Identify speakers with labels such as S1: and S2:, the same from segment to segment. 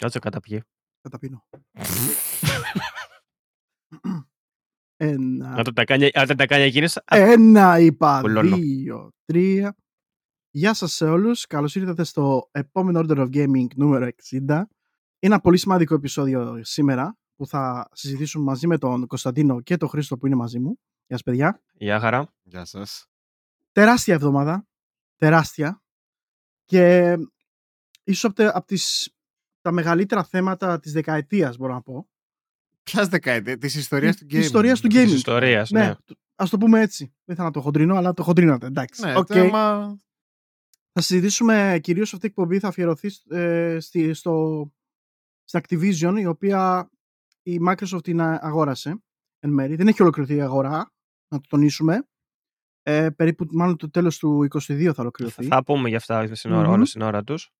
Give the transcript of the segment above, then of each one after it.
S1: Κάτσε καταπιεί.
S2: Καταπίνω. Ένα.
S1: Όταν τα κάνει, όταν τα κάνει εκείνες, α,
S2: Ένα είπα,
S1: Πουλώνω.
S2: δύο, τρία. Γεια σας σε όλους. Καλώς ήρθατε στο επόμενο Order of Gaming νούμερο 60. Είναι ένα πολύ σημαντικό επεισόδιο σήμερα που θα συζητήσουμε μαζί με τον Κωνσταντίνο και τον Χρήστο που είναι μαζί μου. Γεια σας παιδιά.
S1: Γεια χαρά.
S3: Γεια σας.
S2: Τεράστια εβδομάδα. Τεράστια. Και ίσως από, τα- από τις, τα μεγαλύτερα θέματα της δεκαετίας μπορώ να πω.
S3: Ποιας δεκαετία, της ιστορίας του gaming.
S2: Της ιστορίας του
S1: Της
S2: gaming.
S1: ιστορίας,
S2: Ναι,
S1: ναι.
S2: ας το πούμε έτσι. Δεν ήθελα να το χοντρίνω, αλλά το χοντρίνατε. Εντάξει.
S3: Ναι,
S2: Οκ.
S3: το άμα-
S2: Θα συζητήσουμε κυρίως αυτή η εκπομπή θα αφιερωθεί ε, στη, στο, στην Activision η οποία η Microsoft την α- αγόρασε εν μέρη. Δεν έχει ολοκληρωθεί η αγορά, να το τονίσουμε. Ε, περίπου μάλλον το τέλος του 22 θα ολοκληρωθεί.
S1: Θα πούμε για αυτά στην ώρα,
S2: Μμμ.
S1: όλα στην ώρα τους.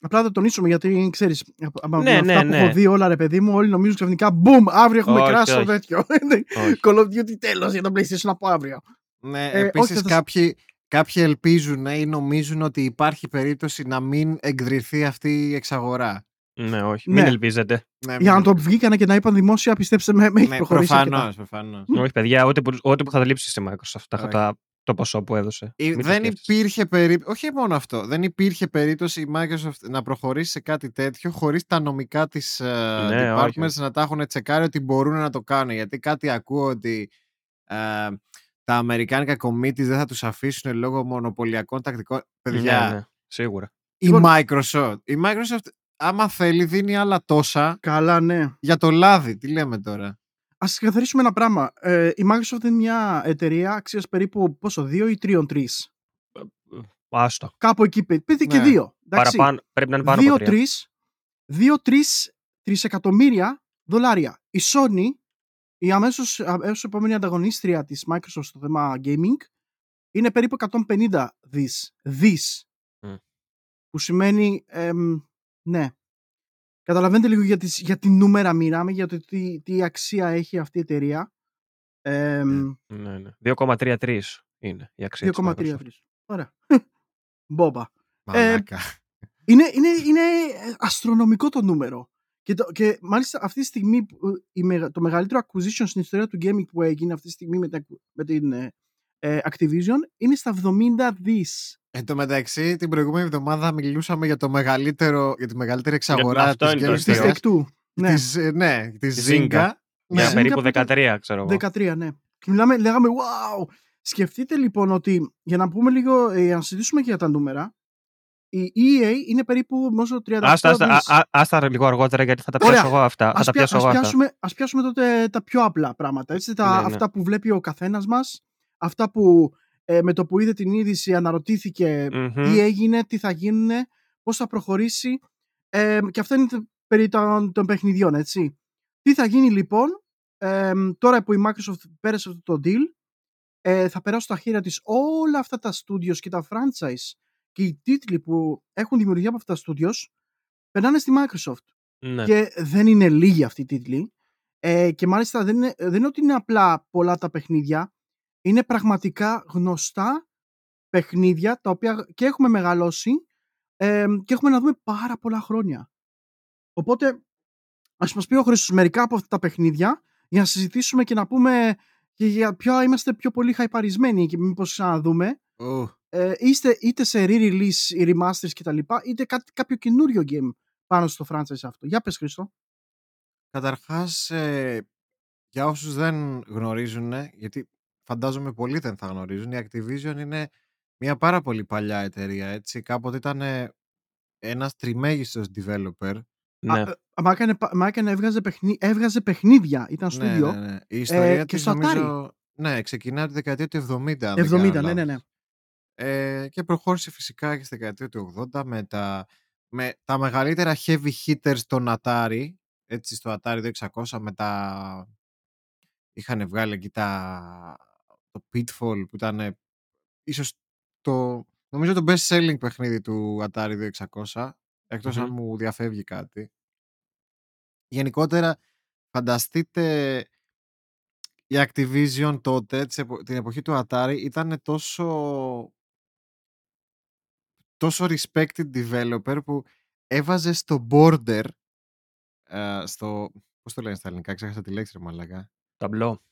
S2: Απλά θα το τονίσουμε γιατί ξέρεις από από
S1: Ναι,
S2: αυτά
S1: ναι,
S2: που
S1: ναι.
S2: έχω δει όλα ρε παιδί μου όλοι νομίζουν ξαφνικά boom αύριο έχουμε
S1: Όχι,
S2: κράσει το
S1: όχι.
S2: τέτοιο.
S1: Όχι.
S2: Call of Duty τέλος για το PlayStation από αύριο.
S3: Ναι,
S2: Ε,
S3: επίσης
S2: όχι, θα-
S3: κάποιοι, κάποιοι ελπίζουν ή νομίζουν ότι υπάρχει περίπτωση να μην εγκριθεί αυτή η εξαγορά.
S1: Ναι, όχι.
S2: Ναι.
S1: Μην ελπίζετε.
S3: Ναι,
S2: Για να
S3: μην-
S2: το βγήκανε και να είπαν δημόσια πιστέψτε με, με έχει
S3: ναι,
S2: προχωρήσει αρκετά.
S3: προφανώς, προφανώς.
S1: Όχι, παιδιά, ό,τι που, ό,τι που θα λείψει στη Microsoft. Τα,
S3: Όχι.
S1: τα, το ποσό που έδωσε.
S3: Ε,
S1: Μην το
S3: δεν
S1: σκέφτεσαι.
S3: υπήρχε περίπτωση, όχι μόνο αυτό, δεν υπήρχε περίπτωση η Microsoft να προχωρήσει σε κάτι τέτοιο χωρίς τα νομικά της ε,
S1: Ναι,
S3: departments
S1: όχι, όχι.
S3: να τα έχουν τσεκάρει ότι μπορούν να το κάνουν. Γιατί κάτι ακούω ότι ε, τα αμερικάνικα committees δεν θα τους αφήσουν λόγω μονοπωλιακών τακτικών. Παιδιά,
S1: Ναι, ναι, σίγουρα.
S3: η
S2: Λοιπόν-
S3: Microsoft, η Microsoft άμα θέλει δίνει άλλα τόσα
S2: Καλά ναι.
S3: για το λάδι. Τι λέμε τώρα;
S2: Α ξεκαθαρίσουμε ένα πράγμα. Ε, η Microsoft είναι μια εταιρεία αξίας περίπου πόσο, 2 ή 3-3.
S1: Άστο.
S2: Κάπου εκεί πέ- πέντε και
S3: Ναι.
S2: 2.
S1: Παραπάνω, πρέπει να είναι πάνω από τρία.
S2: 2-3 2-3 τρισεκατομμύρια δολάρια. Η Sony, η αμέσως, αμέσως επόμενη ανταγωνίστρια της Microsoft στο θέμα gaming, είναι περίπου 150 δις. Δις.
S1: Μμ.
S2: Που σημαίνει, εμ, ναι. Καταλαβαίνετε λίγο για, τις, για τι νούμερα μιλάμε, για το τι, τι αξία έχει αυτή η εταιρεία. Εμ,
S1: Ναι, ναι. 2,33 είναι η αξία της
S2: 2,3
S1: Microsoft.
S2: δις. Ωραία. Μπόμπα.
S3: Μαλάκα.
S2: Είναι, είναι, είναι αστρονομικό το νούμερο. Και, το, και μάλιστα αυτή τη στιγμή που, η, μεγα- το μεγαλύτερο acquisition στην ιστορία του gaming που έγινε αυτή τη στιγμή με, την acqu- με την ε, ε, Activision είναι στα 70 δις.
S3: Εν τω μεταξύ, την προηγούμενη εβδομάδα μιλούσαμε για, το μεγαλύτερο, για τη μεγαλύτερη εξαγορά
S1: αυτό
S3: της
S1: είναι το
S3: gaming
S2: Της
S1: αστείο.
S3: ιστορίας.
S2: Take-Two. Ναι,
S3: Της, ε, ναι, της
S1: Της
S3: Zynga.
S1: Zynga.
S3: Ναι.
S1: Για
S2: Zynga
S1: περίπου
S2: που ήταν
S1: 13, ξέρω εγώ.
S2: 13, ναι. Και μιλάμε, λέγαμε, wow! Σκεφτείτε λοιπόν ότι, για να πούμε λίγο, ε, να συζητήσουμε και για τα νούμερα, η EA είναι περίπου μόσο 38
S1: Άστα, άστα,
S2: δις.
S1: α- α- άστα λίγο αργότερα γιατί θα τα
S2: Ωραία.
S1: πιάσω εγώ αυτά. Θα
S2: Ας,
S1: τα
S2: πια-
S1: πιάσω
S2: ας
S1: εγώ αυτά.
S2: πιάσουμε, ας πιάσουμε τότε τα πιο απλά πράγματα. Έτσι, τα,
S1: Ναι, ναι.
S2: Αυτά που βλέπει ο καθένας μας, αυτά που ε, με το που είδε την είδηση αναρωτήθηκε
S1: Μμμ.
S2: τι έγινε, τι θα γίνουν, πώς θα προχωρήσει ε, και αυτά είναι τα- περί των, των παιχνιδιών, έτσι. Τι θα γίνει λοιπόν, ε, τώρα που η Microsoft πέρασε αυτό το deal, ε, θα περάσουν στα χέρια της όλα αυτά τα studios και τα franchise και οι τίτλοι που έχουν δημιουργηθεί από αυτά τα studios περνάνε στη Microsoft
S1: Ναι.
S2: και δεν είναι λίγοι αυτοί οι τίτλοι. Ε, και μάλιστα δεν είναι, δεν είναι ότι είναι απλά πολλά τα παιχνίδια. Είναι πραγματικά γνωστά παιχνίδια τα οποία και έχουμε μεγαλώσει ε, και έχουμε να δούμε πάρα πολλά χρόνια. Οπότε ας μας πει ο Χρήστος μερικά από αυτά τα παιχνίδια για να συζητήσουμε και να πούμε και για ποια είμαστε πιο πολύ χαϊπαρισμένοι και μήπως ξαναδούμε
S3: Ου,
S2: ε, είστε είτε σε re-release ή remasters και τα λοιπά είτε κάτι, κάποιο καινούριο game πάνω στο franchise αυτό. Για πες Χρήστο.
S3: Καταρχάς, ε, για όσους δεν γνωρίζουν, γιατί φαντάζομαι πολλοί δεν θα γνωρίζουν, η Activision είναι μια πάρα πολύ παλιά εταιρεία, έτσι. Κάποτε ήταν ε, ένας τριμέγιστος developer.
S1: ναι.
S2: Α, ε, μα έκανε, πα- μα έκανε, έβγαζε, παιχνί, έβγαζε παιχνίδια, ήταν
S3: Ναι,
S2: στούντιο.
S3: ναι, ναι. Η ιστορία
S2: και
S3: της
S2: στο Atari.
S3: νομίζω... Ναι, ξεκινάει από τη δεκαετία του 70, αν δεν
S2: 70,
S3: κάνω
S2: ναι,
S3: λάθος.
S2: ναι, ναι.
S3: Ε, και προχώρησε φυσικά και στη δεκαετία του 80 με τα, με τα μεγαλύτερα heavy hitters στον Atari. Έτσι στο Atari 2600 με τα... Είχαν βγάλει εκεί τα... το Pitfall που ήταν ίσως το... Νομίζω το best selling παιχνίδι του Atari 2600 εκτός αν
S1: Μμμ.
S3: μου διαφεύγει κάτι. Γενικότερα φανταστείτε η Activision τότε, της επο- την εποχή του Atari, ήταν τόσο τόσο respected developer που έβαζε στο border, ε, στο, πώς το λένε στα ελληνικά, ξέχασα τη λέξη ρε μαλακά.
S1: Ταμπλό.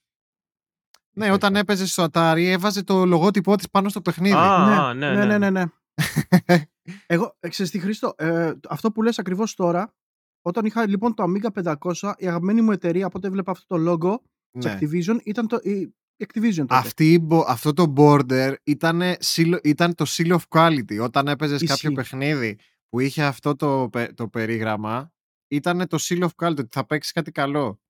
S3: Ναι, όταν έπαιζες στο Atari έβαζε το λογότυπό της πάνω στο παιχνίδι.
S1: Α,
S2: ναι,
S1: ναι,
S2: ναι,
S1: ναι.
S2: ναι, ναι. Εγώ, ε, ξέρεις τι Χρήστο, ε, αυτό που λες ακριβώς τώρα, όταν είχα λοιπόν το Amiga 500, η αγαπημένη μου εταιρεία, από όταν έβλεπα αυτό το logo της
S3: Ναι.
S2: Activision, ήταν το, η η Activision τότε.
S3: Αυτή, η μπο- αυτό το border ήταν, ήταν το seal of quality. Όταν έπαιζες κάποιο
S2: Ισχύει.
S3: παιχνίδι που είχε αυτό το, πε- το περίγραμμα, ήταν το seal of quality, ότι θα παίξεις κάτι καλό.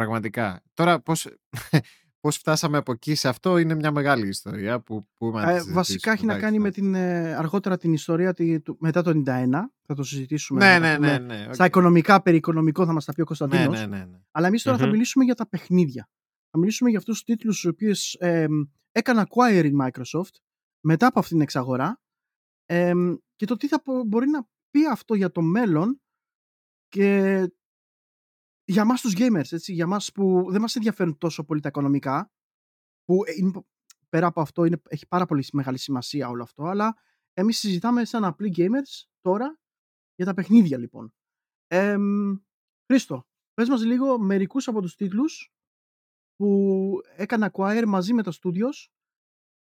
S3: Πραγματικά. Τώρα πώς, πώς φτάσαμε από εκεί σε αυτό είναι μια μεγάλη ιστορία που, που να τη
S2: Ε,
S3: συζητήσουμε,
S2: βασικά έχει να
S3: εντάξει,
S2: κάνει
S3: θα-
S2: με την, ε, αργότερα την ιστορία τη, του, μετά το 91. Θα το συζητήσουμε.
S3: Ναι,
S2: θα
S3: ναι,
S2: πούμε
S3: ναι, ναι.
S2: Στα
S3: οκ.
S2: οικονομικά, περί οικονομικό θα μας τα πει ο
S3: ναι,
S2: Κωνσταντίνος.
S3: ναι, ναι, ναι.
S2: Αλλά εμείς τώρα θα
S1: Μμμ.
S2: μιλήσουμε για τα παιχνίδια. Θα μιλήσουμε για αυτούς τους τίτλους τους οποίους ε, έκανε acquire η Microsoft μετά από αυτήν την εξαγορά ε, και το τι θα μπο- μπορεί να πει αυτό για το μέλλον και για μας τους gamers, έτσι, για μας που δεν μας ενδιαφέρουν τόσο πολύ τα οικονομικά που είναι, πέρα από αυτό είναι, έχει πάρα πολύ μεγάλη σημασία όλο αυτό αλλά εμείς συζητάμε σαν απλοί gamers τώρα για τα παιχνίδια λοιπόν. Ε, Χρήστο, πες μας λίγο μερικούς από τους τίτλους που έκανε acquire μαζί με τα studios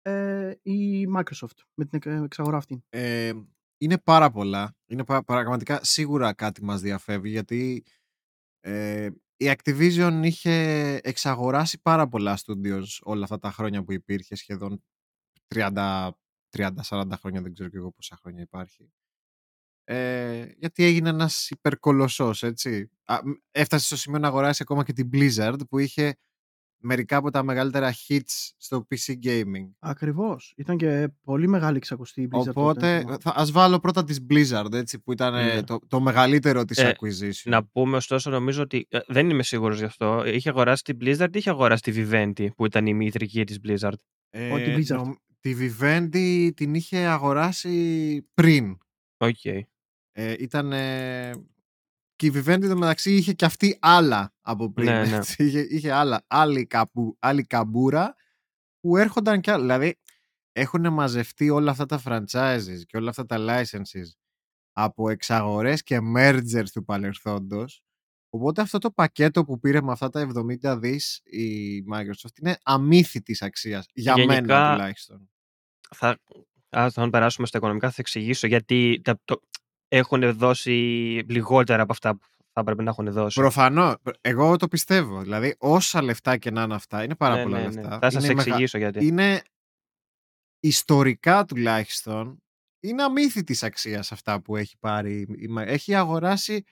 S2: ε, η Microsoft με την εξ- εξαγορά αυτή.
S3: Ε, είναι πάρα πολλά. Είναι πα- πραγματικά σίγουρα κάτι μας διαφεύγει γιατί ε, η Activision είχε εξαγοράσει πάρα πολλά studios όλα αυτά τα χρόνια που υπήρχε σχεδόν 30 30-40 χρόνια δεν ξέρω και εγώ πόσα χρόνια υπάρχει. Ε, γιατί έγινε ένας υπερκολοσσός έτσι. Α, μ, έφτασε στο σημείο να αγοράσει ακόμα και την Blizzard που είχε μερικά από τα μεγαλύτερα hits στο PC gaming
S2: Ακριβώς. Ήταν και πολύ μεγάλη ξακουστή η Blizzard τότε,
S3: Οπότε
S2: θυμάμαι.
S3: θα, ας βάλω πρώτα της Blizzard έτσι, που ήταν ε,
S1: Ναι.
S3: το, το μεγαλύτερο της
S1: Ε,
S3: acquisition.
S1: Να πούμε ωστόσο, νομίζω ότι ε, δεν είμαι σίγουρος γι' αυτό. Είχε αγοράσει την Blizzard ή είχε αγοράσει τη Vivendi που ήταν η μητρική της Blizzard;
S3: Ε,
S2: Όχι, την Blizzard.
S3: νομ- τη Vivendi την είχε αγοράσει πριν.
S1: Οκ.
S3: Ε, ήταν, ε, και η Vivendi το μεταξύ είχε και αυτή άλλα από πριν.
S1: Ναι, ναι.
S3: έτσι. Είχε, είχε άλλα, άλλη, καπου, άλλη καμπούρα που έρχονταν κι άλλα. Δηλαδή έχουν μαζευτεί όλα αυτά τα franchises και όλα αυτά τα licenses από εξαγορές και mergers του παρελθόντος. Οπότε αυτό το πακέτο που πήρε με αυτά τα 70 δις η Microsoft είναι αμύθιτης αξίας. Για μένα
S1: Γενικά,
S3: τουλάχιστον.
S1: Θα, ας, θα περάσουμε στα οικονομικά, θα εξηγήσω γιατί τα, το, έχουν δώσει λιγότερα από αυτά που θα έπρεπε να έχουν δώσει.
S3: Προφανώς. Εγώ το πιστεύω. Δηλαδή, όσα λεφτά και να είναι αυτά, είναι πάρα
S1: Ναι,
S3: πολλά
S1: ναι, ναι.
S3: λεφτά.
S1: Θα σας
S3: είναι, μεγα-
S1: εξηγήσω γιατί.
S3: είναι ιστορικά τουλάχιστον είναι αμύθιτης αξίας αυτά που έχει πάρει. η Μα- Έχει αγοράσει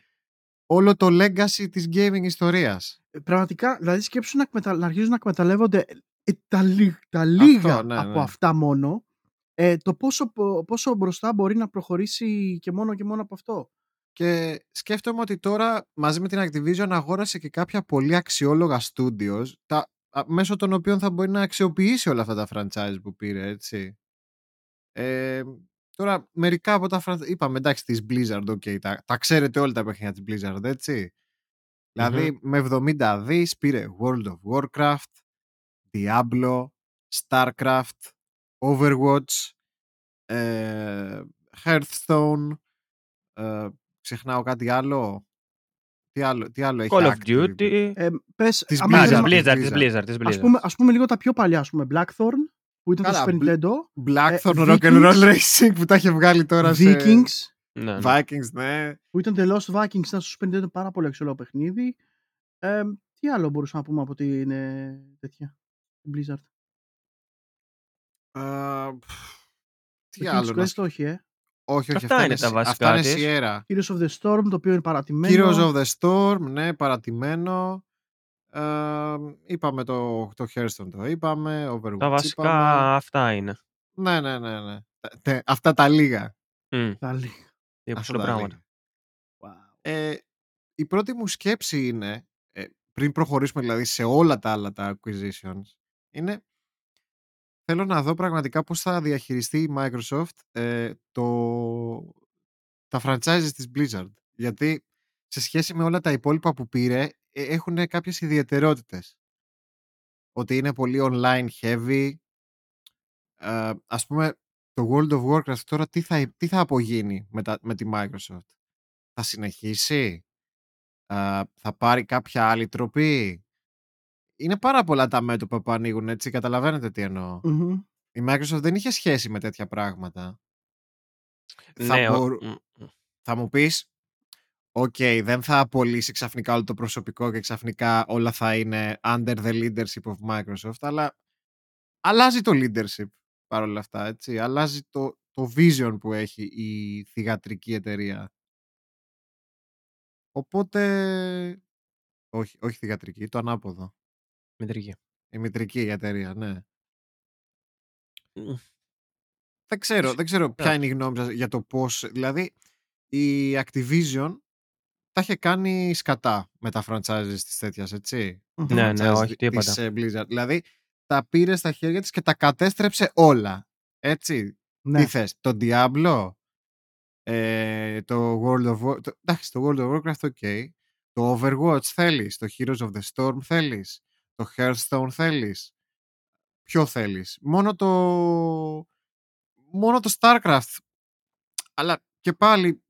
S3: όλο το legacy της gaming ιστορίας.
S2: Ε, Πραγματικά, δηλαδή σκέψου να, εκμετα... να αρχίζουν να εκμεταλλεύονται ε, τα, λι- τα λίγα
S3: ναι,
S2: από
S3: ναι.
S2: αυτά μόνο ε, το πόσο, πο- πόσο μπροστά μπορεί να προχωρήσει και μόνο και μόνο από αυτό.
S3: Και σκέφτομαι ότι τώρα μαζί με την Activision αγόρασε και κάποια πολύ αξιόλογα studios τα, α, μέσω των οποίων θα μπορεί να αξιοποιήσει όλα αυτά τα franchise που πήρε, έτσι. Ε, τώρα, μερικά από τα franchise, είπαμε εντάξει της Blizzard, ok, τα, τα ξέρετε όλα τα παιχνίδια της Blizzard, έτσι. Δηλαδή, με 70 δις πήρε World of Warcraft, Diablo, Starcraft, Overwatch, ε, Hearthstone, ε, ξεχνάω κάτι άλλο. Τι άλλο, τι άλλο έχει
S1: Call of
S3: active?
S1: Duty.
S2: Ε, πες,
S3: Της
S2: άμα
S1: Α,
S3: Blizzard,
S1: της
S2: θέλουμε-
S1: Blizzard,
S3: της
S1: της Blizzard, της
S2: ας,
S1: Blizzard.
S2: πούμε, ας πούμε λίγο τα πιο παλιά, ας πούμε Blackthorn που ήταν
S3: Καλά,
S2: το Super
S3: Bl-
S2: Nintendo,
S3: Blackthorn
S2: Ε,
S3: Rock and Roll
S2: Vikings.
S3: Racing που τα είχε βγάλει τώρα σε
S2: Vikings
S1: Ναι, ναι.
S3: Vikings, ναι.
S2: που ήταν The Lost Vikings, ήταν στο Super Nintendo πάρα πολύ αξιόλογο παιχνίδι. Ε, τι άλλο μπορούσαμε να πούμε από ότι είναι τέτοια Blizzard.
S3: Α, πφ, τι
S2: Το
S3: άλλο
S2: King's
S3: να
S2: Quest
S3: σκ-
S2: όχι, ε.
S3: Όχι, όχι,
S1: Αυτά
S3: αυτά
S1: είναι
S3: είναι,
S1: τα
S3: Σι-
S1: βασικά
S3: αυτά είναι
S1: της.
S3: Sierra.
S2: Heroes of the Storm, το οποίο είναι παρατημένο.
S3: Heroes of the Storm, ναι, παρατημένο. Ε, είπαμε το, το Hearthstone, το είπαμε. Overwatch
S1: Τα βασικά
S3: είπαμε.
S1: αυτά είναι.
S3: Ναι, ναι, ναι, ναι. Τα- τε- αυτά τα λίγα.
S1: Μμ,
S2: Τα λίγα.
S1: τι
S3: Αυτά
S1: είναι
S3: τα
S1: πράγματα.
S3: λίγα.
S2: Wow.
S3: Ε, η πρώτη μου σκέψη είναι, ε, πριν προχωρήσουμε δηλαδή σε όλα τα άλλα τα acquisitions, είναι θέλω να δω πραγματικά πώς θα διαχειριστεί η Microsoft ε, το, τα franchises της Blizzard. Γιατί σε σχέση με όλα τα υπόλοιπα που πήρε, ε, έχουν κάποιες ιδιαιτερότητες. Ότι είναι πολύ online heavy. Ε, ας πούμε, το World of Warcraft τώρα τι θα, τι θα απογίνει με, τα, με τη Microsoft; Θα συνεχίσει, α, θα πάρει κάποια άλλη τροπή; Είναι πάρα πολλά τα μέτωπα που ανοίγουν έτσι, καταλαβαίνετε τι εννοώ
S2: Μμμ.
S3: Η Microsoft δεν είχε σχέση με τέτοια πράγματα.
S1: Ναι,
S3: θα,
S1: ο-
S3: μπορ-
S1: μ, μ.
S3: θα μου πεις, οκ, δεν θα απολύσει ξαφνικά όλο το προσωπικό και ξαφνικά όλα θα είναι under the leadership of Microsoft, αλλά αλλάζει το leadership παρόλα αυτά, έτσι. Αλλάζει το, το vision που έχει η θυγατρική εταιρεία. Οπότε, όχι, όχι θυγατρική, το ανάποδο.
S1: Μητρική.
S3: Η μητρική εταιρεία, ναι.
S1: Μ.
S3: Δεν ξέρω,
S1: Εσύ-
S3: δεν ξέρω ποια
S1: Ναι.
S3: είναι η γνώμη σας για το πώς... Δηλαδή, η Activision τα είχε κάνει σκατά με τα franchises της τέτοιας, έτσι.
S2: Μμμ.
S3: Τα
S1: Ναι, ναι,
S3: franchise
S1: όχι,
S3: της,
S1: τίποτα.
S3: ε, Blizzard. Δηλαδή, τα πήρε στα χέρια της και τα κατέστρεψε όλα. Έτσι.
S2: Ναι.
S3: Τι θες, το Diablo, ε, το World of War... Το, εντάξει, το World of Warcraft, ok. Το Overwatch θέλεις, το Heroes of the Storm θέλεις, το Hearthstone θέλεις; Ποιο θέλεις; Μόνο το... Μόνο το Starcraft. Αλλά και πάλι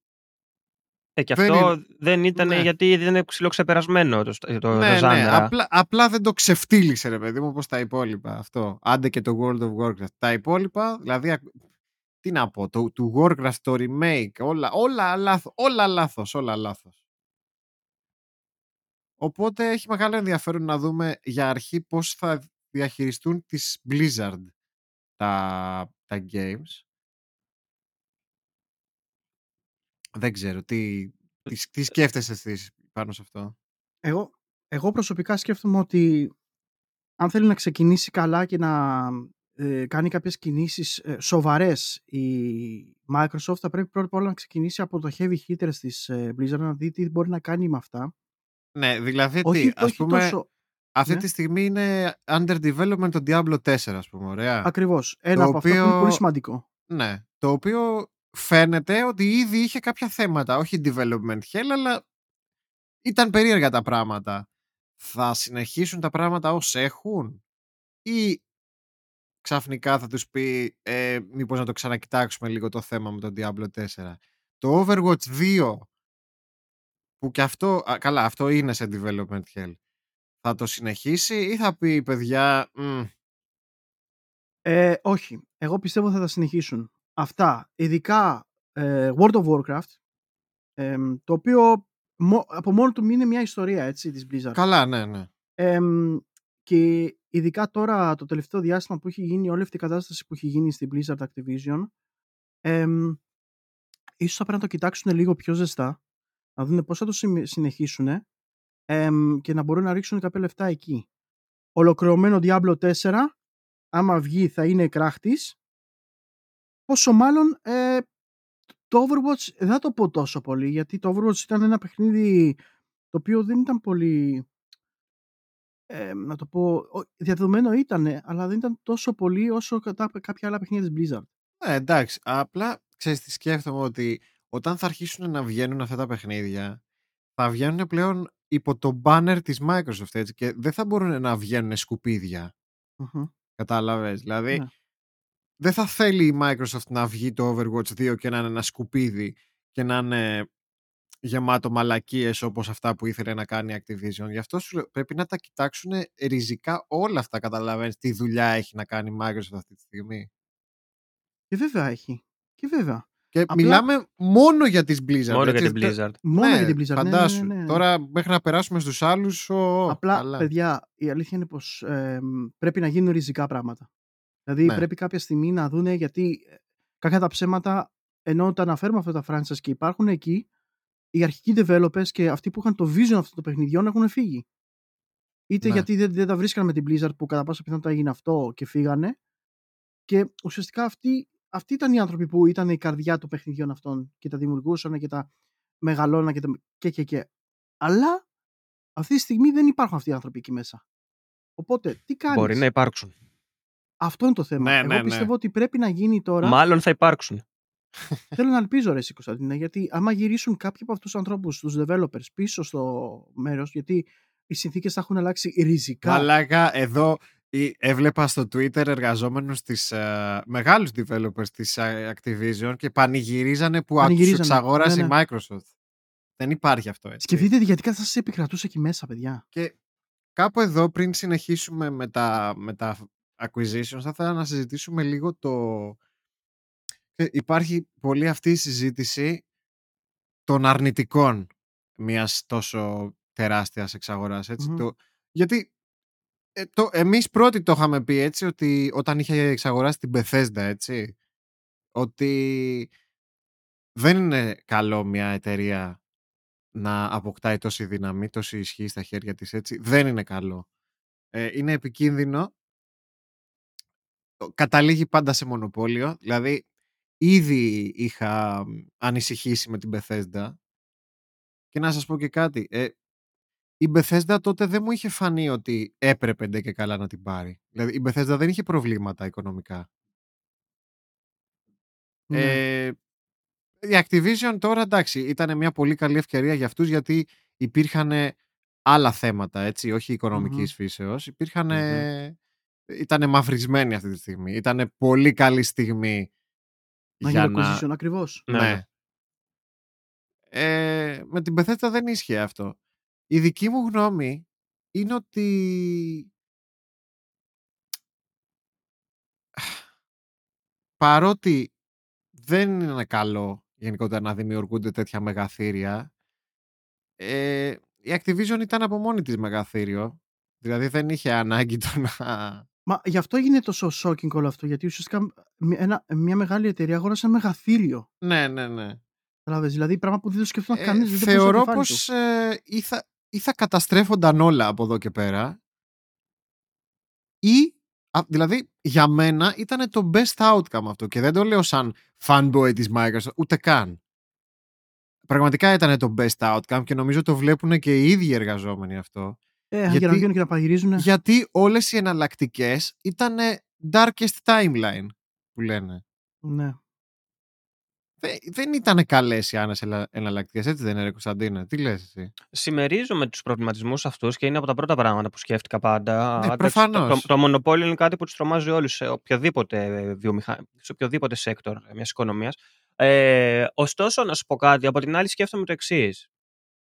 S1: Ε, και
S3: Δεν
S1: αυτό
S3: είναι-
S1: δεν ήταν
S3: Ναι.
S1: γιατί δεν είναι ψηλοξεπερασμένο το, το, το
S3: ναι, ναι,
S1: ζάνρα.
S3: απλά, απλά δεν το ξεφτύλισε ρε παιδί μου όπως τα υπόλοιπα αυτό. Άντε και το World of Warcraft. Τα υπόλοιπα, δηλαδή, ακ- τι να πω, το, του Warcraft, το remake, όλα, όλα, λάθος, όλα λάθος, όλα λάθος. Οπότε έχει μεγάλο ενδιαφέρον να δούμε για αρχή πώς θα διαχειριστούν τις Blizzard τα, τα games. Δεν ξέρω, τι, τι, τι σκέφτεσαι εσείς πάνω σε αυτό;
S2: Εγώ, εγώ προσωπικά σκέφτομαι ότι αν θέλει να ξεκινήσει καλά και να ε, κάνει κάποιες κινήσεις ε, σοβαρές η Microsoft θα πρέπει πρώτα απ' όλα να ξεκινήσει από το heavy hitters της ε, Blizzard να δει τι μπορεί να κάνει με αυτά.
S3: Ναι, δηλαδή
S2: όχι
S3: τι, ας
S2: όχι
S3: πούμε,
S2: τόσο
S3: αυτή
S2: ναι.
S3: τη στιγμή είναι under development το Diablo 4, ας πούμε, ωραία.
S2: ακριβώς. Ένα
S3: Το
S2: από αυτά που είναι
S3: οποίο-
S2: πολύ σημαντικό.
S3: Ναι, το οποίο φαίνεται ότι ήδη είχε κάποια θέματα, όχι development hell, αλλά ήταν περίεργα τα πράγματα. Θα συνεχίσουν τα πράγματα ως έχουν; Ή ξαφνικά θα τους πει ε, μήπως να το ξανακοιτάξουμε λίγο το θέμα με τον Diablo 4. Το Overwatch 2 που και αυτό, α, καλά αυτό είναι σε development hell. Θα το συνεχίσει ή θα πει παιδιά «Μμ,
S2: Ε, όχι. Εγώ πιστεύω θα τα συνεχίσουν. Αυτά, ειδικά ε, World of Warcraft, εμ, το οποίο μο- από μόνο του είναι μια ιστορία έτσι, της Blizzard.
S3: καλά ναι ναι.
S2: Εμ, και ειδικά τώρα το τελευταίο διάστημα που έχει γίνει όλη αυτή η κατάσταση που έχει γίνει στην Blizzard Activision εμ, ίσως θα πρέπει να το κοιτάξουν λίγο πιο ζεστά να δουν πώς θα το συνεχίσουν εμ, και να μπορούν να ρίξουν κάποια λεφτά εκεί. Ολοκληρωμένο Diablo 4 άμα βγει θα είναι κράχτης πόσο μάλλον ε, το Overwatch δεν θα το πω τόσο πολύ γιατί το Overwatch ήταν ένα παιχνίδι το οποίο δεν ήταν πολύ ε, να το πω, ο- διαδεδομένο ήταν, αλλά δεν ήταν τόσο πολύ όσο κατά κάποια άλλα παιχνίδια της Blizzard.
S3: Ναι, εντάξει. Απλά ξέρεις τι σκέφτομαι ότι όταν θα αρχίσουν να βγαίνουν αυτά τα παιχνίδια, θα βγαίνουν πλέον υπό το banner της Microsoft έτσι, και δεν θα μπορούν να βγαίνουν σκουπίδια.
S2: Μμμ.
S3: Κατάλαβες. Δηλαδή,
S2: Ναι.
S3: δεν θα θέλει η Microsoft να βγει το Overwatch 2 και να είναι ένα σκουπίδι και να είναι γεμάτο μαλακίες όπως αυτά που ήθελε να κάνει η Activision. Γι' αυτό σου λέω, πρέπει να τα κοιτάξουν ριζικά όλα αυτά, καταλαβαίνεις τι δουλειά έχει να κάνει η Microsoft αυτή τη στιγμή.
S2: Και βέβαια έχει. Και βέβαια.
S3: Και
S2: Απλά-
S3: μιλάμε μόνο για τις Blizzard.
S1: Μόνο για
S3: έτσι.
S1: την Blizzard.
S2: Μόνο
S3: Ναι,
S2: για την Blizzard. Ναι, ναι,
S3: Φαντάσου.
S2: ναι, ναι.
S3: Τώρα μέχρι να περάσουμε στους άλλους, ο,
S2: Απλά,
S3: καλά.
S2: παιδιά, η αλήθεια είναι πως ε, πρέπει να γίνουν ριζικά πράγματα. Δηλαδή
S3: Ναι.
S2: πρέπει κάποια στιγμή να δούνε γιατί ε, κακά τα ψέματα ενώ τα αναφέρουμε αυτά τα franchise και υπάρχουν εκεί οι αρχικοί developers και αυτοί που είχαν το vision αυτών των παιχνιδιών έχουν φύγει. Είτε
S3: Ναι.
S2: γιατί δεν, δεν τα βρίσκαν με την Blizzard που κατά πάσα πιθανότητα έγινε αυτό και φύγανε και ουσιαστικά αυτοί, αυτοί ήταν οι άνθρωποι που ήταν η καρδιά των παιχνιδιών αυτών και τα δημιουργούσαν και τα μεγαλώναν και, τα... και, και, και. Αλλά αυτή τη στιγμή δεν υπάρχουν αυτοί οι άνθρωποι εκεί μέσα. Οπότε, τι κάνεις;
S1: Μπορεί να υπάρξουν.
S2: Αυτό είναι το θέμα.
S3: Ναι,
S2: Εγώ
S3: ναι, ναι.
S2: πιστεύω ότι πρέπει να γίνει τώρα.
S1: Μάλλον θα υπάρξουν.
S2: Θέλω να ελπίζω, ρε, εσύ, Κωνσταντίνα, γιατί άμα γυρίσουν κάποιοι από αυτούς τους ανθρώπους, τους developers, πίσω στο μέρος, γιατί οι συνθήκες θα έχουν αλλάξει ριζικά.
S3: Μαλάκα, εδώ Ή έβλεπα στο Twitter εργαζόμενους της ε, μεγάλους developers της ε, Activision και πανηγυρίζανε που τους
S2: Πανηγυρίζανε,
S3: εξαγόρασε
S2: ναι,
S3: η Microsoft. Δεν υπάρχει αυτό έτσι.
S2: Σκεφτείτε γιατί θα σας επικρατούσε εκεί μέσα, παιδιά.
S3: Και κάπου εδώ πριν συνεχίσουμε με τα, με τα acquisitions θα ήθελα να συζητήσουμε λίγο το... Ε, Υπάρχει πολύ αυτή η συζήτηση των αρνητικών μιας τόσο τεράστιας εξαγοράς. Έτσι,
S2: Μμμ.
S3: το... Γιατί ε, το, εμείς πρώτοι το είχαμε πει έτσι ότι όταν είχε εξαγοράσει την Bethesda έτσι ότι δεν είναι καλό μια εταιρεία να αποκτάει τόση δύναμη, τόση ισχύ στα χέρια της έτσι. Δεν είναι καλό. Ε, είναι επικίνδυνο. Το- Καταλήγει πάντα σε μονοπόλιο. Δηλαδή, ήδη είχα μ, ανησυχήσει με την Bethesda και να σας πω και κάτι. Ε, η Bethesda τότε δεν μου είχε φανεί ότι έπρεπε ντε και καλά να την πάρει. Δηλαδή, η Bethesda δεν είχε προβλήματα οικονομικά.
S2: Ναι.
S3: Ε, η Activision τώρα εντάξει ήταν μια πολύ καλή ευκαιρία για αυτούς γιατί υπήρχαν άλλα θέματα έτσι, όχι οικονομικής φύσεως. Υπήρχαν, ήταν μαυρισμένοι αυτή τη στιγμή. Ήταν πολύ καλή στιγμή
S2: να
S3: για
S2: γίνει
S3: να...
S2: acquisition, ακριβώς.
S1: Ναι,
S3: Ναι.
S1: ναι.
S3: Ε, με την Bethesda δεν ίσχυε αυτό. Η δική μου γνώμη είναι ότι παρότι δεν είναι καλό γενικότερα να δημιουργούνται τέτοια μεγαθύρια ε, η Activision ήταν από μόνη της μεγαθύριο δηλαδή δεν είχε ανάγκη το να
S2: Μα γι' αυτό έγινε τόσο shocking όλο αυτό, γιατί ουσιαστικά μ- ένα, μια μεγάλη εταιρεία αγόρασε ένα μεγαθύριο.
S3: ναι ναι ναι
S2: Καταλάβες, δηλαδή πράγμα που δεν το σκεφτόταν
S3: Ε,
S2: κανείς. δεν το
S3: θεωρώ
S2: πέρασε από το
S3: πως ε, ή, θα, ή θα καταστρέφονταν όλα από εδώ και πέρα ή α, δηλαδή για μένα ήταν το best outcome αυτό και δεν το λέω σαν fanboy της Microsoft ούτε καν πραγματικά ήταν το best outcome και νομίζω το βλέπουν και οι ίδιοι εργαζόμενοι αυτό
S2: Ε, για
S3: γιατί-
S2: να βγαίνουν και να παγυρίζουν.
S3: γιατί όλες οι εναλλακτικές ήταν darkest timeline που λένε
S2: Ναι.
S3: Δεν, δεν ήταν καλές οι άνες εναλλακτικές, έτσι δεν είναι ρε Κωνσταντίνε; Τι λες εσύ;
S1: Συμμερίζομαι τους προβληματισμούς αυτούς και είναι από τα πρώτα πράγματα που σκέφτηκα πάντα.
S3: Ναι,
S1: Εντάξει,
S3: προφανώς.
S1: Το, το, το μονοπόλιο είναι κάτι που τους τρομάζει όλους σε οποιοδήποτε, βιομηχα... σε οποιοδήποτε sector μιας οικονομίας. Ε, ωστόσο, να σου πω κάτι, από την άλλη σκέφτομαι το εξής.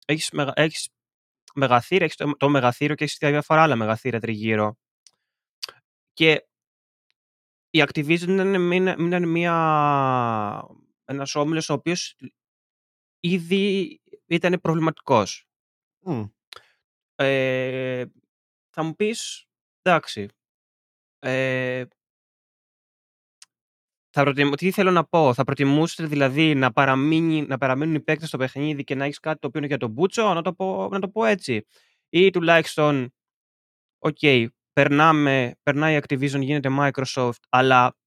S1: Έχεις έχεις μεγαθύρια, έχεις το, το μεγαθύριο και έχεις διάφορα άλλα μεγαθύρια τριγύρω. Και η Activision είναι, είναι, είναι μια, ένας όμιλος ο οποίος ήδη ήταν προβληματικός.
S3: Μμ.
S1: Ε, θα μου πεις, εντάξει, ε, θα προτιμ... τι θέλω να πω, θα προτιμούσετε δηλαδή να, παραμείνει, να παραμείνουν οι παίκτες στο παιχνίδι και να έχεις κάτι το οποίο είναι για τον Μπούτσο, να το πω, να το πω έτσι. Ή τουλάχιστον, οκ, περνάμε, περνάει η Activision, γίνεται Microsoft, αλλά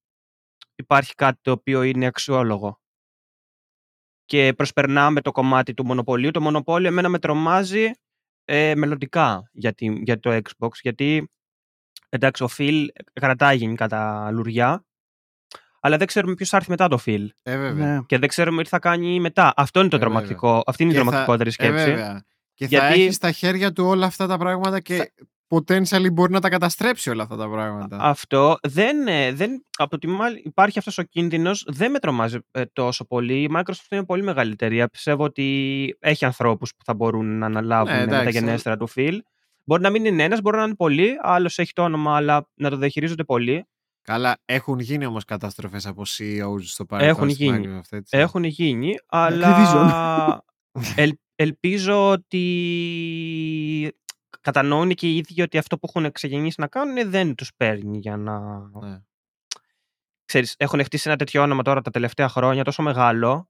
S1: υπάρχει κάτι το οποίο είναι αξιόλογο. Και προσπερνάμε το κομμάτι του μονοπωλίου. Το μονοπόλιο εμένα με τρομάζει ε, μελλοντικά για, τη, για το Xbox, γιατί εντάξει, ο Phil κρατάει γενικά τα λουριά, αλλά δεν ξέρουμε ποιος θα έρθει μετά το Phil.
S3: Ε, βέβαια.
S2: Ναι.
S1: Και δεν ξέρουμε τι θα κάνει μετά. Αυτό είναι το
S3: Ε, βέβαια.
S1: τρομακτικό. Αυτή είναι η
S3: Και θα-
S1: τρομακτικότερη
S3: Ε,
S1: σκέψη.
S3: βέβαια. Και θα
S1: Γιατί-
S3: έχει στα χέρια του όλα αυτά τα πράγματα και potentially μπορεί να τα καταστρέψει όλα αυτά τα πράγματα.
S1: Αυτό δεν, ε, δεν από τη μάλη- υπάρχει αυτός ο κίνδυνος, δεν με τρομάζει ε, τόσο πολύ. Η Microsoft είναι πολύ μεγάλη εταιρεία. Πιστεύω ότι έχει ανθρώπους που θα μπορούν να αναλάβουν
S3: Ναι,
S1: ε,
S3: εντάξει,
S1: τα γενέστερα του Phil. Μπορεί να μην είναι ένας, μπορεί να είναι πολλοί. Άλλος έχει το όνομα, αλλά να το διαχειρίζονται πολλοί.
S3: Καλά, έχουν γίνει όμως καταστροφές από CEOs στο παρελθόν.
S1: Έχουν
S3: στη
S1: γίνει.
S3: Microsoft, έτσι.
S1: Έχουν γίνει,
S2: Activision.
S1: αλλά ελ- ελπίζω ότι κατανοούν και οι ίδιοι ότι αυτό που έχουν ξεκινήσει να κάνουν δεν τους παίρνει για να...
S3: Ναι.
S1: Ξέρεις, έχουν χτίσει ένα τέτοιο όνομα τώρα τα τελευταία χρόνια τόσο μεγάλο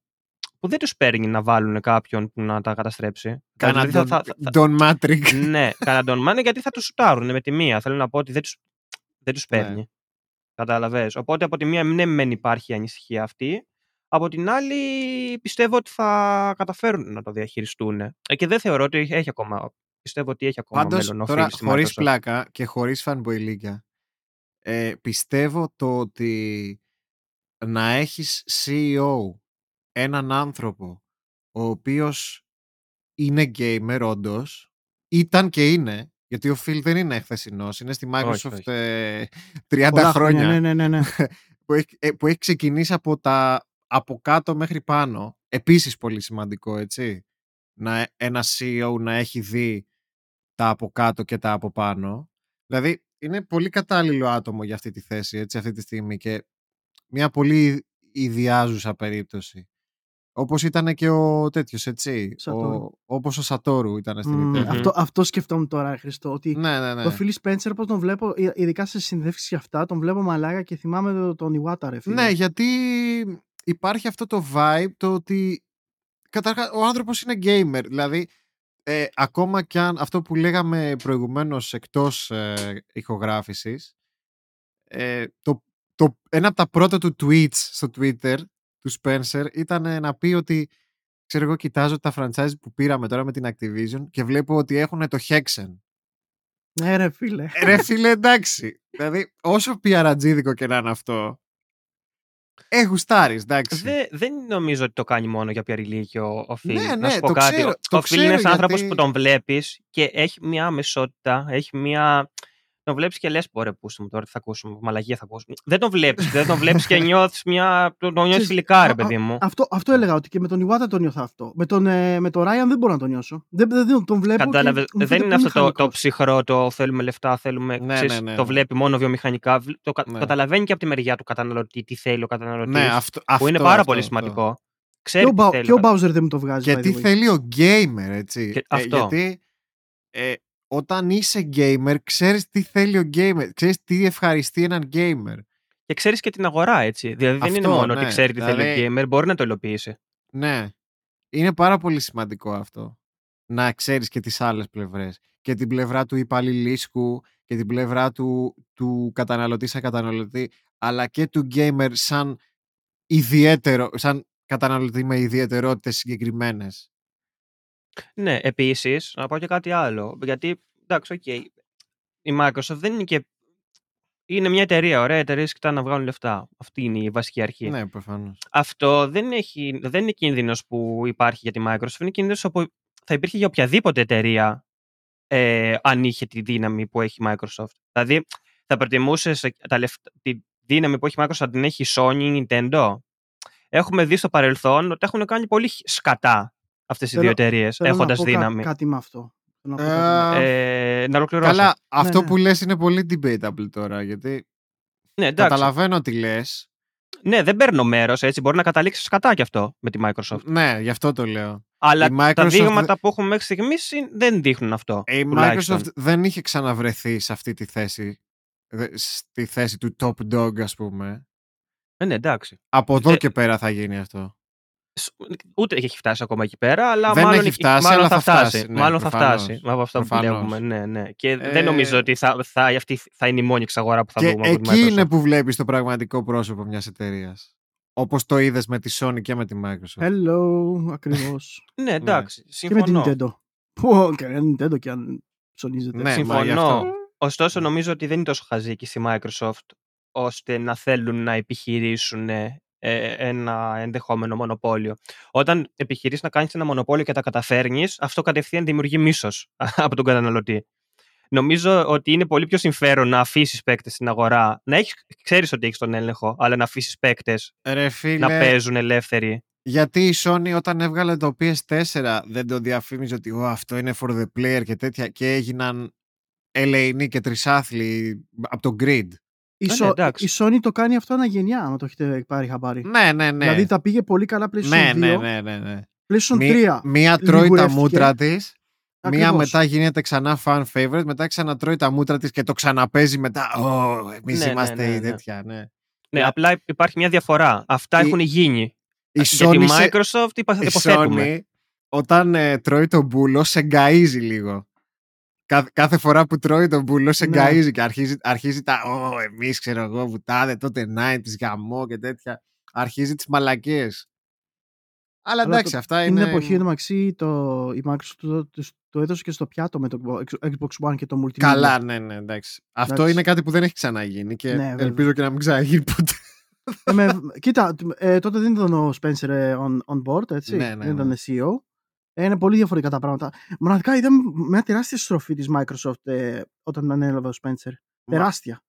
S1: που δεν τους παίρνει να βάλουν κάποιον που να τα καταστρέψει.
S3: Κάνα
S1: Δηλαδή θα-
S3: Don,
S1: θα- θα-
S3: Don Matrix.
S1: ναι, κάνα τον μάνε γιατί θα τους σουτάρουν με τη μία. Θέλω να πω ότι δεν τους, δεν τους
S3: Ναι.
S1: παίρνει. Κατάλαβες. Οπότε από τη μία ναι μεν υπάρχει η ανησυχία αυτή. Από την άλλη πιστεύω ότι θα καταφέρουν να το διαχειριστούν. Ε, και δεν θεωρώ ότι έχει ακόμα. Πιστεύω ότι έχει ακόμα
S3: Πάντως,
S1: μέλλον ο
S3: τώρα
S1: Phil στη
S3: χωρίς
S1: Microsoft.
S3: πλάκα και χωρίς fanboy ε, πιστεύω το ότι να έχεις CEO έναν άνθρωπο ο οποίος είναι gamer όντως, ήταν και είναι, Γιατί ο Phil δεν είναι χθεσινός, είναι στη Microsoft
S1: Όχι, όχι.
S3: ε, 30
S2: Πολλά
S3: χρόνια
S2: Ναι, ναι, ναι, ναι.
S3: που, έχει, ε, που έχει ξεκινήσει από, τα, από κάτω μέχρι πάνω. Επίσης πολύ σημαντικό, έτσι. Να, ε- ένα CEO να έχει δει τα από κάτω και τα από πάνω. Δηλαδή, είναι πολύ κατάλληλο άτομο για αυτή τη θέση, έτσι, αυτή τη στιγμή και μια πολύ ιδιάζουσα περίπτωση. Όπως ήταν και ο τέτοιος, έτσι. Ο,
S2: Σατόρου.
S3: όπως ο Σατόρου ήταν στην
S2: Μμμ,
S3: Nintendo.
S2: αυτό, αυτό σκεφτόμουν τώρα, Χριστό. Ότι
S3: Ναι, ναι, ναι.
S2: το Phil Spencer, πώς τον βλέπω, ε, ειδικά σε συνδεύσεις και αυτά, τον βλέπω μαλάκα και θυμάμαι το- τον Iwata, ρε φίλε.
S3: Ναι, γιατί υπάρχει αυτό το vibe το ότι καταρχάς ο άνθρωπος είναι gamer. Δηλαδή, ε, ακόμα κι αν αυτό που λέγαμε προηγουμένως εκτός ε, ηχογράφησης, ε, το, το, ένα από τα πρώτα του tweets στο Twitter του Spencer ήταν να πει ότι ξέρω εγώ κοιτάζω τα franchise που πήραμε τώρα με την Activision και βλέπω ότι έχουν το Hexen.
S2: Ναι, ρε φίλε.
S3: Ε, Ρε φίλε, εντάξει. Δηλαδή, όσο πιαρατζίδικο και να είναι αυτό, ε, γουστάρεις, εντάξει.
S1: Δε, δεν νομίζω ότι το κάνει μόνο για πιαριλίκη ο, ο Phil.
S3: Ναι,
S1: Να
S3: ναι,
S1: σου πω
S3: το
S1: κάτι.
S3: ξέρω,
S1: ο
S3: το
S1: ο Phil
S3: ξέρω
S1: είναι ένας άνθρωπος
S3: γιατί-
S1: που τον βλέπεις και έχει μια αμεσότητα, έχει μια... Τον βλέπεις και λες, πόρε, πούστε μου τώρα, τι θα ακούσουμε, μαλαγία θα ακούσουμε. Δεν τον βλέπεις, δεν τον βλέπεις και νιώθεις μια... Τον, τον νιώθεις
S2: Ξέρεις,
S1: φιλικά, ρε
S2: α-
S1: παιδί μου.
S2: Αυτό, αυτό έλεγα ότι και με τον Iwata τον νιώθω αυτό. Με τον, ε, με τον Ryan δεν μπορώ να τον νιώσω. Δεν, δεν, δεν τον βλέπω.
S1: Κατάλαβε.
S2: και μου
S1: Δεν
S2: φαίνεται
S1: είναι
S2: πολύ
S1: αυτό το, το
S2: μηχανικός.
S1: ψυχρό, το θέλουμε λεφτά, θέλουμε.
S3: Ναι,
S1: ξέρεις,
S3: ναι, ναι,
S1: Το
S3: ναι.
S1: βλέπει μόνο βιομηχανικά. Βλ- Το κα-
S3: Ναι.
S1: καταλαβαίνει και από τη μεριά του καταναλωτή τι θέλει ο καταναλωτής.
S3: Ναι, αυτό,
S1: που
S3: αυτό,
S1: είναι πάρα
S3: αυτό,
S1: πολύ
S3: αυτό.
S1: σημαντικό.
S2: Και
S1: Ξέρει
S2: ο,
S1: τι
S2: Μπα-
S1: θέλει.
S2: και ο Bowser δεν μου το βγάζει.
S3: Και
S2: by
S3: τι
S2: the way.
S3: θέλει ο gamer, έτσι.
S1: Και
S3: Ε,
S1: αυτό.
S3: γιατί ε, όταν είσαι gamer, ξέρεις τι θέλει ο gamer. Ξέρεις τι ευχαριστεί έναν gamer.
S1: Και ξέρεις και την αγορά, έτσι. Δηλαδή δεν είναι
S3: Αυτό,
S1: μόνο
S3: ναι.
S1: ότι ξέρει τι θέλει
S3: Δηλαδή-
S1: ο gamer, μπορεί να το υλοποιήσει.
S3: Ναι. Είναι πάρα πολύ σημαντικό αυτό. Να ξέρεις και τις άλλες πλευρές. Και την πλευρά του υπαλληλίσκου και την πλευρά του, του καταναλωτή σαν καταναλωτή, αλλά και του gamer σαν ιδιαίτερο, σαν καταναλωτή με ιδιαιτερότητες συγκεκριμένες.
S1: Ναι, επίσης, να πω και κάτι άλλο. Γιατί, εντάξει, οκ. η Microsoft δεν είναι και. Είναι μια εταιρεία, ωραία εταιρεία, κοιτάνε να βγάλουν λεφτά. Αυτή είναι η βασική αρχή.
S3: Ναι, προφανώς.
S1: Αυτό δεν, έχει, δεν είναι κίνδυνος που υπάρχει για τη Microsoft. Είναι κίνδυνος που θα υπήρχε για οποιαδήποτε εταιρεία ε, αν είχε τη δύναμη που έχει η Microsoft. Δηλαδή, θα προτιμούσες τη δύναμη που έχει η Microsoft να την έχει η Sony ή η Nintendo. Έχουμε δει στο παρελθόν ότι έχουν κάνει πολύ χ- σκατά αυτές οι
S2: Θέλω-
S1: δύο εταιρείες
S2: Θέλω να
S1: έχοντας
S2: πω κα-
S1: δύναμη.
S2: κάτι με αυτό. Θέλω να πω
S3: Ε,
S2: κάτι με αυτό.
S1: Ε, να ολοκληρώσω.
S3: Καλά, αυτό
S2: ναι.
S3: που λες είναι πολύ debatable τώρα, γιατί
S1: ναι, εντάξει.
S3: καταλαβαίνω τι λες.
S1: ναι, δεν παίρνω μέρος έτσι. Μπορεί να καταλήξει σκατά κι αυτό με τη Microsoft.
S3: Ναι, γι' αυτό το λέω.
S1: Αλλά
S3: Η Microsoft
S1: τα
S3: δεν-
S1: δείγματα που έχουμε μέχρι στιγμής δεν δείχνουν αυτό.
S3: Η
S1: τουλάχιστον.
S3: Microsoft δεν είχε ξαναβρεθεί σε αυτή τη θέση, δε- στη θέση του top dog, ας πούμε.
S1: Ε, ναι, εντάξει.
S3: Από εδώ
S1: Ε,
S3: και πέρα θα γίνει αυτό.
S1: Σ- Ούτε έχει φτάσει ακόμα εκεί πέρα, αλλά
S3: Δεν
S1: μάλλον,
S3: έχει φτάσει,
S1: μάλλον
S3: αλλά
S1: θα
S3: θα
S1: φτάσει.
S3: φτάσει, ναι,
S1: μάλλον θα
S3: προφανώς.
S1: φτάσει. Από αυτά που
S3: Προφανώς.
S1: βλέπουμε. Ναι, ναι. Και
S3: Ε,
S1: δεν νομίζω ότι θα, θα, αυτή θα είναι η μόνη εξαγορά που θα
S3: και
S1: δούμε από τη
S3: εκεί
S1: Microsoft.
S3: είναι που βλέπεις το πραγματικό πρόσωπο μιας εταιρείας. Όπως το είδες με τη Sony και με τη Microsoft.
S2: Hello, ακριβώς.
S1: Ναι, εντάξει.
S2: και με την
S1: Συμφωνώ.
S2: Nintendo. Πω, κανένα Nintendo και αν ψωνίζεται.
S3: Ναι, μα γι'
S1: Συμφωνώ.
S3: αυτό.
S1: Ωστόσο, νομίζω ότι δεν είναι τόσο χαζή και η Microsoft ώστε να θέλουν να επιχειρήσουν ε, ένα ενδεχόμενο μονοπόλιο. Όταν επιχειρείς να κάνεις ένα μονοπόλιο και τα καταφέρνεις, αυτό κατευθείαν δημιουργεί μίσος από τον καταναλωτή. Νομίζω ότι είναι πολύ πιο συμφέρον να αφήσεις παίκτες στην αγορά, να έχεις, ξέρεις ότι έχεις τον έλεγχο, αλλά να αφήσεις παίκτες
S3: Ρε φίλε,
S1: να παίζουν ελεύθεροι.
S3: γιατί η Sony όταν έβγαλε το PS4 δεν το διαφήμιζε ότι «Ω, αυτό είναι for the player και τέτοια και έγιναν ελεηνοί και τρισάθλοι από το grid.
S2: Η,
S1: Ε, ναι,
S2: Sony-
S1: εντάξει.
S2: η Sony το κάνει αυτό αναγενειά, αν το έχετε πάρει χαμπάρι.
S3: Ναι, ναι, ναι.
S2: Δηλαδή τα πήγε πολύ καλά PlayStation
S3: ναι,
S2: 2,
S3: ναι, ναι, ναι, ναι.
S2: PlayStation
S3: Μη-
S2: 3.
S3: μία τρώει τα
S2: λιγουρεύτηκε.
S3: μούτρα της. Μία
S2: Ακριβώς.
S3: μετά γίνεται ξανά fan favorite, μετά ξανατρώει τα μούτρα της και το ξαναπέζει μετά. Ω, εμείς
S1: Ναι, ναι,
S3: είμαστε
S1: ναι,
S3: οι
S1: ναι.
S3: τέτοια, ναι.
S1: Ναι,
S3: Για-
S1: απλά υπάρχει μια διαφορά. Αυτά
S3: Η-
S1: έχουν γίνει.
S3: Η
S1: Για τη
S3: Sony, σε-
S1: Microsoft είπα,
S3: η
S1: υποθέτουμε.
S3: Sony όταν ε, τρώει τον μπούλο σε γκαΐζει λίγο. Κάθε, κάθε φορά που τρώει τον μπούλο σε
S2: Ναι.
S3: γκαΐζει και αρχίζει, αρχίζει τα «Ω, εμείς ξέρω εγώ βουτάδε τότε 90's γαμό και τέτοια». Αρχίζει τις μαλακίες. Αλλά
S2: Αλλά
S3: εντάξει,
S2: το-
S3: αυτά
S2: Την
S3: είναι...
S2: εποχή εντωμεταξύ το, η Microsoft το, το, το έδωσε και στο πιάτο με το Xbox One και το Multimedia.
S3: Καλά, ναι, ναι, εντάξει. Αυτό
S2: Εντάξει.
S3: είναι κάτι που δεν έχει ξαναγίνει και
S2: Ναι, βέβαια.
S3: ελπίζω και να μην ξαναγίνει ποτέ.
S2: Ε, με- κοίτα, ε, τότε δεν ήταν ο Spencer ε, on, on board, έτσι.
S3: Ναι, ναι,
S2: δεν ήταν
S3: ναι.
S2: CEO. Ε, είναι πολύ διαφορετικά τα πράγματα. Μοναδικά είδαμε μια τεράστια στροφή της Microsoft ε, όταν ανέλαβε ο Spencer. Τεράστια.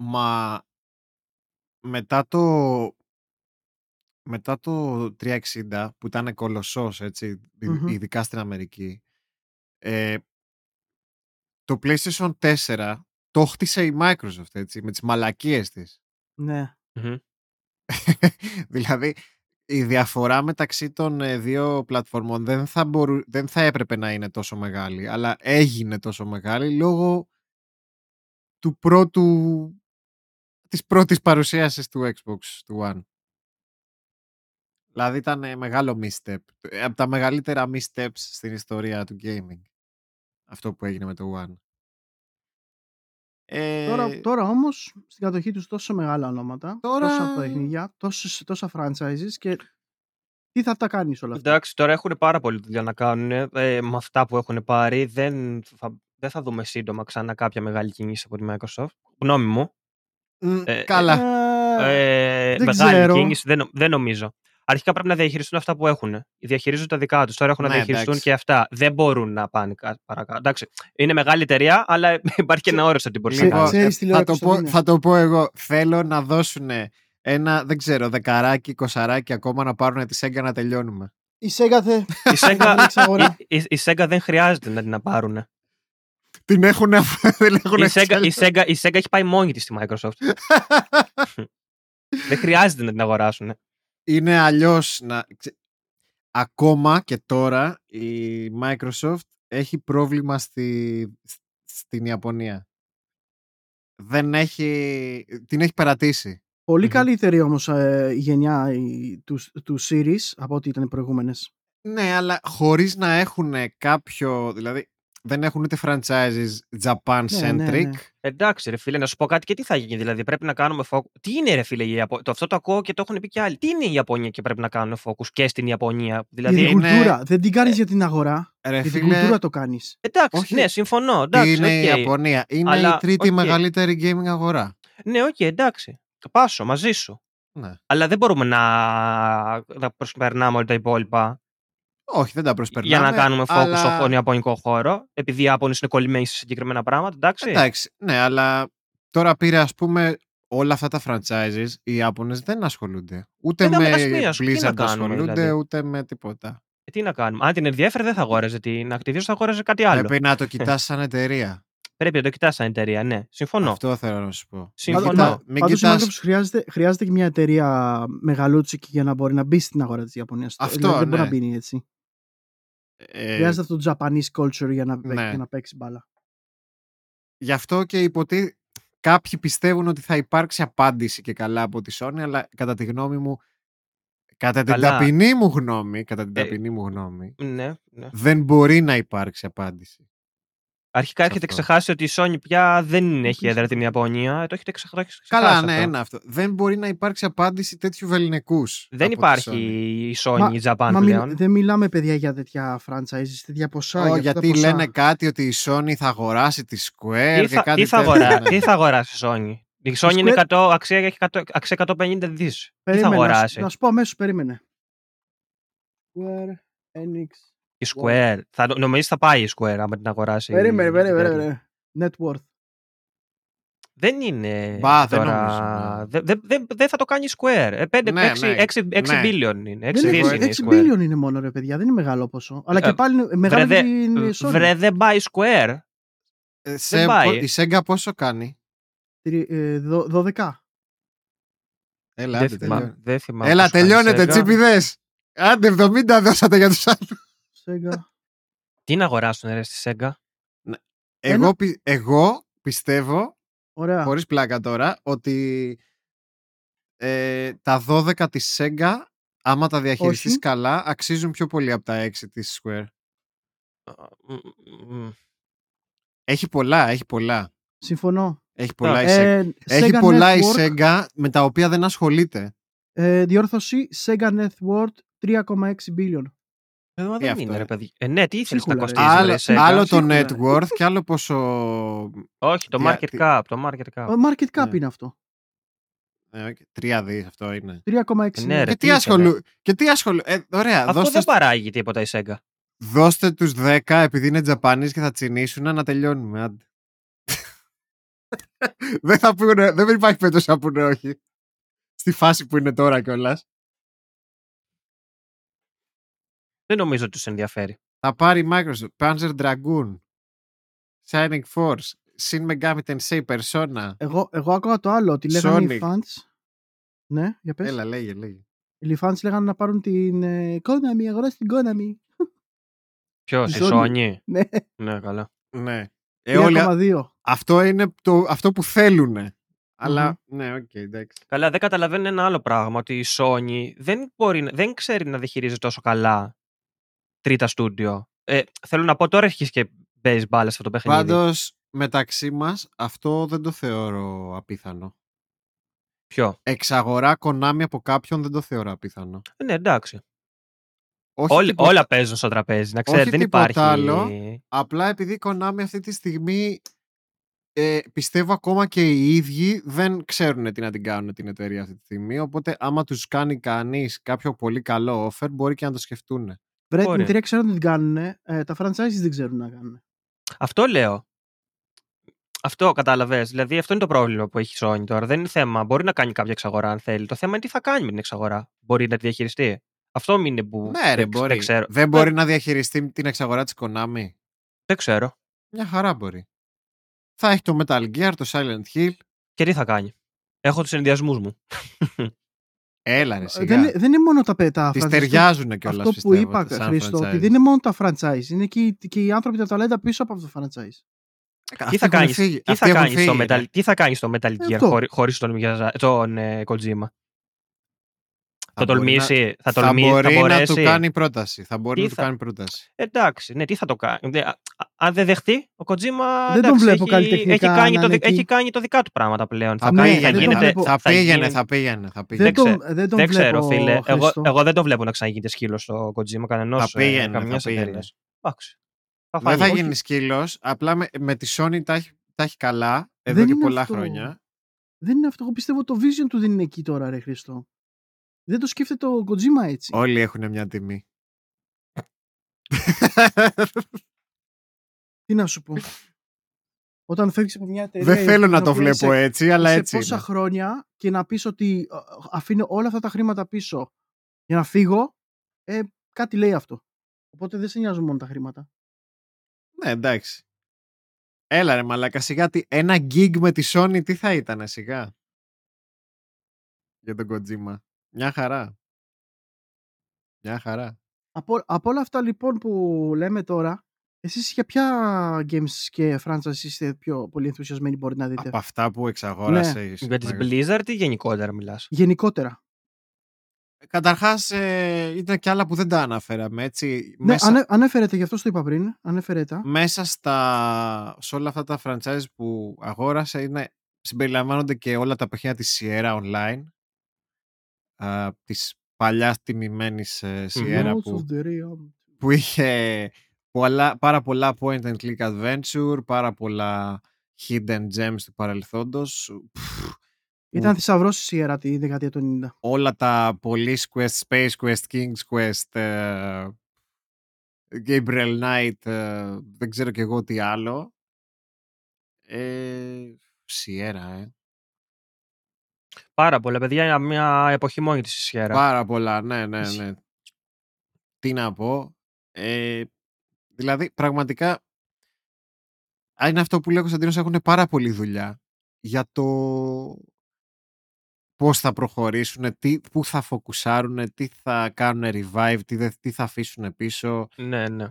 S3: Μα μετά το μετά το 360 που ήταν κολοσσός έτσι, ειδ-
S2: Μμμ.
S3: ειδικά στην Αμερική ε, το PlayStation 4 το χτίσε η Microsoft έτσι, με τις μαλακίες της.
S2: Ναι.
S1: Μμμ.
S3: δηλαδή η διαφορά μεταξύ των ε, δύο πλατφορμών δεν θα, μπορού, δεν θα έπρεπε να είναι τόσο μεγάλη αλλά έγινε τόσο μεγάλη λόγω του πρώτου της πρώτης παρουσίασης του Xbox του One. Δηλαδή ήταν ε, μεγάλο misstep. Ε, Από τα μεγαλύτερα missteps στην ιστορία του gaming. Αυτό που έγινε με το One. Ε,
S2: Τώρα, τώρα όμως στην κατοχή τους τόσο μεγάλα ονόματα,
S3: Τώρα-
S2: τόσα παιχνίδια, τόσες, τόσα franchises και τι θα τα κάνεις όλα αυτά;
S1: Εντάξει, τώρα έχουν πάρα πολύ δουλειά να κάνουν. Ε, με αυτά που έχουν πάρει, δεν θα, δεν θα δούμε σύντομα ξανά κάποια μεγάλη κίνηση από τη Microsoft. Γνώμη μου.
S3: μ,
S1: ε,
S3: καλά.
S2: Ε,
S1: Ε,
S2: δεν
S1: μεγάλη
S2: ξέρω.
S1: κίνηση δεν, νο- δεν νομίζω. Αρχικά πρέπει να διαχειριστούν αυτά που έχουν. Διαχειρίζονται τα δικά τους. Τώρα έχουν να
S3: Ναι,
S1: διαχειριστούν
S3: εντάξει.
S1: και αυτά. Δεν μπορούν να πάνε κα- παρακάτω. Εντάξει, είναι μεγάλη εταιρεία, αλλά υπάρχει και ένα όριο σε τι μπορείς να
S2: Λοιπόν,
S1: κάνεις.
S2: ξέρεις τι λέω,
S3: θα, το πω,
S2: Κωνσταντίνε.
S3: θα το πω εγώ. Θέλω να δώσουν ένα, δεν ξέρω, δεκαράκι, κοσαράκι ακόμα να πάρουν τη Sega να τελειώνουμε.
S2: Η Sega θε...
S1: Η Sega,
S2: θα ανοίξει αγορά.
S1: η, η, η Sega δεν χρειάζεται να την να πάρουν.
S3: Την έχουν, δεν έχουν
S1: Η Sega, η, Sega, η Sega έχει πάει μόνη της στη Microsoft. δεν χρειάζεται να την αγοράσουν.
S3: Είναι αλλιώς να. ξε- Ακόμα και τώρα η Microsoft έχει πρόβλημα στη, στην Ιαπωνία. Δεν έχει. Την έχει περατήσει.
S2: Πολύ
S1: Μμμ.
S2: καλύτερη όμως ε, η γενιά η- τους, τους Series από ό,τι ήταν οι προηγούμενες.
S3: Ναι, αλλά χωρίς να έχουν κάποιο. Δηλαδή, δεν έχουν ούτε franchises Japan
S2: Ναι, ναι,
S3: centric.
S2: ναι.
S1: Εντάξει, ρε φίλε, να σου πω κάτι και τι θα γίνει. Δηλαδή, πρέπει να κάνουμε focus. Τι είναι, ρε φίλε, η Ιαπω... το, αυτό το ακούω και το έχουν πει και άλλοι. Τι είναι η Ιαπωνία και πρέπει να κάνουμε focus και στην Ιαπωνία. Δηλαδή,
S2: για την
S3: είναι-
S2: κουλτούρα. Δεν την κάνεις για την αγορά.
S3: Ρε
S2: για την
S3: φίλε,
S2: κουλτούρα το κάνεις.
S1: εντάξει,
S3: όχι.
S1: ναι, συμφωνώ.
S3: τι
S1: Εντάξει,
S3: είναι η
S1: οκ.
S3: Ιαπωνία. Είναι
S1: Αλλά,
S3: η τρίτη
S1: οκ.
S3: μεγαλύτερη gaming αγορά.
S1: Ναι, οκ, εντάξει. Πάσω μαζί σου.
S3: Ναι.
S1: Αλλά δεν μπορούμε να, να προσπερνάμε όλα τα υπόλοιπα
S3: Όχι, δεν τα προσπερνάμε.
S1: για να κάνουμε focus
S3: αλλά...
S1: στον Ιαπωνικό χώρο. Επειδή οι Ιάπωνε είναι κολλημένοι σε συγκεκριμένα πράγματα. Εντάξει.
S3: Εντάξει, ναι, αλλά τώρα πήρε ας πούμε όλα αυτά τα franchises, οι Ιάπωνες δεν ασχολούνται. Ούτε
S1: Ε, να
S3: με
S1: μας πει, ας πούμε, τι να
S3: Blizzard
S1: κάνουμε,
S3: ασχολούνται,
S1: δηλαδή;
S3: ούτε με τίποτα.
S1: Ε, τι να κάνουμε. Αν την ενδιαφέρει, δεν θα αγόραζε την Activision, θα αγόραζε κάτι άλλο.
S3: Πρέπει να το κοιτάς σαν εταιρεία.
S1: Πρέπει να το κοιτάς σαν εταιρεία, ναι. Συμφωνώ.
S3: Αυτό θέλω να σου πω.
S1: Συμφωνώ.
S3: Μην, κοιτά, μην
S2: Πάντως η
S3: κοιτάς...
S2: Microsoft χρειάζεται, χρειάζεται και μια εταιρεία μεγαλούτσικη για να μπορεί να μπει στην αγορά της Ιαπωνίας.
S3: Αυτό,
S2: δηλαδή, δεν μπορεί
S3: ναι.
S2: να μπει έτσι.
S3: Ε,
S2: Χρειάζεται αυτό το Japanese culture για να, παί-
S3: ναι.
S2: για να παίξει μπάλα.
S3: Γι' αυτό και υποτι... κάποιοι πιστεύουν ότι θα υπάρξει απάντηση και καλά από τη Sony, αλλά κατά τη γνώμη μου, κατά την
S1: Καλά.
S3: ταπεινή μου γνώμη, κατά την
S1: Ε,
S3: ταπεινή μου γνώμη,
S1: Ναι, ναι.
S3: δεν μπορεί να υπάρξει απάντηση.
S1: Αρχικά
S3: σε
S1: έχετε
S3: αυτό.
S1: ξεχάσει ότι η Sony πια δεν έχει έδρα την Ιαπωνία. Ε, Το έχετε ξεχ- το έχετε ξεχάσει.
S3: Καλά, ναι,
S1: αυτό.
S3: ένα αυτό. Δεν μπορεί να υπάρξει απάντηση τέτοιου βεληνικούς.
S1: Δεν υπάρχει η Sony
S2: Μα-
S1: η Japan
S2: Μα
S1: πλέον.
S2: μιλ- δεν μιλάμε παιδιά για τέτοια franchises, τέτοια ποσά. για αυτά τα
S3: γιατί
S2: ποσά.
S3: λένε κάτι ότι η Sony θα αγοράσει τη Square
S1: Τι
S3: και
S1: θα,
S3: κάτι
S1: τι, θα
S3: τέτοιο,
S1: αγορά,
S3: ναι.
S1: τι θα αγοράσει η Sony; Η Sony είναι
S2: Square-
S1: 100, αξία, έχει 100, αξία 150 δις. Τι θα
S2: Περίμενε, να σου-
S1: αγοράσει;
S2: Να σου πω αμέσως, περίμενε. Square Enix.
S1: Η Square. Θα, νομίζεις θα πάει η Square άμα την αγοράσει.
S2: Περίμενε,
S1: η-
S2: περίμενε,
S1: τέτοια.
S2: περίμενε. Net worth.
S1: Δεν είναι.
S3: Μπα, δεν
S1: τώρα...
S3: νομίζω, ναι.
S1: Δεν δεν- δεν- δεν θα το κάνει η Square. Ε, 5,
S3: Ναι,
S1: 6,
S3: ναι,
S1: 6, 6
S3: ναι.
S1: billion είναι. 6
S2: Δεν
S1: δις
S2: είναι,
S1: είναι η
S2: 6
S1: Square.
S2: billion είναι μόνο ρε παιδιά, δεν είναι μεγάλο ποσό. Αλλά και
S1: Ε,
S2: πάλι είναι μεγάλη
S1: βρε,
S2: για την Sony.
S1: Βρε, δεν πάει η Square.
S3: Ε, σε,
S1: πάει.
S3: πο- η Sega πόσο κάνει;
S2: Τρι- ε, δω- 12.
S3: Έλα,
S1: Δεν
S3: άντε,
S1: θυμάμαι.
S3: τελειώνει.
S1: Δεν θυμάμαι
S3: Έλα,
S1: πώς κάνει η
S3: τελειώνετε,
S1: Sega.
S3: τσίπιδες. Άντε, 70 δώσατε για τους άλλους.
S2: Sega.
S1: Τι να αγοράσουν ρε στη Sega.
S3: Εγώ, πι- εγώ πιστεύω,
S2: Ωραία.
S3: χωρίς πλάκα τώρα, ότι ε, τα 12 της Sega, άμα τα διαχειριστείς
S2: Όχι.
S3: καλά, αξίζουν πιο πολύ από τα 6 της Square.
S1: Μ, μ, μ.
S3: Έχει πολλά, έχει πολλά.
S2: Συμφωνώ.
S3: Έχει πολλά η Sega.
S2: Ε,
S3: Έχει
S2: Sega
S3: πολλά η
S2: Network,
S3: Sega με τα οποία δεν ασχολείται.
S2: ε, διόρθωση Sega Net Worth 3,6 billion.
S1: Ε, μα
S3: Τι
S1: δεν
S3: αυτό,
S1: είναι,
S3: ρε.
S1: ρε παιδί. Ε, ναι, τι ήθελες να
S2: Ψίχουλα, ρε.
S1: κοστίζεις,
S3: Άλλο,
S1: ρε, η Sega.
S3: άλλο το
S2: Ψίχουλα,
S3: net
S2: ρε.
S3: worth και άλλο πόσο...
S1: Όχι, το
S3: Δια-
S1: market
S3: τι-
S1: cap. Το market cap.
S2: Ε, Market cap
S3: Ναι.
S2: είναι αυτό.
S3: Ε, οκ, τρία δις αυτό είναι.
S2: 3,6
S1: Ναι, ρε.
S3: Και
S1: τι
S3: τι
S1: ήθελε.
S3: ασχολού... Και τι ασχολού... Ε, ωραία,
S1: Αυτό
S3: δώστε...
S1: δεν παράγει τίποτα η Sega.
S3: Δώστε τους 10 επειδή είναι Japanese και θα τσινήσουν να τελειώνουμε. Άντε. δεν, θα πούνε, δεν υπάρχει περίπτωση να πούνε όχι. Στη φάση που είναι τώρα κιόλας.
S1: Δεν νομίζω ότι τους ενδιαφέρει.
S3: Θα πάρει η Microsoft Panzer Dragoon, Shining Force, Shin Megami Tensei Persona.
S2: Εγώ, εγώ άκουγα το άλλο, ότι λέγανε οι
S3: Sonic.
S2: fans. Ναι, για πες.
S3: Έλα, λέγε, λέγε.
S2: Οι fans λέγανε να πάρουν την ε, Konami, αγοράσει την Konami.
S1: Ποιος, η
S2: Sony.
S1: Sony;
S2: Ναι,
S1: Ναι, καλά.
S3: Ναι. Ε, όλοι,
S2: 3,2.
S3: αυτό είναι το, αυτό που θέλουν. Αλλά, ναι, οκ, εντάξει.
S1: Καλά, δεν καταλαβαίνω ένα άλλο πράγμα. Ότι η Sony δεν, μπορεί, να- δεν ξέρει να διαχειρίζει τόσο καλά τρίτα στούντιο. Ε, θέλω να πω τώρα έχεις και παίζει μπάλα σε αυτό το παιχνίδι.
S3: Πάντως, μεταξύ μας, αυτό δεν το θεωρώ απίθανο.
S1: Ποιο;
S3: Εξαγορά Konami από κάποιον δεν το θεωρώ απίθανο.
S1: Ε, Ναι, εντάξει.
S3: Όχι
S1: Όλοι,
S3: τίποτα-
S1: όλα παίζουν στο τραπέζι. Να ξέρει,
S3: Όχι
S1: δεν
S3: τίποτα
S1: υπάρχει.
S3: άλλο. Απλά επειδή η Konami αυτή τη στιγμή ε, πιστεύω ακόμα και οι ίδιοι δεν ξέρουν τι να την κάνουν την εταιρεία αυτή τη στιγμή. Οπότε άμα τους κάνει κανείς κάποιο πολύ καλό offer μπορεί και να το σκεφτούν.
S2: Βρε, την
S1: Μπορεί.
S2: εταιρεία ξέρουν να την κάνουν. Ε, τα franchises δεν ξέρουν να κάνουν.
S1: Αυτό λέω. Αυτό κατάλαβες. Δηλαδή, αυτό είναι το πρόβλημα που έχει η Sony τώρα. Δεν είναι θέμα. Μπορεί να κάνει κάποια εξαγορά αν θέλει. Το θέμα είναι τι θα κάνει με την εξαγορά. Μπορεί να τη διαχειριστεί. Αυτό είναι που
S3: Ναι, ρε,
S1: δεν,
S3: μπορεί.
S1: δεν ξέρω.
S3: Δεν μπορεί να διαχειριστεί την εξαγορά της Konami.
S1: Δεν ξέρω.
S3: Μια χαρά μπορεί. Θα έχει το Metal Gear, το Silent Hill.
S1: Και τι θα κάνει. Έχω τους ενδιασμούς μου.
S3: Έλα ρε
S2: Ε,
S3: σιγά.
S2: Δεν, είναι- δεν είναι μόνο τα, πε- τα
S3: Τις
S2: franchise.
S3: ταιριάζουν κιόλας
S2: Αυτό που
S3: πιστεύω,
S2: είπα,
S3: σαν
S2: Χρήστο,
S3: franchise.
S2: ότι δεν είναι μόνο τα franchise. Είναι και, οι- και οι άνθρωποι τα ταλέντα πίσω από αυτό το franchise.
S3: Αυτοί
S1: τι θα
S3: έχουν
S1: κάνει
S3: φύγει.
S1: τι
S3: Αυτοί
S1: θα
S3: έχουν
S1: κάνεις στο
S3: φύγει,
S1: Metal,
S3: ναι.
S1: τι θα κάνεις στο Metal Gear
S2: Αυτό.
S1: χωρίς, χωρίς τον, Miyaza- τον ε, Kojima; Θα,
S3: μπορεί
S1: τολμήσει, θα,
S3: θα
S1: τολμήσει,
S3: μπορεί
S1: θα
S3: να
S1: μπορέσει.
S3: του κάνει πρόταση. Θα μπορεί
S1: Τι
S3: να του
S1: θα-
S3: κάνει πρόταση.
S1: Εντάξει, ναι, τι θα το κάνει. Δε- α- α- Αν δεν δεχτεί, ο Kojima
S2: Δεν τον
S1: εντάξει,
S2: βλέπω
S1: έχει,
S2: καλλιτεχνικά
S1: έχει, κάνει
S2: να
S1: το,
S2: είναι
S1: δι- έχει
S2: εκεί.
S1: κάνει το δικά του πράγματα πλέον.
S3: Θα
S1: Θα, κάνει, θα
S2: δεν τον
S3: πήγαινε,
S1: γίνεται,
S2: βλέπω.
S3: θα
S1: θα
S3: πήγαινε,
S1: γίνει-
S3: θα πήγαινε, θα
S2: Δεν,
S3: πήγαινε.
S1: Δεν
S2: τον,
S1: ξέρω.
S2: δεν τον
S1: δεν ξέρω,
S2: βλέπω,
S1: φίλε. Εγώ,
S2: Χρήστο.
S1: εγώ δεν το βλέπω να ξαναγίνεται σκύλος στο Kojima κανενός.
S3: Θα πήγαινε, θα
S1: καμιάς
S3: πήγαινε.
S1: εταιρείας. Εντάξει. Θα
S3: Δεν θα
S1: φανεί.
S2: όχι.
S3: γίνει σκύλος. Απλά με, με τη Sony τα έχει, τα έχει καλά εδώ
S2: Δεν
S3: και
S2: είναι
S3: πολλά
S2: αυτό.
S3: χρόνια.
S2: Δεν είναι αυτό. Εγώ πιστεύω το vision του δεν είναι εκεί τώρα, ρε Χρήστο. Δεν το σκέφτεται ο Kojima έτσι.
S3: Όλοι έχουν μια τιμή.
S2: Τι να σου πω. Όταν φεύγεις από μια εταιρεία.
S3: Δεν
S2: η
S3: θέλω
S2: οποία-
S3: να
S2: την
S3: το
S2: οποία
S3: βλέπω
S2: είσαι-
S3: έτσι, αλλά
S2: είσαι
S3: έτσι
S2: πόσα
S3: είναι.
S2: χρόνια και να πεις ότι ε, αφήνω όλα αυτά τα χρήματα πίσω για να φύγω, ε, κάτι λέει αυτό. Οπότε δεν σε νοιάζουν μόνο τα χρήματα.
S3: Ναι, εντάξει. Έλα ρε μαλάκα, σιγά τι, ένα gig με τη Sony τι θα ήταν σιγά. Για τον Kojima. Μια χαρά. Μια χαρά.
S2: Από, από όλα αυτά λοιπόν που λέμε τώρα, εσείς για ποια games και franchise είστε πιο πολύ ενθουσιασμένοι μπορείτε να δείτε;
S3: Από αυτά που εξαγόρασε. η
S1: Για τις
S3: Microsoft.
S1: Blizzard ή γενικότερα μιλάς;
S2: Γενικότερα.
S3: Καταρχάς ε, ήταν και άλλα που δεν τα αναφέραμε έτσι.
S2: Ναι,
S3: μέσα,
S2: ανε, ανέφερετε, γι' αυτό το είπα πριν. Ανέφερε τα.
S3: μέσα στα, σε όλα αυτά τα franchise που αγόρασε είναι, συμπεριλαμβάνονται και όλα τα παιχνίδια της Sierra Online. Α, της παλιάς τιμημένης ε, Sierra
S2: Lords
S3: που,
S2: of the Realm.
S3: που είχε πολλά, πάρα πολλά point and click adventure, πάρα πολλά hidden gems του παρελθόντος. Πφ,
S2: Ήταν θησαυρός η Sierra τη δεκαετία του 90.
S3: όλα τα Police Quest, Space Quest, King's Quest, ε, Gabriel Knight, ε, δεν ξέρω και εγώ τι άλλο. Ε, Sierra, ε.
S1: Πάρα πολλά παιδιά για μια εποχή μόνη της η Sierra.
S3: Πάρα πολλά, ναι, ναι,
S2: Ισχύει.
S3: ναι. Τι να πω. Ε, δηλαδή, πραγματικά, αν είναι αυτό που λέει ο Κωνσταντίνος, έχουν πάρα πολλή δουλειά για το πώς θα προχωρήσουν, τι, πού θα φοκουσάρουν, τι θα κάνουν revive, τι, δεν- τι θα αφήσουν πίσω.
S1: Ναι, ναι.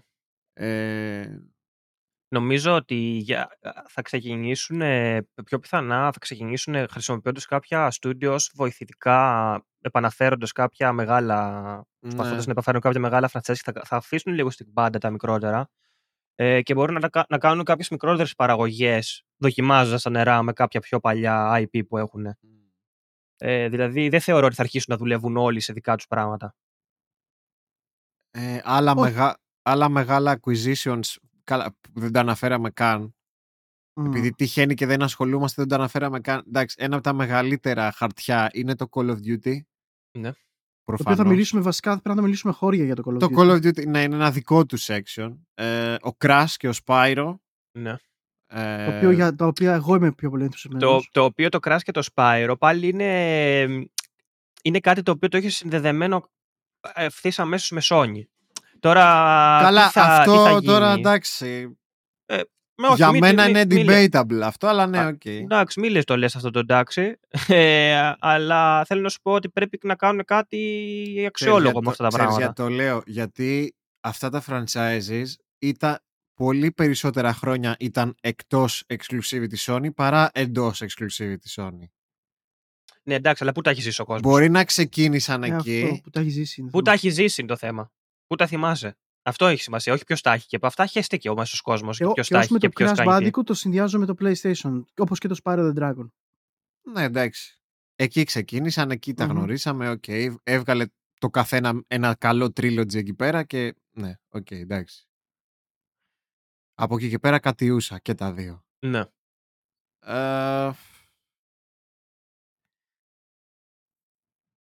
S3: Ε,
S1: Νομίζω ότι για, θα ξεκινήσουν, ε, πιο πιθανά θα ξεκινήσουν χρησιμοποιώντας κάποια studios βοηθητικά, επαναφέροντας κάποια μεγάλα, προσπαθώντας
S3: ναι.
S1: να επαφέρουν κάποια μεγάλα franchise, θα, θα αφήσουν λίγο στην πάντα τα μικρότερα ε, και μπορούν να, τα- να κάνουν κάποιες μικρότερες παραγωγές, δοκιμάζοντας τα νερά με κάποια πιο παλιά IP που έχουν. Ε, δηλαδή δεν θεωρώ ότι θα αρχίσουν να δουλεύουν όλοι σε δικά τους πράγματα.
S3: Ε, άλλα,
S2: Όχι.
S3: μεγα, άλλα μεγάλα acquisitions καλά, που δεν τα αναφέραμε καν.
S2: Μμ.
S3: Επειδή τυχαίνει και δεν ασχολούμαστε, δεν τα αναφέραμε καν. Εντάξει, ένα από τα μεγαλύτερα χαρτιά είναι το Call of Duty.
S1: Ναι.
S2: Το οποίο θα
S3: προφανώς.
S2: μιλήσουμε βασικά, πρέπει να μιλήσουμε χώρια για το Call of
S3: Το
S2: Duty.
S3: Call of Duty ναι, είναι ένα δικό του section. Ε, ο Crash και ο Spyro.
S1: Ναι.
S3: Ε,
S2: Το οποίο για τα οποία εγώ είμαι πιο πολύ
S1: Το,
S2: ενθουσιασμένος.
S1: το οποίο το Crash και το Spyro πάλι είναι, είναι κάτι το οποίο το έχει συνδεδεμένο ευθύς αμέσως με Sony. Τώρα.
S3: Καλά,
S1: τι θα,
S3: αυτό
S1: τι θα γίνει;
S3: τώρα εντάξει.
S1: Με όχι,
S3: για
S1: μη-
S3: μένα
S1: μη-
S3: είναι
S1: μη λες.
S3: debatable αυτό, αλλά ναι,
S1: Α,
S3: οκ.
S1: Εντάξει, μη λες το λες αυτό το εντάξει. Ε, αλλά θέλω να σου πω ότι πρέπει να κάνουν κάτι
S3: Ξέρεις
S1: αξιόλογο
S3: γιατί
S1: με
S3: το-
S1: αυτά τα
S3: ξέρεις
S1: πράγματα.
S3: γιατί το λέω, γιατί αυτά τα franchises ήταν πολύ περισσότερα χρόνια ήταν εκτός exclusivity Sony παρά εντός exclusivity Sony.
S1: Ναι, εντάξει, αλλά πού τα έχει ζήσει ο κόσμος;
S3: Μπορεί να ξεκίνησαν
S2: Ε,
S3: εκεί.
S2: αυτό που τα έχει ζήσει. είναι
S1: Πού
S2: το
S1: τα
S2: θέμα.
S1: έχει ζήσει είναι το θέμα. Πού τα θυμάσαι; Αυτό έχει σημασία, όχι ποιο τα έχει. Και από αυτά χαίστηκε ο μέσος κόσμος.
S2: Και,
S1: Και
S2: εγώ-
S1: ποιος
S2: και
S1: τα
S2: ως
S1: έχει
S2: με
S1: και
S2: το
S1: ποιος
S2: Crash
S1: κάνει. τι.
S2: Bandicoot το συνδυάζω με το PlayStation. Όπως και το Spyro the Dragon.
S3: Ναι, εντάξει. Εκεί ξεκίνησαν, εκεί τα
S2: Μμμ.
S3: γνωρίσαμε, οκ. Έβγαλε το καθένα ένα καλό trilogy εκεί πέρα και ναι, οκ, εντάξει. Από εκεί και πέρα κατιούσα και τα δύο.
S1: Ναι.
S3: Ε,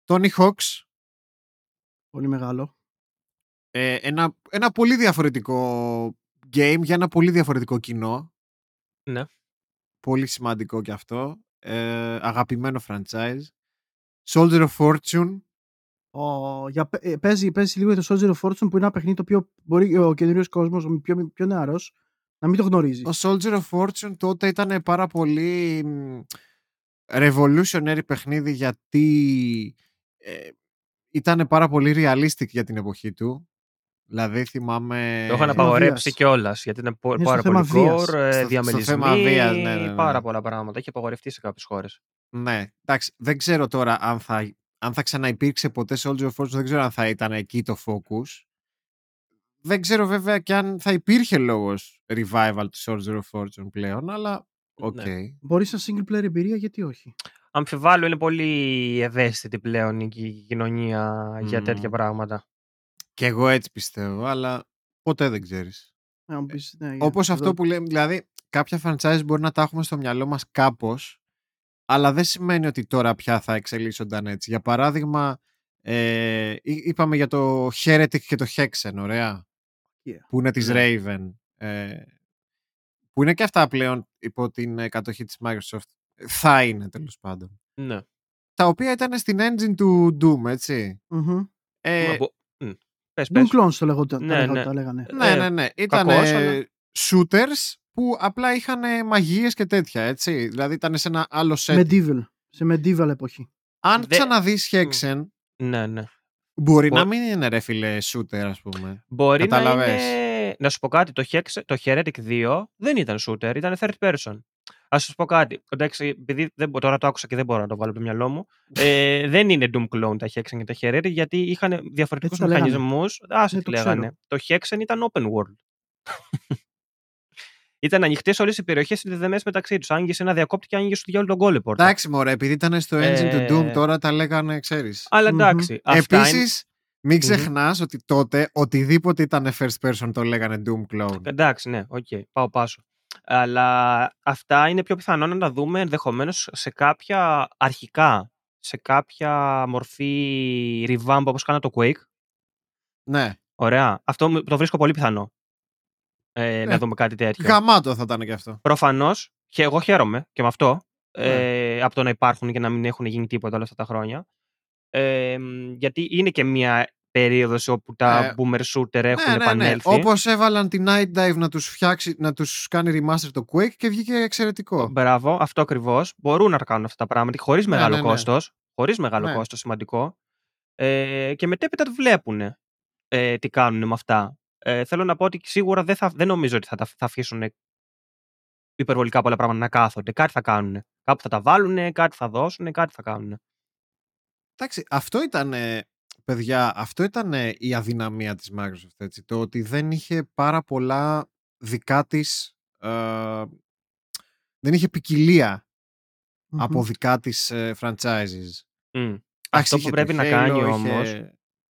S3: Tony Hawk's,
S2: Πολύ μεγάλο.
S3: Ε, ένα, ένα πολύ διαφορετικό game για ένα πολύ διαφορετικό κοινό.
S1: Ναι.
S3: Πολύ σημαντικό και αυτό. Ε, αγαπημένο franchise. Soldier of Fortune.
S2: Ο, για, πε- ε, παίζει, παίζει λίγο για το Soldier of Fortune που είναι ένα παιχνίδι το οποίο μπορεί ο καινούριος κόσμος, ο πιο, πιο νεαρός, να μην το γνωρίζει.
S3: Ο Soldier of Fortune τότε ήταν πάρα πολύ μ, revolutionary παιχνίδι γιατί ε, ήταν πάρα πολύ realistic για την εποχή του. Δηλαδή θυμάμαι...
S1: Το είχαν
S2: θέμα
S1: απαγορέψει
S2: βίας.
S1: κιόλας γιατί είναι πο-
S2: Είναι στο
S1: πάρα
S2: θέμα
S1: πολύ
S2: βίας.
S1: gore, ε,
S3: Στο- στο
S1: διαμελισμοί,
S3: θέμα βίας, ναι, ναι, ναι.
S1: πάρα πολλά πράγματα. Έχει απαγορευτεί σε κάποιες χώρες.
S3: Ναι, εντάξει, δεν ξέρω τώρα αν θα, αν θα ξαναυπήρξε ποτέ Soldier of Fortune, δεν ξέρω αν θα ήταν εκεί το focus. Δεν ξέρω βέβαια και αν θα υπήρχε λόγος revival του Soldier of Fortune πλέον, αλλά οκ.
S1: Ναι.
S2: Μπορεί σαν single player εμπειρία, γιατί όχι;
S1: Αμφιβάλλω είναι πολύ ευαίσθητη πλέον η ki- κοινωνία για
S3: Μμμ.
S1: τέτοια πράγματα.
S3: Και εγώ έτσι πιστεύω, αλλά ποτέ δεν ξέρεις.
S2: Να μου πεις, ναι, για-
S3: Όπως αυτό
S2: εδώ-
S3: που λέμε, δηλαδή κάποια franchise μπορεί να τα έχουμε στο μυαλό μας κάπως, αλλά δεν σημαίνει ότι τώρα πια θα εξελίσσονταν έτσι. Για παράδειγμα, ε, εί- είπαμε για το Heretic και το Hexen, ωραία,
S2: Yeah.
S3: που είναι της
S1: Ναι.
S3: Raven, ε, που είναι και αυτά πλέον υπό την ε, κατοχή της Microsoft. Θα είναι τέλος πάντων.
S1: Ναι.
S3: Τα οποία ήταν στην engine του Doom, έτσι.
S2: Μμμ.
S3: Ε,
S1: Μα μπο- Μμ. Πες,
S2: Doom
S1: πες.
S2: Clones το λέγονταν.
S1: Ναι,
S2: τα, λέγα-
S1: ναι.
S2: τα λέγανε.
S3: Ναι,
S1: Ε,
S3: ναι, ναι. Ήταν
S1: κακός, αλλά-
S3: shooters που απλά είχαν μαγείες και τέτοια, έτσι. Δηλαδή ήταν σε ένα άλλο set.
S2: Medieval. Σε medieval εποχή.
S3: Αν
S1: Δε-
S3: ξαναδείς Hexen,
S1: Ναι, ναι.
S3: μπορεί
S1: Μπο-
S3: να μην είναι ρε φίλε shooter, ας πούμε.
S1: Μπορεί να
S3: Καταλαβες.
S1: είναι... Να σου πω κάτι, το, Hex, το Heretic 2 δεν ήταν shooter, ήταν third person. Α σου πω κάτι. Εντάξει, επειδή δεν, μπο- τώρα το άκουσα και δεν μπορώ να το βάλω από το μυαλό μου. Ε, δεν είναι Doom Clone τα Hexen και τα Heretic, γιατί είχαν διαφορετικούς
S2: Έτσι τα λέγανε.
S1: μηχανισμούς. Άσε
S2: Ναι,
S1: τι
S2: το
S1: λέγανε. Το Hexen ήταν open world. ήταν ανοιχτές όλες οι περιοχές συνδεδεμένε μεταξύ τους. Άνοιγε ένα διακόπτη και άνοιγε σου για όλο τον κόλλε πόρτα.
S3: Εντάξει, μωρέ, επειδή ήταν στο engine
S1: Ε,
S3: του Doom, τώρα τα λέγανε, ξέρεις.
S1: Αλλά
S2: Μμμ.
S1: εντάξει. αυτά είναι-
S3: Επίσης, μην ξεχνάς ότι τότε οτιδήποτε ήταν first person το λέγανε Doom Clone.
S1: Εντάξει, ναι, οκ, πάω πάσο. Αλλά αυτά είναι πιο πιθανό να τα δούμε ενδεχομένως σε κάποια αρχικά, σε κάποια μορφή revamp όπως κάνα το Quake.
S3: Ναι.
S1: Ωραία. Αυτό μου- το βρίσκω πολύ πιθανό. Ε, Να
S3: Ε,
S1: δούμε κάτι τέτοιο.
S3: Γαμάτο θα ήταν και αυτό.
S1: Προφανώς, και εγώ χαίρομαι και με αυτό,
S3: Ναι.
S1: ε, από το να υπάρχουν και να μην έχουν γίνει τίποτα όλα αυτά τα χρόνια. Ε, μ, γιατί είναι και μια περίοδος όπου τα
S3: Ε,
S1: boomer shooter έχουν
S3: ναι, ναι, ναι.
S1: επανέλθει.
S3: Όπως έβαλαν τη Night Dive να τους φτιάξει, να τους κάνει remaster το Quake και βγήκε εξαιρετικό.
S1: Μπράβο, αυτό ακριβώς. Μπορούν να τα κάνουν αυτά τα πράγματα χωρίς
S3: Ναι,
S1: μεγάλο
S3: ναι, ναι.
S1: κόστος. Χωρίς μεγάλο
S3: Ναι.
S1: κόστος σημαντικό. Ε, και μετέπειτα το βλέπουν ε, τι κάνουν με αυτά. Ε, θέλω να πω ότι σίγουρα δεν, θα, δεν νομίζω ότι θα, τα, θα αφήσουν υπερβολικά πολλά πράγματα να κάθονται. Κάτι θα κάνουν. Κάπου θα τα βάλουν, κάτι θα δώσουν, κάτι θα κάνουν.
S3: Εντάξει, αυτό ήταν, παιδιά, αυτό ήταν η αδυναμία της Microsoft, έτσι, το ότι δεν είχε πάρα πολλά δικά της, ε, δεν είχε ποικιλία
S2: Μμμ.
S3: από δικά της ε, franchises.
S1: Μμ.
S3: Εντάξει,
S1: Αυτό
S3: είχε
S1: που
S3: το
S1: πρέπει να
S3: Halo,
S1: κάνει
S3: είχε-
S1: όμως,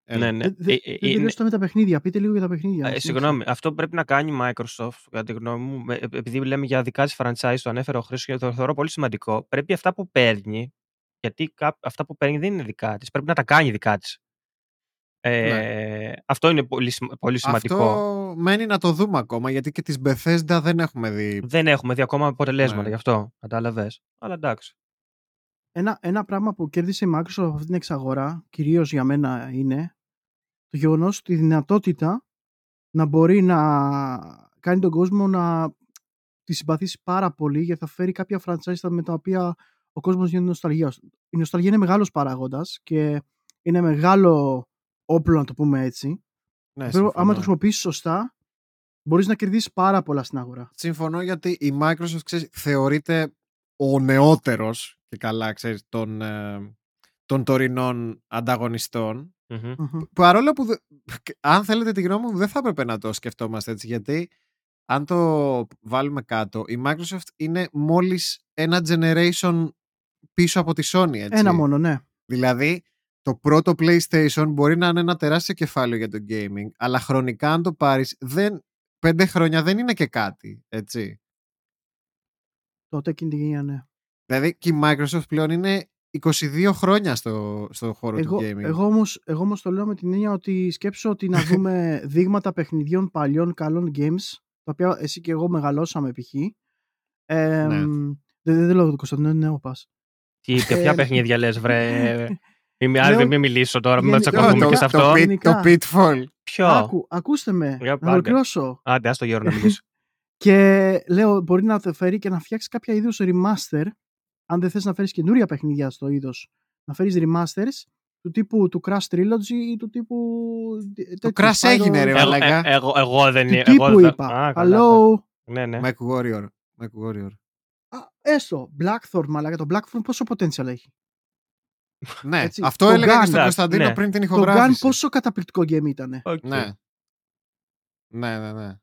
S3: Έλα.
S1: Ναι, ναι.
S2: Δεν δε,
S1: Ε, ε,
S2: δεν
S1: είναι-
S2: τελειώσαμε τα παιχνίδια. Πείτε λίγο για τα παιχνίδια.
S1: Ε,
S2: συνέχισε.
S1: συγγνώμη, αυτό που πρέπει να κάνει η Microsoft, κατά τη γνώμη μου, με- ε, επειδή λέμε για δικά της franchise, το ανέφερε ο Χρήστος και το θεωρώ πολύ σημαντικό. Πρέπει αυτά που παίρνει, γιατί κά- αυτά που παίρνει δεν είναι δικά της, πρέπει να τα κάνει δικά της. Ε, Αυτό είναι πολύ, σημα- πολύ σημαντικό.
S3: Ναι. Αυτό μένει να το δούμε ακόμα γιατί και τις Bethesda δεν έχουμε δει.
S1: Δεν έχουμε δει ακόμα αποτελέσματα
S3: Ναι.
S1: γι' αυτό. Κατάλαβες. Αλλά εντάξει.
S2: Ένα, ένα πράγμα που κέρδισε η Microsoft από αυτή την εξαγορά, κυρίως για μένα, είναι το γεγονός τη δυνατότητα να μπορεί να κάνει τον κόσμο να τη συμπαθήσει πάρα πολύ γιατί θα φέρει κάποια franchise με τα οποία ο κόσμος γίνεται νοσταλγία. Η νοσταλγία είναι μεγάλος παράγοντας και είναι μεγάλο όπλο να το πούμε έτσι.
S3: Ναι,
S2: Βέβαια,
S3: συμφωνώ.
S2: άμα το χρησιμοποιήσεις σωστά, μπορείς να κερδίσεις πάρα πολλά στην αγορά.
S3: Συμφωνώ γιατί η Microsoft ξέρεις, θεωρείται ο νεότερος και καλά ξέρεις, των, ε, των τωρινών ανταγωνιστών
S1: Μμμ.
S2: Μμμ.
S3: Παρόλο που, δε- αν θέλετε τη γνώμη μου, δεν θα έπρεπε να το σκεφτόμαστε έτσι, γιατί αν το βάλουμε κάτω, η Microsoft είναι μόλις ένα generation πίσω από τη Sony, έτσι.
S2: Ένα μόνο, ναι.
S3: Δηλαδή, το πρώτο PlayStation μπορεί να είναι ένα τεράστιο κεφάλαιο για το gaming, αλλά χρονικά αν το πάρεις, δεν, πέντε χρόνια δεν είναι και κάτι, έτσι.
S2: Τότε εκείνη τη γενιά, ναι.
S3: Δηλαδή, και η Microsoft πλέον είναι 22 χρόνια στο, στο χώρο
S2: Εγώ,
S3: του gaming.
S2: εγώ, όμως, εγώ όμως το λέω με την έννοια ότι σκέψω ότι να δούμε δείγματα παιχνιδιών παλιών καλών games, τα οποία εσύ και εγώ μεγαλώσαμε π.χ. Ε,
S3: Ναι.
S2: Δεν, δεν λέω το Κωνσταντινό, είναι νέο πας.
S1: Τι, και ποια
S2: Ε,
S1: παιχνίδια λες, βρε. Μην,
S2: Λέω-
S1: άντε, μην μιλήσω τώρα, μην
S2: γενικά-
S1: τσακωθούμε
S2: το-
S1: και σε
S3: το,
S1: αυτό.
S3: pit-
S2: Γενικά.
S3: το Pitfall.
S1: Ποιο;
S2: Άκου, ακούστε με,
S1: Για
S2: να
S1: πάντα.
S2: ολοκληρώσω.
S1: Άντε, άστο γέρο να μιλήσω.
S2: Και λέω, μπορεί να το φέρει και να φτιάξει κάποια είδους remaster, αν δεν θες να φέρεις καινούρια παιχνίδια στο είδος, να φέρεις remasters του τύπου του Crash Trilogy ή του τύπου...
S3: Το Crash έγινε, ρε,
S1: εγώ,
S3: μαλάκα.
S1: ε, εγώ, εγώ δεν
S2: Του
S1: εγώ
S2: τύπου
S1: δεν-
S2: είπα.
S1: Α, καλά,
S2: Hello.
S1: Ναι, ναι.
S3: Mech Warrior. Mech Warrior.
S2: Α, έστω, Blackthorn, μαλάκα. Το Blackthorn πόσο potential έχει;
S3: Ναι,
S2: Έτσι,
S3: αυτό
S2: το
S3: έλεγα και
S2: Gun,
S3: στον
S1: εντάξει,
S3: Κωνσταντίνο
S1: ναι.
S3: πριν την
S2: Το Gun
S3: ηχογράφηση.
S2: πόσο καταπληκτικό game ήταν.
S1: Οκ.
S3: Ναι. Ναι, ναι, ναι.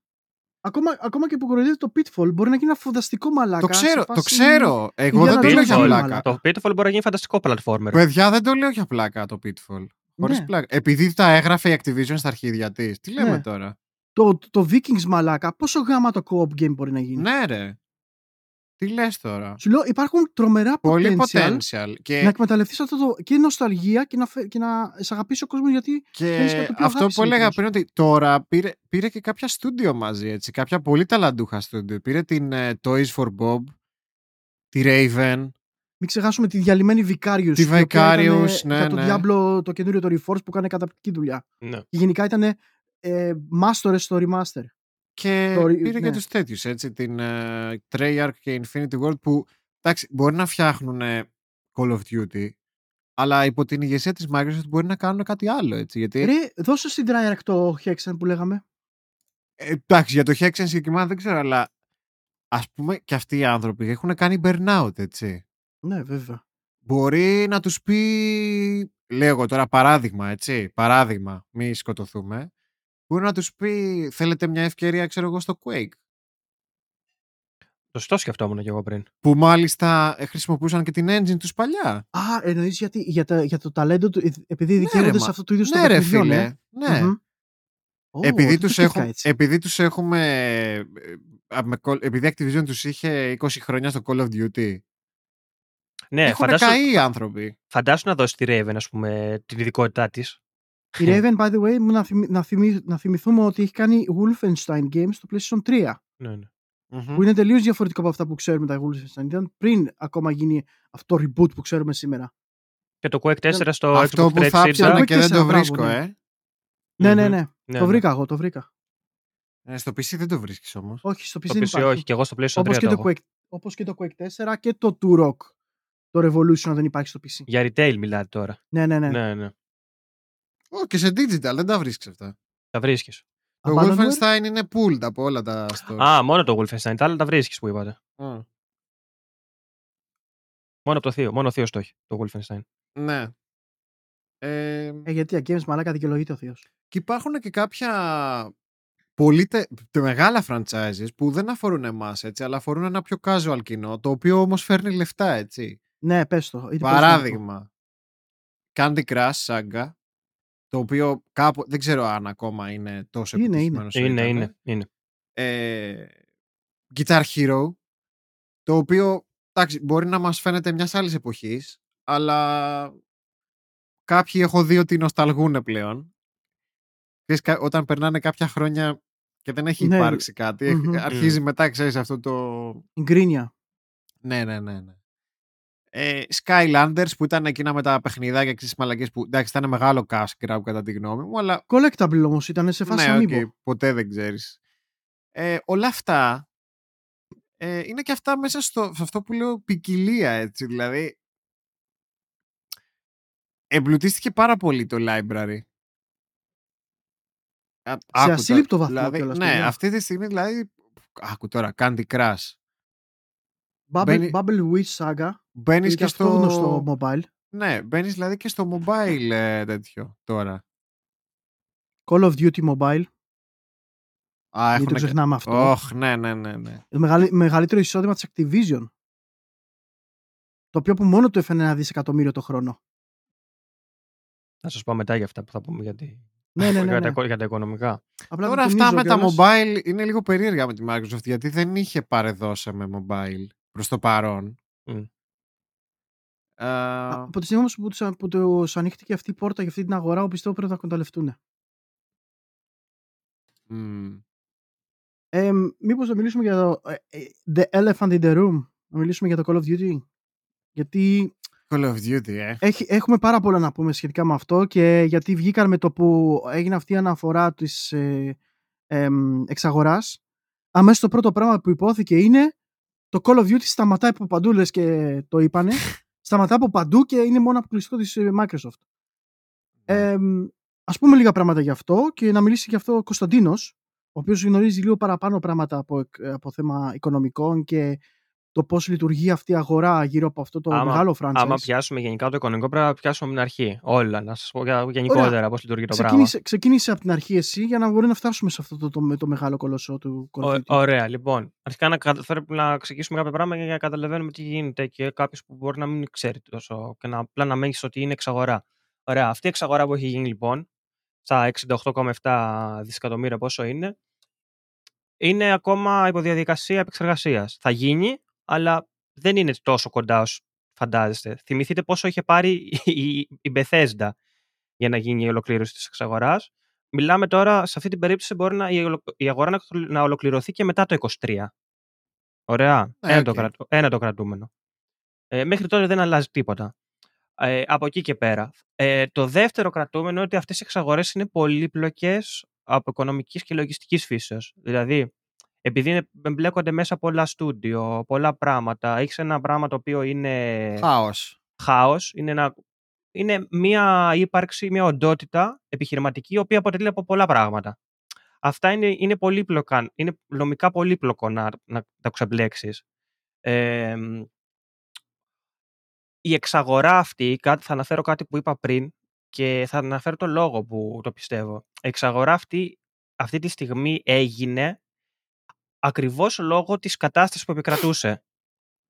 S2: Ακόμα, ακόμα και που κοροϊδεύει το Pitfall μπορεί να γίνει ένα φανταστικό μαλάκα.
S3: Το ξέρω,
S2: σε
S3: το
S2: φάση-
S3: ξέρω. Εγώ
S2: Indiana
S3: δεν το
S2: Jones
S3: λέω για
S2: Pitfall,
S3: πλάκα.
S2: μαλάκα.
S1: Το Pitfall μπορεί να γίνει φανταστικό platformer.
S3: Παιδιά, δεν το λέω για πλάκα το Pitfall. Χωρίς
S2: Ναι.
S3: πλάκα. Επειδή τα έγραφε η Activision στα αρχίδια της. Τι λέμε
S2: Ναι.
S3: τώρα;
S2: Το, το Vikings μαλάκα, πόσο γάμα το co-op game μπορεί να γίνει;
S3: Ναι, ρε. Τι λες τώρα;
S2: Σου λέω υπάρχουν τρομερά
S3: Πολύ
S2: potential,
S3: potential.
S2: να
S3: Και,
S2: εκμεταλλευτείς αυτό το και νοσταλγία και να, φε- και να σε αγαπήσει ο κόσμος γιατί θέλεις
S3: και
S2: κάτι πιο
S3: αυτό
S2: αγάπης
S3: που έλεγα
S2: μικρός.
S3: πριν ότι τώρα πήρε, πήρε και κάποια στούντιο μαζί. Έτσι, κάποια πολύ ταλαντούχα στούντιο. Πήρε την ε, Toys for Bob, τη Raven.
S2: μην ξεχάσουμε τη διαλυμένη Vicarious.
S3: Τη
S2: η οποία
S3: Vicarious,
S2: ήτανε
S3: ναι,
S2: Για το
S3: ναι.
S2: Diablo το καινούριο το Reforce που έκανε καταπληκτική δουλειά.
S1: Ναι.
S2: Και γενικά ήταν ε, masters στο remaster.
S3: Και
S2: Το-
S3: πήρε και
S2: ναι.
S3: τους τέτοιους, έτσι, την ε, Treyarch και Infinity World που, εντάξει, μπορεί να φτιάχνουν ε, Call of Duty, αλλά υπό την ηγεσία της Microsoft μπορεί να κάνουν κάτι άλλο, έτσι, γιατί,
S2: Ρε, δώσε στην Treyarch το Hexen που λέγαμε.
S3: ε, εντάξει, για το Hexen συγκεκριμένα δεν ξέρω, αλλά ας πούμε και αυτοί οι άνθρωποι έχουν κάνει burnout, έτσι.
S2: Ναι, βέβαια.
S3: Μπορεί να τους πει, λέω εγώ τώρα παράδειγμα, έτσι, παράδειγμα, μη σκοτωθούμε, μπορεί να τους πει, θέλετε μια ευκαιρία, ξέρω εγώ, στο Quake.
S1: Σωστό σκεφτόμουν και εγώ πριν.
S3: που μάλιστα ε, χρησιμοποιούσαν και την engine τους παλιά.
S2: Α, εννοείς γιατί, για, τα, για το ταλέντο του, ε, επειδή
S3: Ναι,
S2: δικαιούνται
S3: ρε,
S2: σε
S3: μα-
S2: αυτό το είδος
S3: Ναι
S2: των
S3: ρε
S2: παιχνιδιών,
S3: φίλε,
S2: ε.
S3: ναι.
S2: Μμμ. Ω,
S3: επειδή,
S2: δεν το
S3: τους
S2: σκέφτηκα
S3: έχουν,
S2: έτσι.
S3: επειδή τους έχουμε ε, α, με Call- επειδή Activision τους είχε 20 χρόνια στο Call of Duty
S1: Ναι,
S3: έχουν
S1: φαντάσου,
S3: καεί οι άνθρωποι
S1: φαντάσου να δώσει τη Raven, ας πούμε, την ειδικότητά της.
S2: Η Raven, by the way, μου να, θυμι- να, θυμι- να θυμηθούμε ότι έχει κάνει Wolfenstein Games στο PlayStation 3.
S1: Ναι, ναι.
S3: Μμμ.
S2: Που είναι τελείως διαφορετικό από αυτά που ξέρουμε τα Wolfenstein. Ήταν πριν ακόμα γίνει αυτό το reboot που ξέρουμε σήμερα.
S1: Και το Quake 4 στο
S3: αυτό
S1: Xbox
S3: που θα
S1: 360.
S3: ψάχνω
S2: Quake
S3: και δεν
S2: 4,
S3: το
S2: μπράβο,
S3: βρίσκω
S2: ναι.
S3: ε.
S2: Ναι, ναι,
S1: Μμμ.
S2: ναι.
S1: Ναι,
S2: το
S1: ναι.
S2: βρήκα εγώ, το βρήκα.
S3: Ε, στο PC δεν το βρίσκεις όμως
S2: Όχι, στο PC
S1: Το
S2: δεν
S1: PC
S2: υπάρχει.
S1: όχι, και εγώ στο PlayStation 3
S2: Όπως και,
S1: το
S2: το
S1: έχω.
S2: Quake, όπως και το Quake 4 και το Turok. Το Revolution δεν υπάρχει στο PC.
S1: Για retail μιλάτε τώρα.
S2: Ναι, ναι, ναι.
S1: Ναι, ναι.
S3: Ω, και σε digital δεν τα βρίσκεις αυτά
S1: Τα βρίσκεις.
S3: το
S2: Abandonware?
S3: Wolfenstein είναι pulled από όλα τα stores
S1: Α, μόνο το Wolfenstein. Τα άλλα τα βρίσκεις που είπατε.
S3: Α,
S1: Μόνο από το θείο. Μόνο ο θείος το έχει. Το Wolfenstein.
S3: ναι ε,
S2: Ε, γιατί για games μαλάκα δικαιολογείται ο Θεός.
S3: Και υπάρχουν και κάποια πολύ τε, τε- μεγάλα franchises που δεν αφορούν εμάς έτσι, αλλά αφορούν ένα πιο casual κοινό, το οποίο όμως φέρνει λεφτά, έτσι.
S2: Ναι, πες το. είτε πες το
S3: Παράδειγμα, Candy Crush Saga, το οποίο κάπου, δεν ξέρω αν ακόμα είναι τόσο
S2: Είναι,
S3: επιτυχημένο όσο
S1: Είναι,
S3: ήταν.
S1: είναι. είναι.
S3: Ε, Guitar Hero, το οποίο εντάξει, μπορεί να μας φαίνεται μιας άλλης εποχής, αλλά κάποιοι έχω δει ότι νοσταλγούν πλέον. ξέρεις, κα- όταν περνάνε κάποια χρόνια και δεν έχει
S2: Ναι.
S3: υπάρξει κάτι, έχ-
S2: Μμμ.
S3: αρχίζει μετά, ξέρεις, αυτό το...
S2: Η γκρίνια.
S3: Ναι, ναι, ναι. ναι. Ε, Skylanders που ήταν εκείνα με τα παιχνιδάκια και τις μαλακές που εντάξει ήταν μεγάλο cash grab κατά τη γνώμη μου αλλά
S2: Collectable όμως ήταν σε φάση
S3: ναι,
S2: amiibo.
S3: οκ, ποτέ δεν ξέρεις. Ε, όλα αυτά ε, είναι και αυτά μέσα στο, σε αυτό που λέω ποικιλία έτσι δηλαδή εμπλουτίστηκε πάρα πολύ το library. Α- άκου τώρα,
S2: ασύλληπτο βαθμό
S3: δηλαδή,
S2: κιόλας,
S3: Ναι,
S2: παιδιά.
S3: αυτή τη στιγμή δηλαδή άκου τώρα, Candy Crush.
S2: Bubble,
S3: Μπαίνει-
S2: Bubble Wish Saga.
S3: Μπαίνεις
S2: Είναι
S3: και
S2: και αυτό
S3: στο...
S2: γνωστό mobile;
S3: Ναι, μπαίνεις δηλαδή και στο mobile ε, τέτοιο τώρα.
S2: Call of Duty Mobile.
S3: Α,
S2: Μην το
S3: έχουνε-
S2: ξεχνάμε αυτό.
S3: Ωχ, ναι, ναι, ναι, ναι.
S2: Το μεγαλύ- μεγαλύτερο εισόδημα της Activision. Το οποίο που μόνο του έφερε ένα δισεκατομμύριο το χρόνο.
S1: Θα σας πω μετά για αυτά που θα πούμε για, τη...
S2: Ναι, ναι, ναι.
S1: για,
S2: ναι.
S1: τα, για τα οικονομικά.
S2: Απλά
S3: Τώρα
S2: το
S3: αυτά
S2: τονίζω
S3: με τα
S2: κιόλας.
S3: mobile είναι λίγο περίεργα με τη Microsoft γιατί δεν είχε παρεδώσει με mobile προς το παρόν.
S1: Μμ.
S3: Ε,
S2: Α, Από τη στιγμή όμως που τους, που τους ανοίχτηκε αυτή η πόρτα για αυτή την αγορά, εγώ πιστεύω πρέπει να εκμεταλλευτούν.
S3: μ,
S2: Ε, μήπως να μιλήσουμε για το ε, ε, The Elephant in the Room. Να μιλήσουμε για το Call of Duty; Γιατί
S3: Call of Duty, ε.
S2: έχει, έχουμε πάρα πολλά να πούμε σχετικά με αυτό και γιατί βγήκαν με το που έγινε αυτή η αναφορά της ε, εμ, εξαγοράς. Αμέσως το πρώτο πράγμα που υπόθηκε είναι το Call of Duty σταματάει από παντού λες και το είπανε. σταματάει από παντού και είναι μόνο αποκλειστικό της ε, Microsoft. Ε, ας πούμε λίγα πράγματα γι' αυτό και να μιλήσει γι' αυτό ο Κωνσταντίνος, ο οποίος γνωρίζει λίγο παραπάνω πράγματα από, εκ- από θέμα οικονομικών και το πώς λειτουργεί αυτή η αγορά γύρω από αυτό το
S1: Άμα-
S2: μεγάλο franchise.
S1: Άμα πιάσουμε γενικά το οικονομικό, πρέπει να πιάσουμε από την αρχή. Όλα. Να σας πω για- γενικότερα πώς λειτουργεί το πράγμα.
S2: ξεκίνησε, ξεκίνησε από την αρχή εσύ για να μπορεί να φτάσουμε σε αυτό το, το, το μεγάλο κολοσσό του Call of
S1: Ω-
S2: Duty.
S1: Ωραία, λοιπόν. Αρχικά να, κατα- πρέπει να ξεκινήσουμε κάποια πράγματα για να καταλαβαίνουμε τι γίνεται και κάποιος που μπορεί να μην ξέρει τόσο και να απλά να μένει ότι είναι εξαγορά. Ωραία, αυτή η εξαγορά που έχει γίνει λοιπόν, στα 68,7 δισεκατομμύρια πόσο είναι, είναι ακόμα υπό διαδικασία επεξεργασίας. Θα γίνει, αλλά δεν είναι τόσο κοντά όσο φαντάζεστε. Θυμηθείτε πόσο είχε πάρει η, η Bethesda για να γίνει η ολοκλήρωση της εξαγοράς. Μιλάμε τώρα, σε αυτή την περίπτωση μπορεί να, η, ολο- η αγορά να, να ολοκληρωθεί και μετά το 23. Ωραία.
S3: Ε,
S1: ένα, το
S3: οκ.
S1: κρατου- ένα το κρατούμενο. Ε, μέχρι τώρα δεν αλλάζει τίποτα. Ε, από εκεί και πέρα. Ε, το δεύτερο κρατούμενο είναι ότι αυτές οι εξαγορές είναι πολύπλοκες από οικονομικής και λογιστικής φύσεως. Δηλαδή, επειδή είναι- εμπλέκονται μέσα πολλά στούντιο, πολλά πράγματα, έχεις ένα πράγμα το οποίο είναι
S3: Χάος.
S1: χάος, είναι, ένα, είναι μια ύπαρξη, μια οντότητα επιχειρηματική, η οποία αποτελεί από πολλά πράγματα. Αυτά είναι, είναι πολύπλοκα, είναι νομικά πολύπλοκο να, να τα ξεμπλέξεις. Ε, η εξαγορά αυτή, κάτι, θα αναφέρω κάτι που είπα πριν και θα αναφέρω το λόγο που το πιστεύω. Η εξαγορά αυτή, αυτή τη στιγμή έγινε ακριβώς λόγω της κατάστασης που επικρατούσε.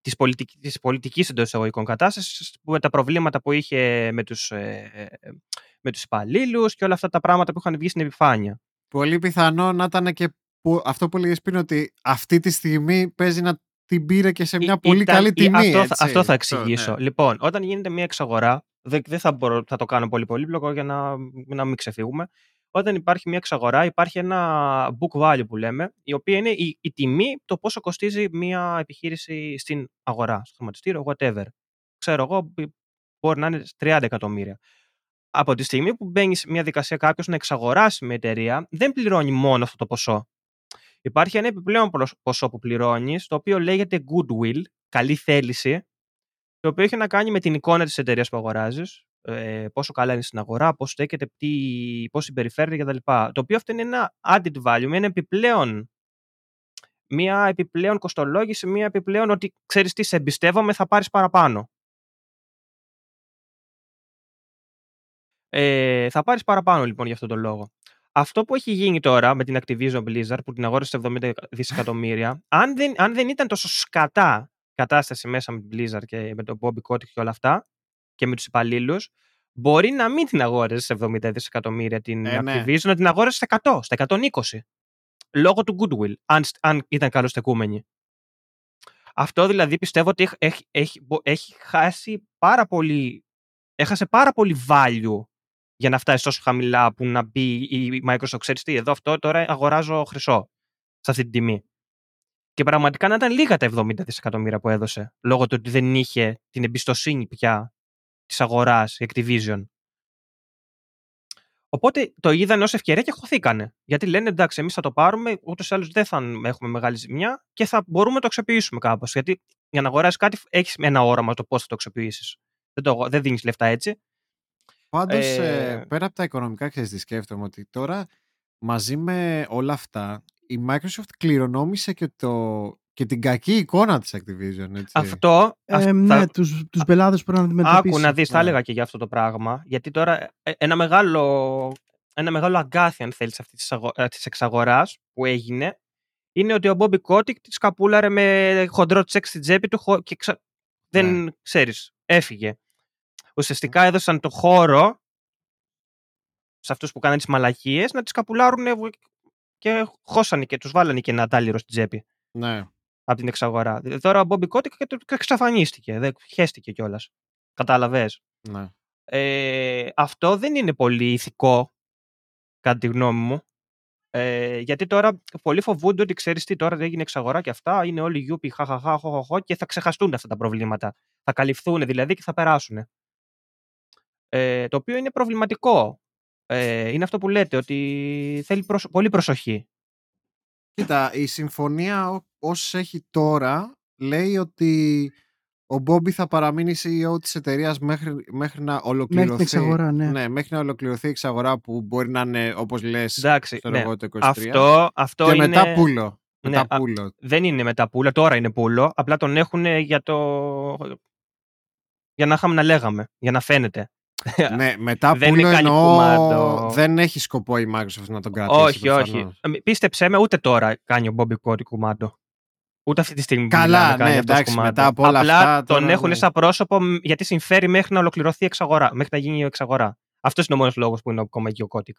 S1: Της, πολιτική, της πολιτικής εντός εισαγωγικών κατάστασης, που με τα προβλήματα που είχε με τους, ε, ε, με τους υπαλλήλους και όλα αυτά τα πράγματα που είχαν βγει στην επιφάνεια.
S3: Πολύ πιθανό να ήταν και που, αυτό που έλεγες πριν ότι αυτή τη στιγμή παίζει να την πήρε και σε μια
S1: Ή-
S3: πολύ
S1: ήταν-
S3: καλή
S1: ή-
S3: τιμή.
S1: Αυτό,
S3: έτσι.
S1: θα, αυτό θα
S3: Αυτό,
S1: εξηγήσω.
S3: ναι.
S1: Λοιπόν, όταν γίνεται μια εξαγορά, δεν, δεν θα, μπορώ, θα το κάνω πολύ πολύπλοκο για να, να μην ξεφύγουμε. Όταν υπάρχει μια εξαγορά, υπάρχει ένα book value που λέμε, η οποία είναι η, η τιμή, το πόσο κοστίζει μια επιχείρηση στην αγορά, στο χρηματιστήριο, whatever. Ξέρω εγώ, μπ- μπορεί να είναι 30 εκατομμύρια. Από τη στιγμή που μπαίνεις σε μια δικασία κάποιος να εξαγοράσει μια εταιρεία, δεν πληρώνει μόνο αυτό το ποσό. Υπάρχει ένα επιπλέον προσ- ποσό που πληρώνεις, το οποίο λέγεται goodwill, καλή θέληση, το οποίο έχει να κάνει με την εικόνα της εταιρείας που αγοράζεις, ε, πόσο καλά είναι στην αγορά, πώς στέκεται, πώς συμπεριφέρεται κτλ. Το οποίο αυτό είναι ένα added value, ένα επιπλέον, μια επιπλέον κοστολόγηση, μια επιπλέον ότι ξέρεις τι, σε εμπιστεύομαι, θα πάρεις παραπάνω. Ε, θα πάρεις παραπάνω λοιπόν για αυτόν τον λόγο. Αυτό που έχει γίνει τώρα με την Activision Blizzard που την αγόρασε 70 δισεκατομμύρια, αν δεν, αν δεν ήταν τόσο σκατά η κατάσταση μέσα με την Blizzard και με τον Bobby Kotick και όλα αυτά και με τους υπαλλήλους, μπορεί να μην την αγόρασε σε 70 δισεκατομμύρια την
S3: Ε, ναι.
S1: Activision, να την αγόρασε στα 100, στα 120. Λόγω του goodwill, αν, σ- αν ήταν καλοστεκούμενη. Αυτό δηλαδή πιστεύω ότι έχει, έχει, έχει, μπο- έχει χάσει πάρα πολύ, έχασε πάρα πολύ value για να φτάσεις τόσο χαμηλά που να μπει η Microsoft. Ξέρεις τι, εδώ αυτό τώρα αγοράζω χρυσό σε αυτή την τιμή. Και πραγματικά να ήταν λίγα τα 70 δισεκατομμύρια που έδωσε, λόγω του ότι δεν είχε την εμπιστοσύνη πια της αγοράς, η Activision. Οπότε το είδαν ως ευκαιρία και χωθήκανε. Γιατί λένε εντάξει, εμείς θα το πάρουμε, ούτως ή άλλως δεν θα έχουμε μεγάλη ζημιά και θα μπορούμε να το αξιοποιήσουμε κάπως. Γιατί για να αγοράσεις κάτι, έχεις ένα όραμα το πώς θα το αξιοποιήσεις. Δεν, δεν δίνεις λεφτά έτσι.
S3: Πάντως, ε... ε, πέρα από τα οικονομικά, ξέρεις τι σκέφτομαι, ότι τώρα μαζί με όλα αυτά, η Microsoft κληρονόμησε και, το, και την κακή εικόνα της Activision. Έτσι.
S1: Αυτό...
S2: Ε, ναι, τους, τους πελάτες πρέπει να αντιμετωπίσει.
S1: Άκου να δεις, θα ναι. έλεγα και για αυτό το πράγμα. Γιατί τώρα ε, ένα μεγάλο, ένα μεγάλο αγκάθι, αν θέλεις, αυτής της, αγο, ε, της εξαγοράς που έγινε, είναι ότι ο Μπόμπι Κότικ της καπούλαρε με χοντρό τσεκ στην τσέπη του και ξα... δεν ναι. ξέρεις, έφυγε. Ουσιαστικά έδωσαν το χώρο σε αυτούς που κάνανε τις μαλακίες να τις καπουλάρουν και χώσανε και τους βάλανε και ένα τάλιρο στην τσέπη.
S3: Ναι.
S1: Από την εξαγορά. Τώρα ο Μπόμπι Κότικ και εξαφανίστηκε. Δεν χέστηκε κιόλας. Κατάλαβες;
S3: Ναι.
S1: Ε, αυτό δεν είναι πολύ ηθικό, κατά τη γνώμη μου. Ε, γιατί τώρα πολλοί φοβούνται ότι ξέρεις τι, τώρα δεν έγινε εξαγορά και αυτά. Είναι όλοι γιούπι, χαχαχά, χοχοχό και θα ξεχαστούν αυτά τα προβλήματα. Θα καλυφθούν δηλαδή και θα περάσουν. Ε, το οποίο είναι προβληματικό. Ε, είναι αυτό που λέτε, ότι θέλει πολύ προσοχή.
S3: Κοίτα, η συμφωνία όσο έχει τώρα λέει ότι ο Μπόμπι θα παραμείνει CEO της εταιρείας μέχρι, μέχρι να ολοκληρωθεί.
S2: Μέχρι την εξαγορά, ναι.
S3: ναι. Μέχρι να ολοκληρωθεί η εξαγορά που μπορεί να είναι όπως λες
S1: Εντάξει,
S3: ναι. εγώ, το 23.
S1: Αυτό, αυτό
S3: και
S1: είναι...
S3: μετά πουλο. Μετά
S1: ναι,
S3: πουλο.
S1: δεν είναι μετά πουλο, τώρα είναι πουλο. Απλά τον έχουν για το... Για να είχαμε να λέγαμε, για να φαίνεται.
S3: ναι, μετά δεν πουλο εννοώ δεν έχει σκοπό η Microsoft να τον κρατήσει.
S1: Όχι, όχι. Πίστεψέ με, ούτε τώρα κάνει ο Bobby Kotick κουμάντο. Ούτε αυτή τη στιγμή.
S3: Καλά, ναι, εντάξει, μετά από όλα
S1: Απλά
S3: αυτά.
S1: τον έχουν ναι. σαν πρόσωπο γιατί συμφέρει μέχρι να ολοκληρωθεί η εξαγορά, μέχρι να γίνει η εξαγορά. Αυτός είναι ο μόνος λόγος που είναι ακόμα εκεί ο Κώτικ.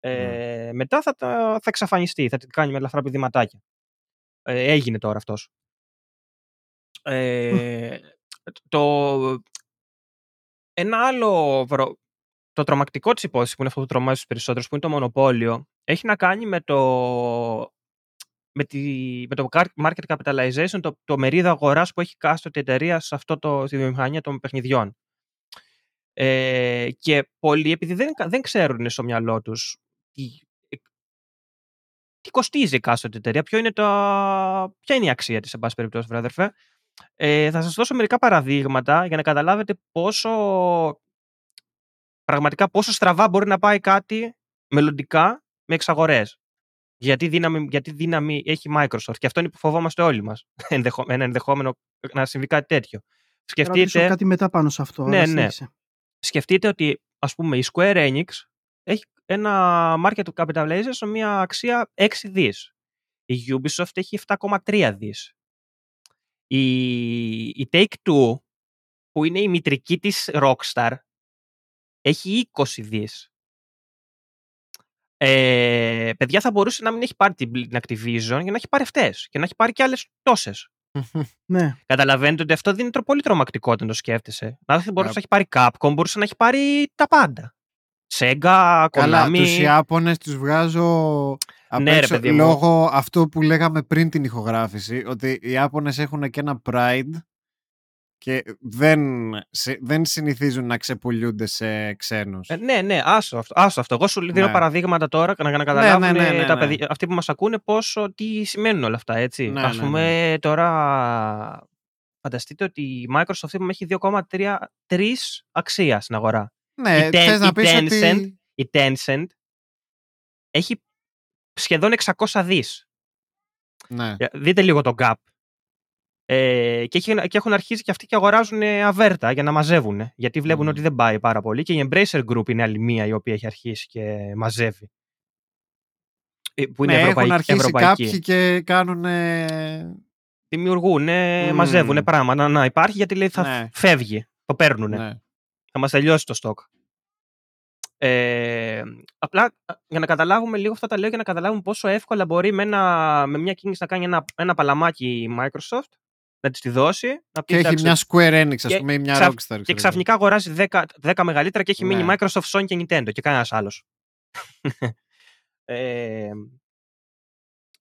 S1: Ε, mm. Μετά θα, θα εξαφανιστεί, θα την κάνει με ελαφρά πηδηματάκια. Ε, έγινε τώρα αυτός. Ε, το, ένα άλλο. Το τρομακτικό της υπόθεσης που είναι αυτό που τρομάζει τους περισσότερους, που είναι το μονοπόλιο, έχει να κάνει με το, με, τη, με το market capitalization, το, το μερίδιο αγοράς που έχει κάστοτε εταιρεία σε αυτό το, στη βιομηχανία των παιχνιδιών. Ε, και πολλοί, επειδή δεν, δεν ξέρουν στο μυαλό τους τι, τι κοστίζει η κάστοτε εταιρεία, ποιο είναι το, ποια είναι η αξία της, σε πάση περιπτώσει, βράδερφε, ε, θα σας δώσω μερικά παραδείγματα για να καταλάβετε πόσο πραγματικά πόσο στραβά μπορεί να πάει κάτι μελλοντικά με εξαγορές. Γιατί δύναμη, γιατί δύναμη έχει Microsoft. Και αυτό είναι που φοβόμαστε όλοι μας. Ένα ενδεχόμενο να συμβεί κάτι τέτοιο.
S2: Σκεφτείτε... κάτι μετά πάνω σε αυτό.
S1: Ναι, ναι. Σκεφτείτε ότι ας πούμε η Square Enix έχει ένα market capitalization μια αξία 6 δις. Η Ubisoft έχει 7,3 δις. Η, η Take-Two, που είναι η μητρική της Rockstar, έχει 20 δις. Ε, παιδιά θα μπορούσε να μην έχει πάρει την Activision για να έχει πάρει αυτές και να έχει πάρει και άλλες τόσες.
S2: ναι.
S1: Καταλαβαίνετε ότι αυτό δίνει πολύ τρομακτικό όταν το σκέφτεσαι. Να μπορούσε να έχει πάρει Capcom, μπορούσε να έχει πάρει τα πάντα. Sega, Konami.
S3: Καλά, τους Ιάπωνες τους βγάζω ναι, ρε, λόγω αυτό που λέγαμε πριν την ηχογράφηση, ότι οι Ιάπωνες έχουν και ένα pride και δεν, δεν συνηθίζουν να ξεπουλιούνται σε ξένους.
S1: Ε, ναι, ναι, άσο αυτό. Άσο αυτό. Εγώ σου δίνω ναι. παραδείγματα τώρα για να καταλάβουν ναι, ναι, ναι, τα παιδιά, αυτοί που μας ακούνε πόσο, τι σημαίνουν όλα αυτά, έτσι. Ας πούμε τώρα φανταστείτε ότι η Microsoft έχει 2,3 αξία στην αγορά.
S3: Ναι, η, θες να πεις
S1: Tencent,
S3: ότι...
S1: η Tencent έχει σχεδόν 600 δις.
S3: Ναι.
S1: Δείτε λίγο το gap. Ε, και, και έχουν αρχίσει και αυτοί και αγοράζουν αβέρτα για να μαζεύουν. Γιατί βλέπουν ότι δεν πάει πάρα πολύ. Και η Embracer Group είναι άλλη μία η οποία έχει αρχίσει και μαζεύει. Ε, που είναι
S3: ναι,
S1: ευρωπαϊκή,
S3: έχουν αρχίσει
S1: ευρωπαϊκή.
S3: κάποιοι και κάνουν...
S1: Δημιουργούν, mm. μαζεύουν πράγματα. Να, υπάρχει γιατί λέει θα
S3: ναι.
S1: φεύγει. Το παίρνουν.
S3: Ναι.
S1: Θα μας τελειώσει το στόκ. Ε, απλά για να καταλάβουμε λίγο αυτά τα λέω για να καταλάβουμε πόσο εύκολα μπορεί με, ένα, με μια κίνηση να κάνει ένα, ένα παλαμάκι η Microsoft να της τη δώσει. Να πει,
S3: Και έχει
S1: εντάξει,
S3: μια Square Enix, ας
S1: Και
S3: πούμε, ή μια
S1: ξαφ-
S3: Rockstar. ξέρω
S1: και
S3: εγώ.
S1: ξαφνικά αγοράζει 10, 10 μεγαλύτερα και έχει μείνει
S3: Ναι.
S1: Microsoft, Sony και Nintendo και κανένας άλλος. ε,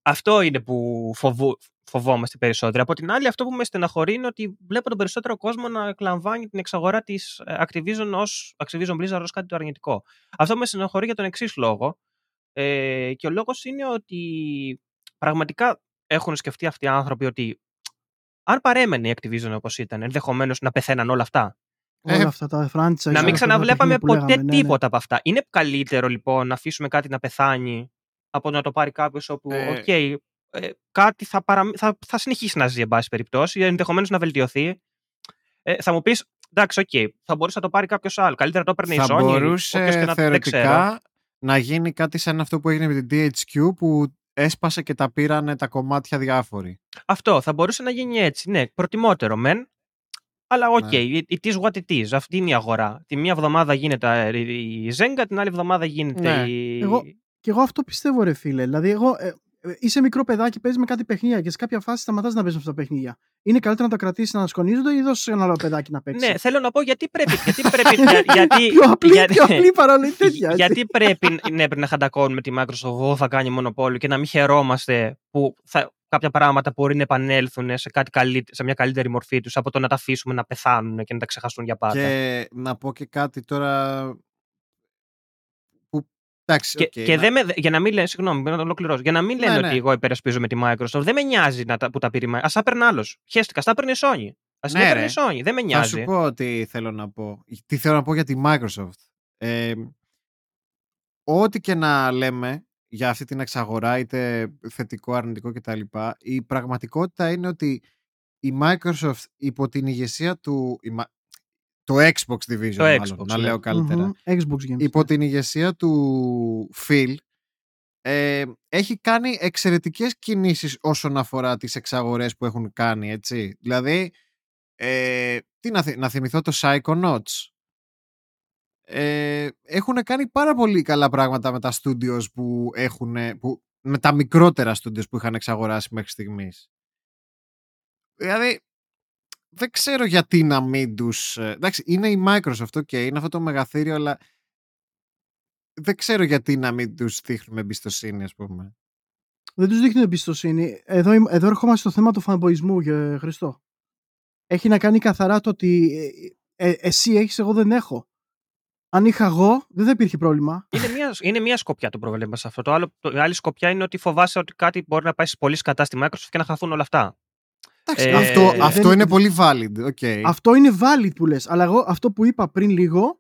S1: αυτό είναι που φοβού, φοβόμαστε περισσότερο. Από την άλλη, αυτό που με στεναχωρεί είναι ότι βλέπω τον περισσότερο κόσμο να εκλαμβάνει την εξαγορά της Activision ως Activision Blizzard ως κάτι το αρνητικό. Αυτό με στεναχωρεί για τον εξής λόγο. Ε, και ο λόγος είναι ότι πραγματικά έχουν σκεφτεί αυτοί οι άνθρωποι ότι αν παρέμενε η Activision όπως ήταν, ενδεχομένως να πεθαίναν όλα αυτά.
S3: Ε,
S2: Όλα αυτά τα franchise.
S1: Να
S2: όλα
S1: μην
S2: αυτά τα
S1: ξαναβλέπαμε
S2: παιχνίδια που
S1: ποτέ
S2: λέγαμε, ναι, ναι.
S1: τίποτα από αυτά. Είναι καλύτερο λοιπόν να αφήσουμε κάτι να πεθάνει από να το πάρει κάποιος όπου,
S3: Ε.
S1: οκ, ε, κάτι θα, παραμ... θα, θα συνεχίσει να ζει, εν πάση περιπτώσει, ενδεχομένως να βελτιωθεί. Ε, θα μου πεις, εντάξει, οκ, θα μπορούσε να το πάρει κάποιος άλλο. Καλύτερα το έπαιρνε η
S3: θα
S1: Sony.
S3: μπορούσε
S1: όποιος και να, δεν ξέρω.
S3: θεωρητικά να γίνει κάτι σαν αυτό που έγινε με την THQ που έσπασε και τα πήρανε τα κομμάτια διάφοροι.
S1: Αυτό θα μπορούσε να γίνει έτσι. Ναι, προτιμότερο μεν. Αλλά οκ,
S3: Ναι.
S1: it it is what it is. Αυτή είναι η αγορά. Τη μία εβδομάδα γίνεται ε, η Zynga, την άλλη εβδομάδα γίνεται
S3: Ναι.
S1: η.
S2: Εγώ- Και εγώ αυτό πιστεύω, ρε φίλε. Δηλαδή, εγώ, ε, ε, είσαι μικρό παιδάκι, παίζεις με κάτι παιχνίδια και σε κάποια φάση σταματάς να παίζεις αυτά τα παιχνίδια. Είναι καλύτερο να τα κρατήσεις να σκονίζονται ή δώσει ένα άλλο παιδάκι να παίξει;
S1: Ναι, θέλω να πω γιατί πρέπει. Γιατί πρέπει για- γιατί,
S2: πιο απλή,
S1: για-
S2: πιο απλή παρόλη τέτοια. έτσι.
S1: γιατί πρέπει ναι, πρέπει να χαντακώνουμε τη Microsoft εγώ θα κάνει μονοπόλιο και να μην χαιρόμαστε που θα, κάποια πράγματα μπορεί να επανέλθουν σε, κάτι καλύ- σε μια καλύτερη μορφή τους από το να τα αφήσουμε να πεθάνουν και να τα ξεχαστούν για πάντα.
S3: Και να πω και κάτι τώρα που εντάξει,
S1: Και,
S3: οκ,
S1: και
S3: να-
S1: δεν με, για να μην λένε, συγγνώμη, να το ολοκληρώσω. Για να μην λένε
S3: Ναι,
S1: ότι
S3: ναι.
S1: εγώ υπερασπίζομαι τη Microsoft, δεν με νοιάζει να τα, που τα πήρε η Microsoft. Ας τα παίρνει άλλος. Χέστηκα, ας τα παίρνει η Sony. Ας
S3: Ναι,
S1: τα παίρνει
S3: ρε.
S1: η Sony. Δεν με
S3: Θα
S1: νοιάζει.
S3: σου πω τι θέλω να πω. Τι θέλω να πω για τη Microsoft. Ε, ό,τι και να λέμε για αυτή την εξαγορά, είτε θετικό, αρνητικό κτλ. Η πραγματικότητα είναι ότι η Microsoft υπό την ηγεσία του... η Μα- το Xbox Division,
S1: Το
S3: μάλλον,
S1: Xbox,
S3: να
S1: ναι.
S3: λέω καλύτερα.
S2: Μμμ, Xbox Games.
S3: υπό την ηγεσία του Phil ε, έχει κάνει εξαιρετικές κινήσεις όσον αφορά τις εξαγορές που έχουν κάνει, έτσι. Δηλαδή, ε, τι να, θυ- να θυμηθώ το Psychonauts. Ε, έχουν κάνει πάρα πολύ καλά πράγματα με τα studios που έχουν, που, με τα μικρότερα studios που είχαν εξαγοράσει μέχρι στιγμής. Δηλαδή, δεν ξέρω γιατί να μην τους... ε, Εντάξει, είναι η Microsoft, ok, είναι αυτό το μεγαθύριο, αλλά δεν ξέρω γιατί να μην τους δείχνουμε εμπιστοσύνη, ας πούμε.
S2: Δεν τους δείχνει εμπιστοσύνη. Εδώ, είμαι- εδώ ερχόμαστε στο θέμα του φανμποϊσμού, ε, Χριστό. Έχει να κάνει καθαρά το ότι ε, ε, εσύ έχεις, εγώ δεν έχω. Αν είχα εγώ, δεν θα υπήρχε πρόβλημα.
S1: Είναι μια, είναι μια σκοπιά το πρόβλημα σε αυτό. Το άλλο, το, η άλλη σκοπιά είναι ότι φοβάσαι ότι κάτι μπορεί να πάει πολύ σκατά στη Microsoft και να χαθούν όλα αυτά.
S3: Εντάξει,
S1: Ε,
S3: αυτό,
S1: δεν-
S3: αυτό είναι πολύ valid, ok.
S2: Αυτό είναι valid που λες. Αλλά εγώ αυτό που είπα πριν λίγο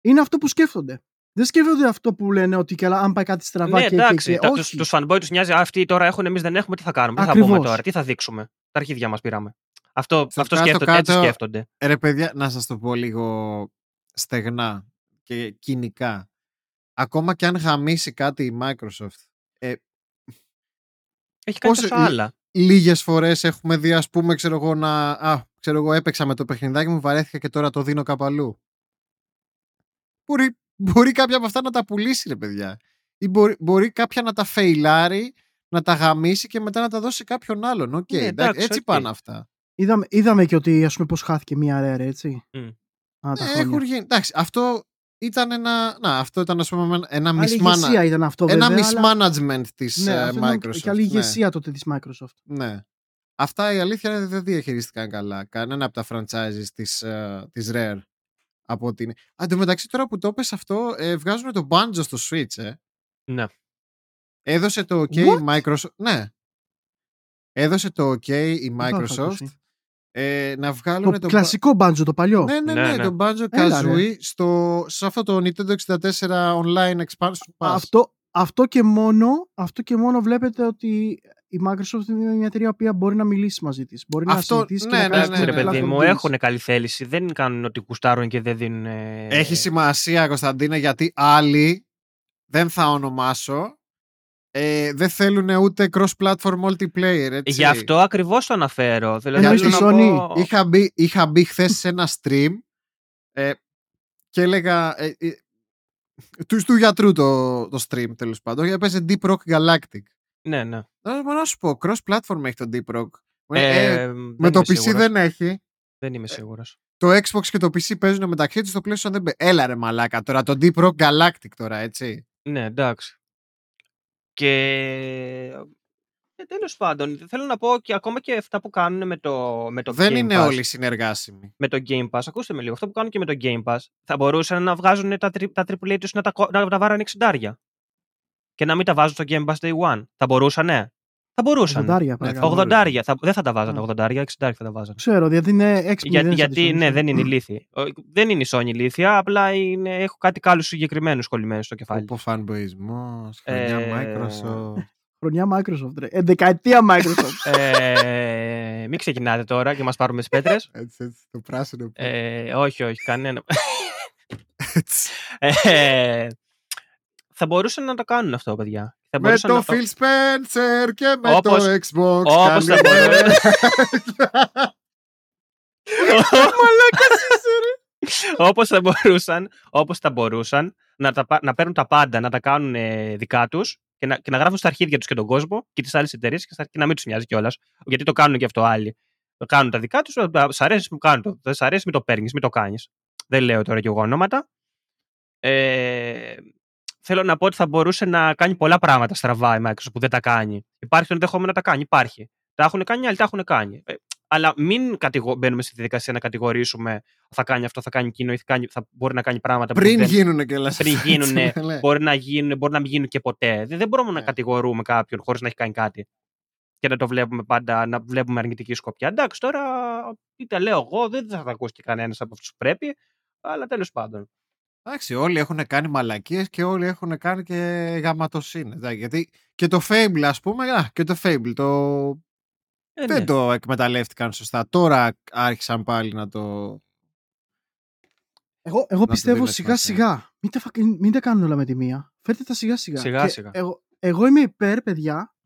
S2: είναι αυτό που σκέφτονται. Δεν σκέφτονται αυτό που λένε ότι καλά, αν πάει κάτι στραβά
S1: ναι,
S2: και,
S1: εντάξει.
S2: και, και.
S1: τα-
S2: Όχι.
S1: τους, τους fanboy τους νοιάζει, «Α, αυτοί τώρα έχουν, εμείς δεν έχουμε, τι θα κάνουμε, τι θα πούμε
S2: Ακριβώς.
S1: τώρα, τι θα δείξουμε. Τα αρχίδια μας πήραμε. Αυτό,
S3: Στο
S1: αυτό
S3: κάτω
S1: σκέφτονται, έτσι
S3: κάτω-
S1: σκέφτονται.
S3: Ρε παιδιά, να σας το πω λίγο στεγνά και κοινικά. Ακόμα και αν γαμίσει κάτι η Microsoft, ε,
S1: Έχει κάνει
S3: πόσο-
S1: τόσα άλλα.
S3: Λίγες φορές έχουμε δει ας πούμε ξέρω εγώ να α, ξέρω εγώ έπαιξα με το παιχνιδάκι μου βαρέθηκα και τώρα το δίνω κάπου αλλού μπορεί, μπορεί κάποια από αυτά να τα πουλήσει ρε παιδιά ή μπορεί, μπορεί κάποια να τα φεϊλάρει να τα γαμίσει και μετά να τα δώσει σε κάποιον άλλον Οκ,
S1: Ναι,
S3: εντάξει,
S1: εντάξει,
S3: έτσι
S1: οκ.
S3: πάνε αυτά
S2: Είδαμε, είδαμε και ότι ας πούμε πώς χάθηκε μία Rare, έτσι.
S1: Μμ.
S2: Α, τα
S3: Ε,
S2: χρόνια.
S3: έχουν γίνει, εντάξει, αυτό ήταν ένα, να, αυτό ήταν ας πούμε ένα
S2: Άλλη
S3: mismana-
S2: ηγεσία ήταν αυτό
S3: ένα
S2: βέβαια. αλλά-
S3: mismanagement της
S2: Ναι,
S3: ε,
S2: αυτό ήταν
S3: Microsoft
S2: Και άλλη
S3: ναι.
S2: ηγεσία τότε της Microsoft.
S3: Ναι. Αυτά η αλήθεια είναι ότι δεν διαχειρίστηκαν καλά. Κανένα από τα franchises της, ε, της Rare. Από την... Α, εν τω μεταξύ τώρα που το πες αυτό, ε, βγάζουν το Banjo στο Switch, ε.
S1: Ναι.
S3: Έδωσε το OK η
S2: What?
S3: Microsoft. Ναι. Έδωσε το OK η
S2: Δεν το είχα
S3: Microsoft
S2: ακούσει.
S3: Ε, να βγάλουν
S2: Το
S3: το...
S2: κλασικό μπάντζο, το παλιό.
S3: Ναι, ναι, ναι,
S1: Ναι, ναι.
S3: το Banjo
S2: Έλα, ρε.
S3: Kazooie στο, σε αυτό το Nintendo 64 Online Expansion Pass.
S2: Αυτό, αυτό, και μόνο, αυτό και μόνο βλέπετε ότι η Microsoft είναι μια εταιρεία που μπορεί να μιλήσει μαζί της. Μπορεί
S3: Αυτό-
S2: να συζητήσει
S3: ναι,
S2: και να
S3: ναι,
S2: κάνει
S3: ναι,
S1: Εντάξει,
S3: ναι.
S1: ρε παιδί
S2: platform
S1: μου,
S2: deals.
S1: έχουν καλή θέληση. Δεν κάνουν ότι κουστάρουν και δεν δίνουν. ε,
S3: Έχει σημασία, Κωνσταντίνε, γιατί άλλοι, δεν θα ονομάσω, ε, δεν θέλουν ούτε cross-platform multiplayer, έτσι.
S1: Γι' αυτό ακριβώς το αναφέρω. Δηλαδή,
S2: Εννοείς
S1: θέλω
S2: τη
S1: να
S2: Sony;
S1: πω-
S3: Είχα μπει, είχα μπει χθες σε ένα stream ε, και έλεγα... Ε, ε, του, του γιατρού το, το stream, τέλος πάντων, γιατί έπαιζε Deep Rock Galactic.
S1: Ναι, ναι.
S3: Να, μπορώ να σου πω, cross-platform έχει το Deep Rock Ε,
S1: Ε,
S3: ε,
S1: δεν
S3: με το
S1: είμαι
S3: PC
S1: σίγουρος.
S3: δεν έχει.
S1: Δεν είμαι σίγουρος.
S3: Το Xbox και το PC παίζουν μεταξύ τους, το PlayStation δεν παίζει. Έλα ρε μαλάκα τώρα, το Deep Rock Galactic τώρα, έτσι.
S1: Ναι, εντάξει. Και ε, τέλος πάντων, θέλω να πω και ακόμα και αυτά που κάνουν με το, με το
S3: δεν
S1: Game
S3: είναι
S1: Pass,
S3: όλοι συνεργάσιμοι.
S1: με το Game Pass, ακούστε με λίγο, αυτό που κάνουν και με το Game Pass, θα μπορούσαν να βγάζουν τα, τρι- τα AAA τους να τα, κο- να τα βάρανε 60 και να μην τα βάζουν στο Game Pass Day One. Θα μπορούσαν, ναι. Θα μπορούσαν.
S2: 80
S3: Ναι,
S2: παρακαλώ.
S3: θα
S1: 80 θα, δεν θα τα βάζανε
S2: Α.
S1: 80 60 θα τα βάζανε.
S2: Ξέρω, γιατί είναι έξυπνη.
S1: Για,
S2: δεν είναι σαν της
S1: γιατί,
S2: Sony.
S1: ναι, δεν είναι ηλίθιοι. Ο- Δεν είναι η Sony ηλίθια, απλά είναι, έχω κάτι κάλους συγκεκριμένους κολλημένους στο κεφάλι.
S3: Όπω fanboyισμός, χρονιά
S1: Ε,
S3: Microsoft.
S2: Χρονιά Microsoft, ρε. Ε, δεκαετία Microsoft.
S1: ε, μην ξεκινάτε τώρα και μας πάρουμε τις πέτρες.
S3: Έτσι, έτσι, το πράσινο.
S1: Ε, όχι, όχι, κανένα.
S3: Έτσι.
S1: Ε, θα μπορούσαν να το κάνουν αυτό, παιδιά. Θα
S3: Με
S1: μπορούσαν
S3: το
S1: να το-
S3: Phil Spencer και με
S1: Όπως-
S3: το Xbox.
S1: όπως θα
S3: κάνουμε-
S1: όπως θα μπορούσαν, όπως θα μπορούσαν να, τα, πα- να παίρνουν τα πάντα, να τα κάνουν ε, δικά τους και να, και να γράφουν στα αρχίδια τους και τον κόσμο και τις άλλες εταιρείες και, στα- και να μην τους μοιάζει κιόλας. Γιατί το κάνουν και αυτό άλλοι. Το κάνουν τα δικά τους, ε, σ' αρέσει, μου κάνουν το. Δεν σ' αρέσει, μην το παίρνεις, μην το κάνεις. Δεν λέω τώρα και εγώ ονόματα. Ε, θέλω να πω ότι θα μπορούσε να κάνει πολλά πράγματα στραβά η Microsoft που δεν τα κάνει. Υπάρχει το ενδεχόμενο να τα κάνει, υπάρχει. Τα έχουν κάνει, άλλοι τα έχουν κάνει. Ε, αλλά μην κατηγο... μπαίνουμε στη διαδικασία να κατηγορήσουμε θα κάνει αυτό, θα κάνει εκείνο ή θα, κάνει... θα μπορεί να κάνει πράγματα που
S3: Πριν
S1: δεν...
S3: γίνουν και λες.
S1: πριν γίνουνε,
S3: Ναι.
S1: μπορεί να γίνουν, μπορεί να μην γίνουν και ποτέ. Δεν, δεν μπορούμε να
S3: Ναι.
S1: κατηγορούμε κάποιον χωρίς να έχει κάνει κάτι. Και να το βλέπουμε πάντα, να βλέπουμε αρνητική σκοπιά. Εντάξει, τώρα είτε λέω εγώ, δεν θα τα ακούσει και κανένας από αυτούς που πρέπει, αλλά τέλος πάντων.
S3: Εντάξει, όλοι έχουν κάνει μαλακίες και όλοι έχουν κάνει και γαματοσύνες. εντάξει, Γιατί και το Fable, ας πούμε, α, και το Fable, το...
S1: Ε,
S3: δεν
S1: ναι.
S3: το εκμεταλλεύτηκαν σωστά. Τώρα άρχισαν πάλι να το...
S2: Εγώ, εγώ
S3: το
S2: πιστεύω
S3: δίνω
S2: σιγά
S3: σημασία.
S2: σιγά. Μην τα, φα- μην τα κάνουν όλα με τη μία. Φέρτε τα σιγά σιγά.
S1: Σιγά
S2: Και
S1: σιγά.
S2: Εγώ, εγώ είμαι υπέρ, παιδιά,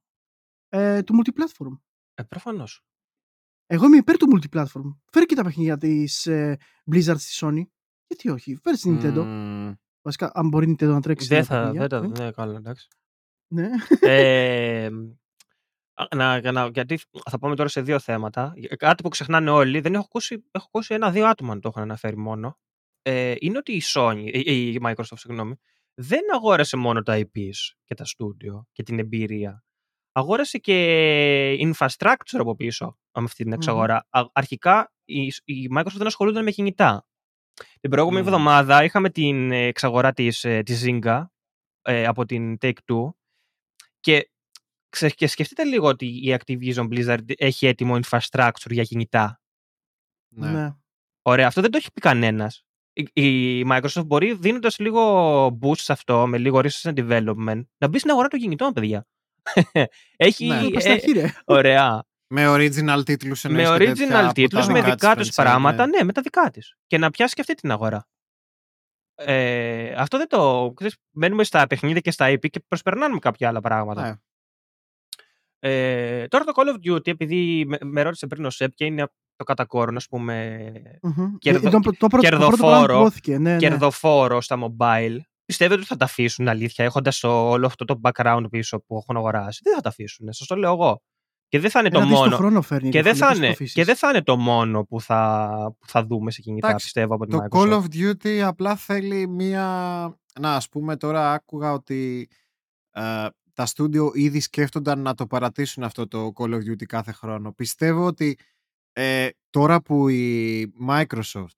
S2: ε, του multiplatform.
S1: Ε, προφανώς.
S2: Εγώ είμαι υπέρ του multiplatform. Φέρε και τα παιχνίδια της ε, Blizzard στη Sony. Γιατί όχι, φέρε στην Nintendo.
S3: Μμμ.
S2: Βασικά, αν μπορεί η Nintendo να τρέξει.
S1: Δεν
S2: τα
S1: θα.
S2: παιχνίδια,
S1: Δεν τα
S2: ε,
S1: ναι, καλά, εντάξει.
S2: Ναι.
S1: ε, να, για να, γιατί θα πάμε τώρα σε δύο θέματα. Κάτι που ξεχνάνε όλοι, δεν έχω ακούσει, έχω ακούσει ένα-δύο άτομα να το έχουν αναφέρει μόνο. Ε, είναι ότι η Sony, η, η Microsoft, συγγνώμη, δεν αγόρασε μόνο τα IPs και τα studio και την εμπειρία. Αγόρασε και infrastructure από πίσω με αυτή την
S2: Μμμ.
S1: εξαγορά. Α- Αρχικά η, η Microsoft δεν ασχολούνταν με κινητά. Την προηγούμενη
S3: Μμ.
S1: εβδομάδα είχαμε την ε, εξαγορά της, ε, της Zynga ε, από την Take-Two και, ξε- και σκεφτείτε λίγο ότι η Activision Blizzard έχει έτοιμο infrastructure για κινητά.
S3: Ναι.
S2: ναι.
S1: Ωραία, αυτό δεν το έχει πει κανένας. Η, η Microsoft μπορεί δίνοντας λίγο boost σε αυτό, με λίγο research and development, να μπει στην αγορά των κινητών, παιδιά. έχει.
S3: Ναι.
S2: Ε,
S1: ε,
S2: πας στα χείρε.
S1: ωραία.
S3: Με original τίτλους
S1: με
S3: εννοείς και τέτοια
S1: original
S3: από
S1: τίτλους,
S3: τα
S1: με
S3: δικά
S1: δικά
S3: της
S1: τους
S3: franchise,
S1: πράγματα,
S3: ναι.
S1: ναι, με τα δικά της. Και να πιάσει και αυτή την αγορά. Ε, αυτό δεν το... Ξέρεις, μένουμε στα παιχνίδια και στα IP και προσπερνάμε κάποια άλλα πράγματα.
S3: Ναι.
S1: Ε, τώρα το Call of Duty, επειδή με, με ρώτησε πριν ο Σεπ και είναι το κατακόρον, ας πούμε,
S2: Μμμ.
S1: Κερδο-
S2: Ε, Ήταν το, πρώτο, το πρώτο πράγμα
S1: κερδοφόρο-
S2: που δόθηκε. Ναι, ναι.
S1: κερδοφόρο στα mobile, πιστεύετε ότι θα τα αφήσουν αλήθεια, έχοντας όλο αυτό το background πίσω που έχουν αγοράσει; Δεν θα τα αφήσουν, σας το λέω εγώ. Και δεν θα είναι
S2: Ένα
S1: το
S2: δις το
S1: μόνο.
S2: χρόνο φέρνει.
S1: Και
S2: ρε
S1: δεν,
S2: φίλε,
S1: θα
S2: πώς το
S1: είναι,
S2: αφήσεις.
S1: και δεν θα είναι το μόνο που θα, που θα δούμε σε κινητά,
S3: Εντάξει,
S1: πιστεύω, από την
S3: Το
S1: Microsoft.
S3: Call of Duty απλά θέλει μία... Να, ας πούμε τώρα άκουγα ότι ε, τα στούντιο ήδη σκέφτονταν να το παρατήσουν αυτό το Call of Duty κάθε χρόνο. Πιστεύω ότι ε, τώρα που η Microsoft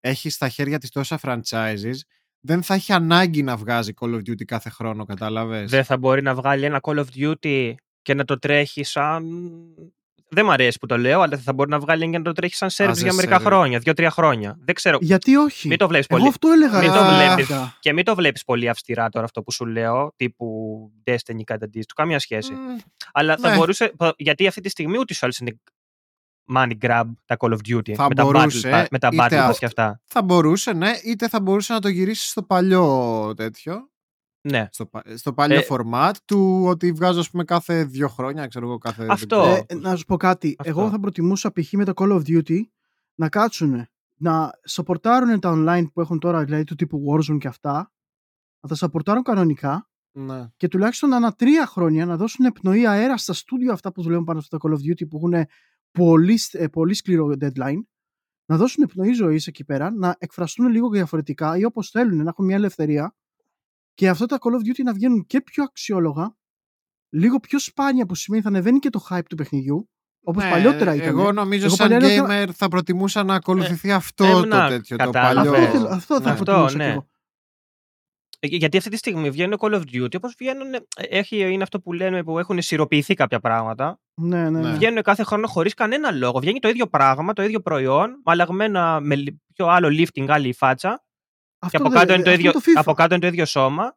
S3: έχει στα χέρια της τόσα franchises δεν θα έχει ανάγκη να βγάζει Call of Duty κάθε χρόνο, κατάλαβες;
S1: Δεν θα μπορεί να βγάλει ένα Call of Duty και να το τρέχει σαν. Δεν μ' αρέσει που το λέω, αλλά θα μπορεί να βγάλει και να το τρέχει σαν service
S3: As a
S1: για μερικά
S3: service.
S1: χρόνια, δύο-τρία χρόνια. Δεν ξέρω.
S2: Γιατί όχι;
S1: Μην το βλέπεις
S2: Εγώ
S1: πολύ.
S2: αυτό έλεγα.
S1: Μην
S2: ρε,
S3: το
S2: φίλε,
S3: βλέπεις.
S2: πάντα.
S1: Και μην το βλέπεις πολύ αυστηρά τώρα αυτό που σου λέω, τύπου Destiny κατά αντίστοιχο. Καμία σχέση.
S3: Μμ,
S1: Αλλά θα
S3: ναι.
S1: μπορούσε. Γιατί αυτή τη στιγμή ούτε σε είναι money grab τα Call of Duty.
S3: Θα
S1: με, τα
S3: μπορούσε,
S1: battle, pass- με τα
S3: είτε
S1: battle pass
S3: αυτό-
S1: και αυτά.
S3: Θα μπορούσε, ναι, είτε θα μπορούσε να το γυρίσεις στο παλιό τέτοιο.
S1: Ναι.
S3: Στο, πα- στο παλιό
S1: Ε,
S3: format του ότι βγάζω ας πούμε κάθε δύο χρόνια, ξέρω εγώ κάθε... δεν
S1: Αυτό.
S3: ξέρω.
S2: Ε, να σου πω κάτι.
S1: Αυτό.
S2: Εγώ θα προτιμούσα π.χ. με το Call of Duty να κάτσουν να σαπορτάρουν τα online που έχουν τώρα, δηλαδή του τύπου Warzone και αυτά, να τα σαπορτάρουν κανονικά
S3: Ναι.
S2: και τουλάχιστον ανά τρία χρόνια να δώσουν επνοή αέρα στα στούντιο αυτά που δουλεύουν πάνω στο Call of Duty που έχουν πολύ, σ- ε, πολύ σκληρό deadline να δώσουν επνοή ζωής εκεί πέρα, να εκφραστούν λίγο διαφορετικά ή όπως θέλουν, να έχουν μια ελευθερία και αυτά τα Call of Duty να βγαίνουν και πιο αξιόλογα, λίγο πιο σπάνια που σημαίνει θα ανεβαίνει και το hype του παιχνιδιού, όπως
S3: Ναι,
S2: παλιότερα ήταν.
S3: Εγώ νομίζω
S2: Εγώ
S3: σαν
S2: παλιά
S3: gamer θα προτιμούσα να ακολουθηθεί αυτό
S1: ε,
S3: το
S1: να,
S3: τέτοιο, το
S1: κατάλαβες.
S3: παλιό.
S2: αυτό, θέλω- αυτό θα
S3: Ναι.
S1: Αυτό,
S2: προτιμούσα
S1: ναι.
S2: κι εγώ.
S1: Ε, Γιατί αυτή τη στιγμή βγαίνουν Call of Duty, όπως βγαίνουν, ε, έχει, είναι αυτό που λένε που έχουν σιροποιηθεί κάποια πράγματα.
S2: Ναι, ναι,
S3: Ναι.
S2: ναι.
S1: Βγαίνουν κάθε χρόνο χωρίς κανένα λόγο. Βγαίνει το ίδιο πράγμα, το ίδιο προϊόν, αλλαγμένα με λι- πιο άλλο lifting, άλλη φάτσα. Και
S2: Αυτό
S1: από
S2: δεν-
S1: κάτω, είναι το
S2: αυτό
S1: ίδιο,
S2: το FIFA.
S1: από κάτω είναι το ίδιο σώμα.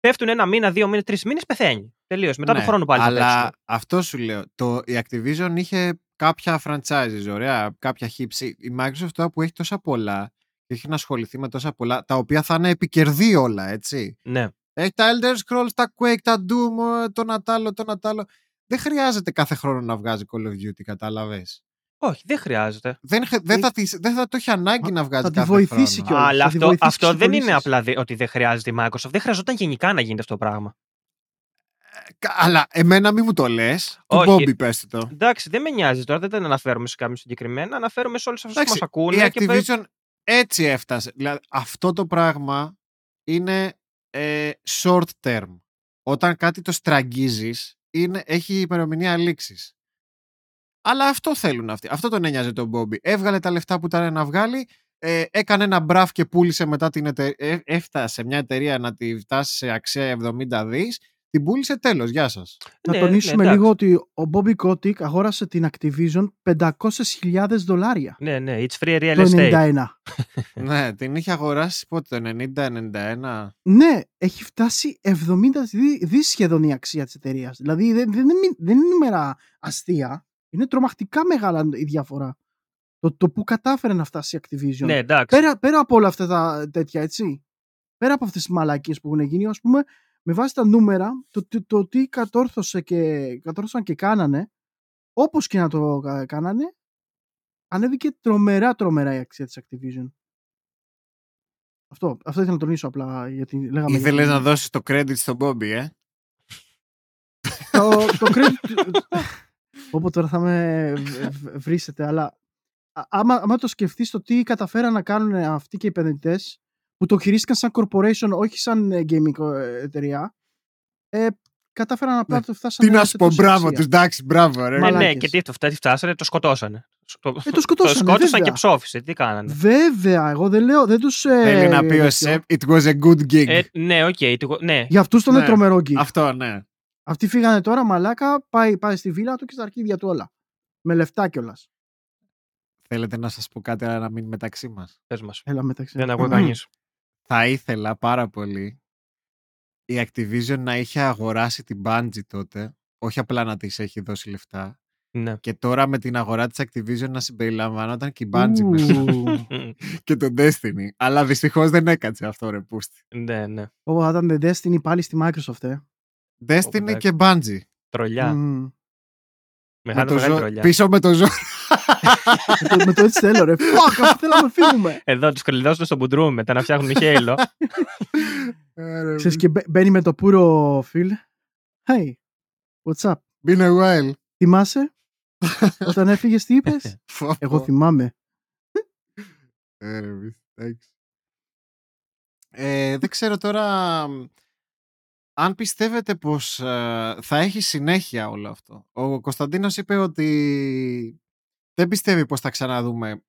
S1: Πέφτουν ένα μήνα, δύο μήνες, τρεις μήνες, πεθαίνει. Τελείως. Μετά
S3: Ναι,
S1: του χρόνου πάλι θα
S3: Αλλά
S1: παίξουμε.
S3: αυτό σου λέω. Το, η Activision είχε κάποια franchises, ωραία, κάποια chips. Η Microsoft τώρα που έχει τόσα πολλά και έχει να ασχοληθεί με τόσα πολλά, τα οποία θα είναι επικερδή όλα, έτσι.
S1: Ναι.
S3: Έχει τα Elder Scrolls, τα Quake, τα Doom, το Νατάλο, το Νατάλο. Δεν χρειάζεται κάθε χρόνο να βγάζει Call of Duty, κατάλαβες.
S1: Όχι, δεν χρειάζεται.
S3: Δεν, χε- δεν, θα, της- δεν θα το έχει ανάγκη
S2: Μα
S3: να βγάζει
S2: θα τη
S3: κάθε
S2: βοηθήσει
S3: χρόνο.
S2: κιόλας.
S1: Αλλά
S2: θα τη
S1: αυτό,
S2: βοηθήσει
S1: αυτό
S2: στις
S1: δεν είναι
S2: πωλήσεις.
S1: απλά δε- ότι δεν χρειάζεται η Microsoft. Δεν χρειαζόταν γενικά να γίνεται αυτό το πράγμα.
S3: Κα- Αλλά εμένα μη μου το λες. Του
S1: Όχι.
S3: Bobby πες του το.
S1: Εντάξει, δεν με νοιάζει τώρα, δεν τα αναφέρομαι σε κάποιον συγκεκριμένα. Αναφέρομαι σε όλους αυτούς που
S3: Εντάξει,
S1: μας ακούνε.
S3: Η
S1: και πε-
S3: Activision έτσι έφτασε. Δηλαδή, αυτό το πράγμα είναι ε, short term. Όταν κάτι το στραγγίζεις, είναι, έχει ημερομηνία λήξης. Αλλά αυτό θέλουν αυτοί. Αυτό τον ένοιαζε τον Bobby. Έβγαλε τα λεφτά που ήταν να βγάλει, ε, έκανε ένα μπραφ και πούλησε μετά την εταιρεία. έφτασε μια εταιρεία να τη φτάσει σε αξία 70 δις, την πούλησε τέλος. Γεια σας.
S2: Να
S1: Ναι,
S2: τονίσουμε
S1: ναι,
S2: λίγο
S1: εντάξει.
S2: ότι ο Bobby Kotick αγόρασε την Activision 500.000 δολάρια
S1: Ναι, ναι, it's free real
S2: το
S1: estate.
S2: 91.
S3: ναι, την είχε αγοράσει πότε, το 90-91.
S2: Ναι, έχει φτάσει 70 δι- δις σχεδόν η αξία της εταιρείας. Δηλαδή δεν, δεν, είναι, δεν είναι νούμερα αστεία. Είναι τρομακτικά μεγάλα η διαφορά. Το, το που κατάφερε να φτάσει η Activision.
S1: Ναι, εντάξει.
S2: πέρα, πέρα από όλα αυτά τα τέτοια, έτσι. Πέρα από αυτές τις μαλακίες που έχουν γίνει, ας πούμε, με βάση τα νούμερα, το, το, το τι κατόρθωσε και, κατόρθωσαν και κάνανε, όπως και να το κα- κάνανε, ανέβηκε τρομερά τρομερά η αξία της Activision. Αυτό, αυτό ήθελα να τονίσω απλά γιατί λέγαμε.
S3: Ήθελες
S2: για-
S3: να δώσεις το credit στον Bobby, ε;
S2: το, το credit. Όπου τώρα θα με β- β- βρίσετε, αλλά α- άμα, άμα το σκεφτείς το τι καταφέραν να κάνουν αυτοί και οι επενδυτές που το χειρίστηκαν σαν corporation, όχι σαν ε, gaming ε, εταιρεία, ε, κατάφεραν απλά
S3: Ναι.
S2: το φτάσανε
S3: Τι να
S2: σε
S3: σου πω,
S2: τόση
S3: μπράβο
S2: αξία.
S3: τους, εντάξει, μπράβο, ρε.
S1: Ναι, ναι,
S2: μαλάκες.
S1: και τι, το φτάσει, φτάσανε, το σκοτώσανε. Το,
S2: Ε, το σκοτώσανε,
S1: σκότωσαν
S2: βέβαια.
S1: και ψόφισε. Τι κάνανε.
S2: Βέβαια, εγώ δεν λέω, δεν τους... ε,
S3: Θέλει να πει ο
S2: τέτοιο.
S3: Σεπ, it was a good gig.
S1: Ε, ναι, οκ. το- ναι.
S2: Για αυτούς τον
S3: Ναι.
S2: είναι τρομερό gig.
S3: Αυτό, ναι.
S2: Αυτοί φύγανε τώρα, μαλάκα, πάει, πάει στη βίλα του και στα αρχίδια του όλα. Με λεφτά κιόλας.
S3: Θέλετε να σας πω κάτι αλλά να μείνει μεταξύ μας.
S1: Πες μας.
S2: Έλα μεταξύ.
S1: Δεν ακούω κανείς.
S3: Θα ήθελα πάρα πολύ η Activision να είχε αγοράσει την Bungie τότε, όχι απλά να της έχει δώσει λεφτά,
S1: Ναι.
S3: και τώρα με την αγορά της Activision να συμπεριλαμβανόταν και η Bungie μέσα
S2: Ου.
S1: Μμ,
S3: και το Destiny. Αλλά δυστυχώς δεν έκατσε αυτό ρε πούστη.
S1: Ναι, ναι.
S2: Ω, θα ήταν The Destiny πάλι στη Microsoft, ε.
S3: Destiny
S1: εντάξει.
S3: και Bungie.
S1: Τρολιά.
S2: Μμ.
S3: Με
S1: Μεγάλη,
S3: το
S1: μεγάλη
S3: ζω-
S1: τρολιά.
S3: Πίσω με το ζώο.
S2: με, το, με το έτσι θέλω, ρε. Fuck, αφού θέλω να φύγουμε.
S1: Εδώ τους κλειδώσουν στο μπουντρούμ μετά να φτιάχνουν Halo.
S2: Ξέρεις και μπαι- μπαίνει με το πουρο Phil. Hey, what's up;
S3: Been a while.
S2: Θυμάσαι; Όταν έφυγες τι είπες;
S3: Φω,
S2: Εγώ
S3: φω.
S2: θυμάμαι.
S3: Ε, ρε, μη, εντάξει. Ε, δεν ξέρω τώρα μ, αν πιστεύετε πως ε, θα έχει συνέχεια όλο αυτό. Ο Κωνσταντίνος είπε ότι δεν πιστεύει πως θα ξαναδούμε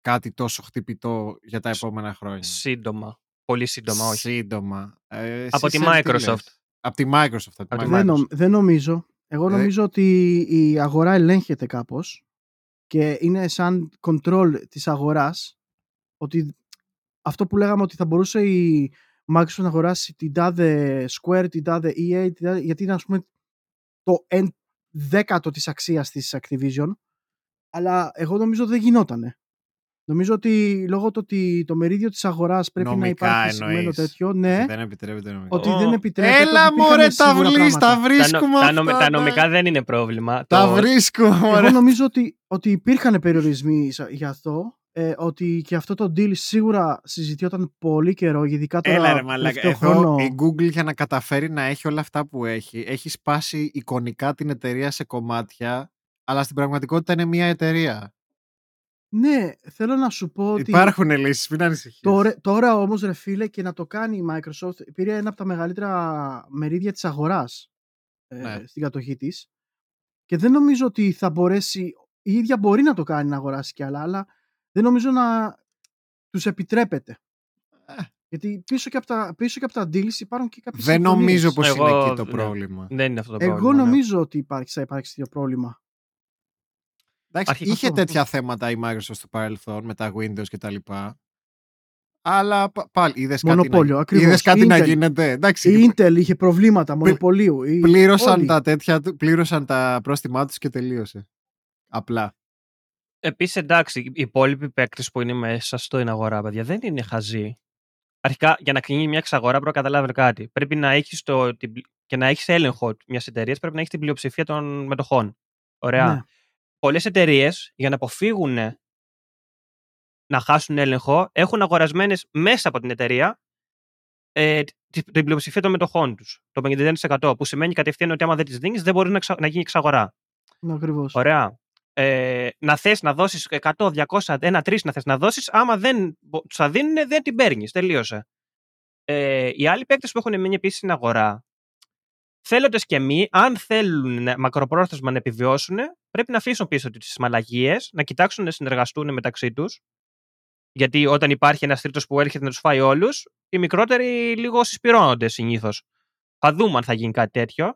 S3: κάτι τόσο χτυπητό για τα επόμενα χρόνια.
S1: Σύντομα. Πολύ σύντομα, όχι.
S3: Σύντομα. Ε,
S1: Από
S3: εσύ,
S1: τη
S3: Σερ, τι
S1: Microsoft.
S3: λες; Από τη Microsoft. Από τη
S1: Από τη
S3: Microsoft.
S2: Δεν, νομ- δεν νομίζω. Εγώ
S3: Ε.
S2: νομίζω ότι η αγορά ελέγχεται κάπως και είναι σαν control της αγοράς ότι αυτό που λέγαμε ότι θα μπορούσε η Microsoft να αγοράσει την τάδε Square, την τάδε EA, την τάδε, γιατί είναι ας πούμε το εν δέκατο της αξίας της Activision αλλά εγώ νομίζω ότι δεν γινότανε. Νομίζω ότι λόγω του ότι το μερίδιο της αγοράς πρέπει να
S3: Νομικά
S2: υπάρχει συγκεκριμένο
S3: εννοείς.
S2: τέτοιο, ναι,
S3: Δεν επιτρέπεται νομικά.
S2: ότι
S1: Ω.
S2: δεν επιτρέπεται.
S3: Έλα
S2: ότι υπήρχαν
S3: μωρέ τα
S2: σίγουρα
S3: βρεις,
S2: πράγματα.
S3: τα
S1: Τα, νο-
S3: βρίσκουμε
S1: τα, νομι-
S3: αυτά,
S1: τα
S3: τα-
S1: νομικά δεν είναι πρόβλημα.
S3: Τα
S1: Το-
S3: βρίσκουμε
S2: Εγώ
S3: μωρέ.
S2: νομίζω ότι, ότι υπήρχαν περιορισμοί σα- για αυτό ε, ότι και αυτό το deal σίγουρα συζητιόταν πολύ καιρό, ειδικά τώρα
S3: Έλα ρε μαλάκα,
S2: τελευταίο
S3: εδώ
S2: χρόνο.
S3: η Google για να καταφέρει να έχει όλα αυτά που έχει, έχει σπάσει εικονικά την εταιρεία σε κομμάτια, αλλά στην πραγματικότητα είναι μια εταιρεία.
S2: Ναι, θέλω να σου πω ότι
S3: Υπάρχουν λύσεις, μην ανησυχείς.
S2: τώρα, τώρα όμως ρε φίλε και να το κάνει η Microsoft πήρε ένα από τα μεγαλύτερα μερίδια της αγοράς ε,
S3: Ναι.
S2: στην κατοχή της και δεν νομίζω ότι θα μπορέσει η ίδια μπορεί να το κάνει να αγοράσει κι άλλα αλλά δεν νομίζω να τους επιτρέπεται.
S3: Ε.
S2: Γιατί πίσω και από τα, πίσω και από τα deals υπάρχουν και κάποιες
S3: Δεν
S2: συμφωνίες.
S3: νομίζω πως
S1: Εγώ,
S3: είναι εκεί το
S1: ναι.
S3: πρόβλημα.
S1: Δεν είναι αυτό το
S2: Εγώ
S1: πρόβλημα. ναι.
S2: νομίζω ότι υπάρχει, θα υπάρξει τέτοιο πρόβλημα.
S3: Εντάξει,
S1: Αρχικά
S3: είχε
S2: αυτό,
S3: τέτοια θέματα η Microsoft στο παρελθόν με τα Windows και τα λοιπά. Αλλά πα- πάλι είδες κάτι,
S2: Μονοπόλιο,
S3: να...
S2: ακριβώς.
S3: είδες κάτι
S2: Η
S3: να
S2: Intel.
S3: γίνεται. Εντάξει,
S2: Η Intel είχε προβλήματα μονοπωλίου. η-
S3: πλήρωσαν
S2: όλοι.
S3: τα τέτοια, του- πλήρωσαν τα πρόστιμά τους και τελείωσε. Απλά.
S1: Επίσης, εντάξει, οι υπόλοιποι παίκτες που είναι μέσα στην αγορά, παιδιά, δεν είναι χαζοί. Αρχικά, για να κλείνει μια εξαγορά, πρέπει να καταλάβει κάτι. Πρέπει να έχεις το, την πλη- και να έχεις έλεγχο μιας εταιρείας, πρέπει να έχεις την πλειοψηφία των μετοχών. Ωραία.
S2: Ναι.
S1: Πολλές εταιρείες, για να αποφύγουν να χάσουν έλεγχο, έχουν αγορασμένες μέσα από την εταιρεία ε, την, την πλειοψηφία των μετοχών τους. Το 51%. Που σημαίνει κατευθείαν ότι άμα δεν τις δίνεις, δεν μπορεί να, εξα- να γίνει εξαγορά.
S2: Ναι, ακριβώς.
S1: Ωραία. Ε, να θες να δώσεις 100, 200, 1, 3 να θες να δώσεις, άμα δεν μπο- σου θα δίνουν, δεν την παίρνεις. Τελείωσε. Ε, οι άλλοι παίκτες που έχουν μείνει επίσης στην αγορά, θέλοντας και μη, αν θέλουν να- μακροπρόθεσμα να επιβιώσουν, πρέπει να αφήσουν πίσω τις μαλαγίες, να κοιτάξουν να συνεργαστούν μεταξύ τους. Γιατί όταν υπάρχει ένας τρίτος που έρχεται να τους φάει όλους, οι μικρότεροι λίγο συσπηρώνονται συνήθως. Θα δούμε αν θα γίνει κάτι τέτοιο.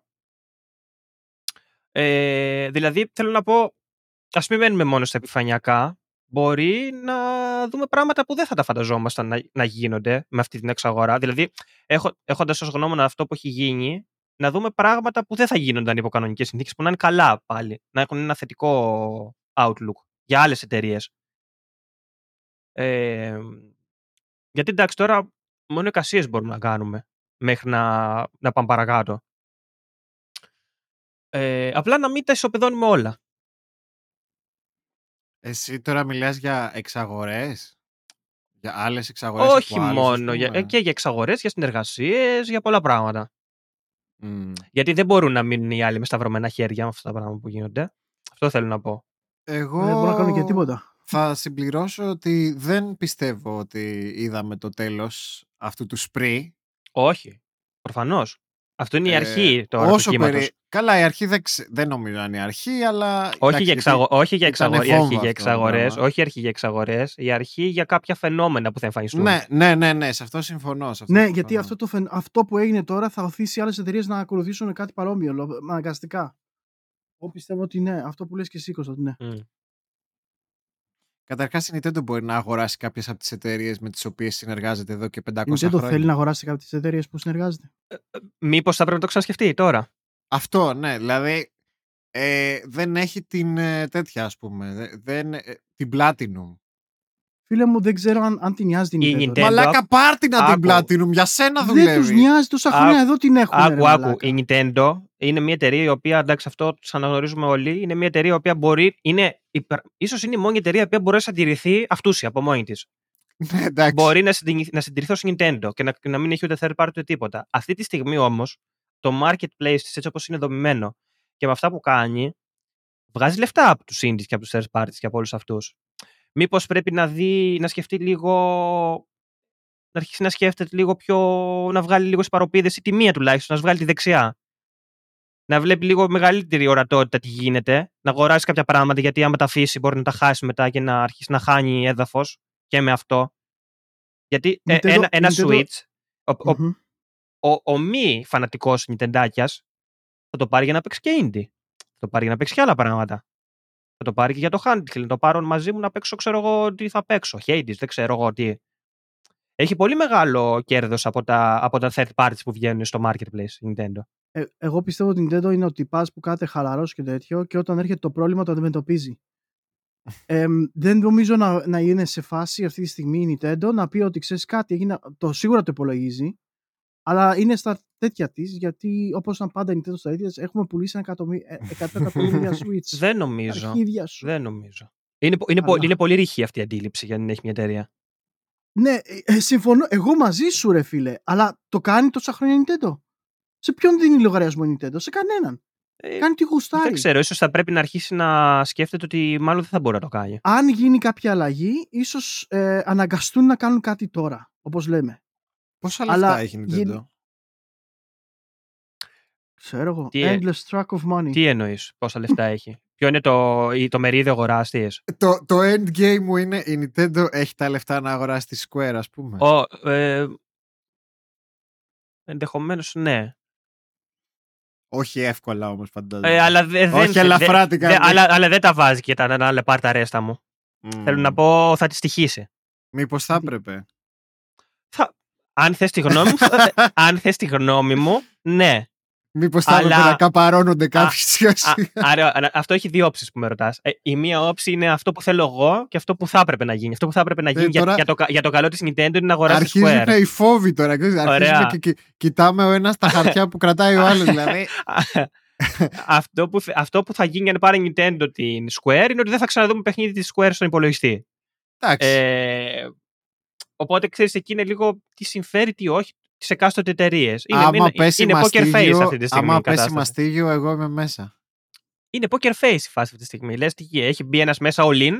S1: Ε, δηλαδή, θέλω να πω, ας μην μένουμε μόνο στα επιφανειακά. Μπορεί να δούμε πράγματα που δεν θα τα φανταζόμασταν να, να γίνονται με αυτή την εξαγορά. Δηλαδή, έχω, έχοντας ως γνώμονα αυτό που έχει γίνει, να δούμε πράγματα που δεν θα γίνονταν υπό κανονικές συνθήκες, που να είναι καλά πάλι. Να έχουν ένα θετικό outlook για άλλες εταιρείες. Ε, γιατί εντάξει, τώρα μόνο εικασίε μπορούμε να κάνουμε μέχρι να, να πάμε παρακάτω. Ε, απλά να μην τα ισοπεδώνουμε όλα.
S3: Εσύ τώρα μιλάς για εξαγορές; Για άλλες εξαγορές
S1: Όχι
S3: από άλλους, ας
S1: μόνο. Για,
S3: πούμε.
S1: ε, και για εξαγορές, για συνεργασίες, για πολλά πράγματα.
S3: Μμ.
S1: Γιατί δεν μπορούν να μείνουν οι άλλοι με σταυρωμένα χέρια με αυτά τα πράγματα που γίνονται. Αυτό θέλω να πω.
S3: Εγώ
S2: Δεν μπορώ να κάνω και τίποτα.
S3: θα συμπληρώσω ότι δεν πιστεύω ότι είδαμε το τέλος αυτού του σπρί.
S1: Όχι. Προφανώς. Αυτό είναι η
S3: Ε,
S1: αρχή τώρα
S3: όσο
S1: του κύματος.
S3: περί- Καλά, η αρχή δεν, ξε- δεν νομίζω να είναι η αρχή, αλλά...
S1: Όχι,
S3: εντάξει,
S1: για
S3: γιατί-
S1: εξαγο... όχι για
S3: ήταν
S1: εξαγορές. Η αρχή
S3: βόμβα
S1: για
S3: αυτό το
S1: εξαγορές.
S3: πράγμα.
S1: Όχι η αρχή για εξαγορές. Η αρχή για κάποια φαινόμενα που θα εμφανιστούν.
S3: Ναι, ναι, ναι, ναι, σε αυτό συμφωνώ. Σε αυτό
S2: Ναι,
S3: συμφωνώ.
S2: γιατί αυτό, το, φεν- αυτό που έγινε τώρα θα οθήσει άλλες εταιρείες να ακολουθήσουν κάτι παρόμοιο, λο- αναγκαστικά. Εγώ πιστεύω ότι ναι, αυτό που λες και εσύ Κώστα, ότι ναι.
S1: Μμ.
S3: Καταρχάς, η Nintendo μπορεί να αγοράσει κάποιες από τις εταιρείες με τις οποίες συνεργάζεται εδώ και 500
S2: Η Nintendo
S3: χρόνια.
S2: θέλει να αγοράσει κάποιες εταιρείες που συνεργάζεται.
S1: Μήπως θα πρέπει να το ξανασκεφτεί τώρα;
S3: Αυτό, ναι. Δηλαδή, ε, δεν έχει την ε, τέτοια, ας πούμε. δε- Δεν, ε, την Platinum.
S2: Φίλε μου, δεν ξέρω αν, αν την νοιάζει την
S1: Η
S2: Nintendo.
S1: Nintendo-
S3: Μαλάκα, πάρ' την
S1: Άκου.
S3: την Platinum. Για σένα
S2: Δεν τους
S3: δουλεύει.
S2: νοιάζει τόσα χρόνια
S1: Άκου-
S2: εδώ την έχουν. ρε
S1: Άκου, άκου.
S2: μαλάκα.
S1: Η Nintendo είναι μια εταιρεία η οποία, εντάξει, αυτό το αναγνωρίζουμε όλοι, είναι μια εταιρεία η οποία μπορεί, είναι, υπερ- ίσως είναι η μόνη εταιρεία η οποία μπορεί να συντηρηθεί αυτούσια από μόνη της.
S3: Ναι, εντάξει.
S1: Μπορεί να, συντηρηθεί, να συντηρηθεί ως Nintendo και να, να μην έχει ούτε third party ούτε τίποτα. Αυτή τη στιγμή όμως, το marketplace της έτσι όπως είναι δομημένο και με αυτά που κάνει, βγάζει λεφτά από τους indies και από τους third parties και από όλους αυτούς. Μήπως πρέπει να δει, να σκεφτεί λίγο να αρχίσει να σκέφτεται λίγο πιο. να βγάλει λίγο σπαροπίδε ή τη μία τουλάχιστον, να βγάλει τη δεξιά. Να βλέπει λίγο μεγαλύτερη ορατότητα τι γίνεται, να αγοράσει κάποια πράγματα γιατί άμα τα αφήσει μπορεί να τα χάσει μετά και να αρχίσει να χάνει έδαφος και με αυτό. Γιατί ε,
S2: Nintendo-
S1: ένα, ένα
S2: Nintendo-
S1: Switch, ο, ο,
S2: Μμμ.
S1: Ο, ο μη φανατικός Nintendάκια θα το πάρει για να παίξει και indie. Θα το πάρει για να παίξει και άλλα πράγματα. Θα το πάρει και για το handheld. Να το πάρω μαζί μου να παίξω, ξέρω εγώ τι θα παίξω. Hades, δεν ξέρω εγώ τι. Έχει πολύ μεγάλο κέρδος από τα, από τα third parties που βγαίνουν στο marketplace η Nintendo.
S2: Ε, εγώ πιστεύω ότι η Nintendo είναι ότι πα που κάτε χαλαρός και τέτοιο και όταν έρχεται το πρόβλημα το αντιμετωπίζει. Ε, δεν νομίζω να, να είναι σε φάση αυτή τη στιγμή η Nintendo να πει ότι ξέρεις κάτι, έγινε, το σίγουρα το υπολογίζει, αλλά είναι στα τέτοια της γιατί όπως ήταν πάντα η Nintendo στα ίδια της, έχουμε πουλήσει ένα εκατομμύ- ε, εκατό εκατομμύρια Switch.
S1: Δεν νομίζω.
S2: Αρχίδια σου.
S1: Δεν νομίζω. Είναι, είναι,
S2: Αλλά-
S1: είναι πολύ ρηχή αυτή η αντίληψη για να έχει μια εταιρεία.
S2: Ναι, ε, ε, συμφωνώ. Εγώ μαζί σου, ρε φίλε. Αλλά το κάνει τόσα χρόνια η Nintendo; Σε ποιον δίνει λογαριασμό η Nintendo, σε κανέναν.
S1: Ε,
S2: Κάνει τι γουστάρει.
S1: δεν ξέρω, ίσως θα πρέπει να αρχίσει να σκέφτεται ότι μάλλον δεν θα μπορεί να το κάνει.
S2: Αν γίνει κάποια αλλαγή, ίσως ε, αναγκαστούν να κάνουν κάτι τώρα. Όπως λέμε.
S3: Πόσα
S2: Αλλά
S3: λεφτά έχει η Nintendo;
S2: γι- Ξέρω εγώ.
S1: Τι, ε,
S2: Endless track of money.
S1: Τι εννοείς, πόσα λεφτά έχει; Ποιο είναι το, ή το μερίδιο αγορά τη.
S3: Το, το endgame μου είναι η Nintendo έχει τα λεφτά να αγοράσει τη Square, ας πούμε.
S1: Ο, ε, Ενδεχομένως ναι.
S3: Όχι εύκολα όμως φαντάζομαι.
S1: Ε, αλλά δε, δεν.
S3: Όχι
S1: θε-
S3: ελαφρά
S1: δε-
S3: την
S1: δε-
S3: καρδιά.
S1: αλλά, αλλά δεν τα βάζει και τα να πάρ τα ρέστα μου.
S3: Μμμ.
S1: Θέλω να πω, θα τη στοιχήσει.
S3: Μήπως θα έπρεπε.
S1: Θα... Αν θες τη γνώμη μου, θα- αν θες τη γνώμη μου, ναι.
S3: Μήπως θα έπρεπε
S1: Αλλά-
S3: να καπαρώνονται κάποιοι σιγά
S1: Α,
S3: σιγά.
S1: άρα, άρα, αυτό έχει δύο όψεις που με ρωτάς. Ε, η μία όψη είναι αυτό που θέλω εγώ και αυτό που θα έπρεπε να γίνει. Αυτό που θα έπρεπε να γίνει για,
S3: Ε, τώρα-
S1: για, το, κα- για το καλό της Nintendo είναι να αγοράσει
S3: Αρχίζουν
S1: Square.
S3: οι φόβοι τώρα. ξέρεις, Αρχίζουμε
S1: Ωραία.
S3: και κι- κοιτάμε ο ένας τα χαρτιά που κρατάει ο άλλος. Δηλαδή,
S1: αυτό, που, θε- αυτό που θα γίνει αν πάρει η Nintendo την Square είναι ότι δεν θα ξαναδούμε παιχνίδι της Square στον υπολογιστή.
S3: εντάξει.
S1: Ε, οπότε ξέρεις εκεί είναι λίγο τι συμφέρει, τι όχι τις εκάστοτε εταιρείες. Είναι,
S3: άμα
S1: είναι,
S3: πέσει
S1: είναι poker face
S3: μαστίγιο,
S1: αυτή τη στιγμή.
S3: άμα
S1: η
S3: πέσει
S1: κατάσταση.
S3: μαστίγιο, εγώ είμαι μέσα.
S1: Είναι poker face η φάση αυτή τη στιγμή. Λες τι έχει μπει ένας μέσα all in,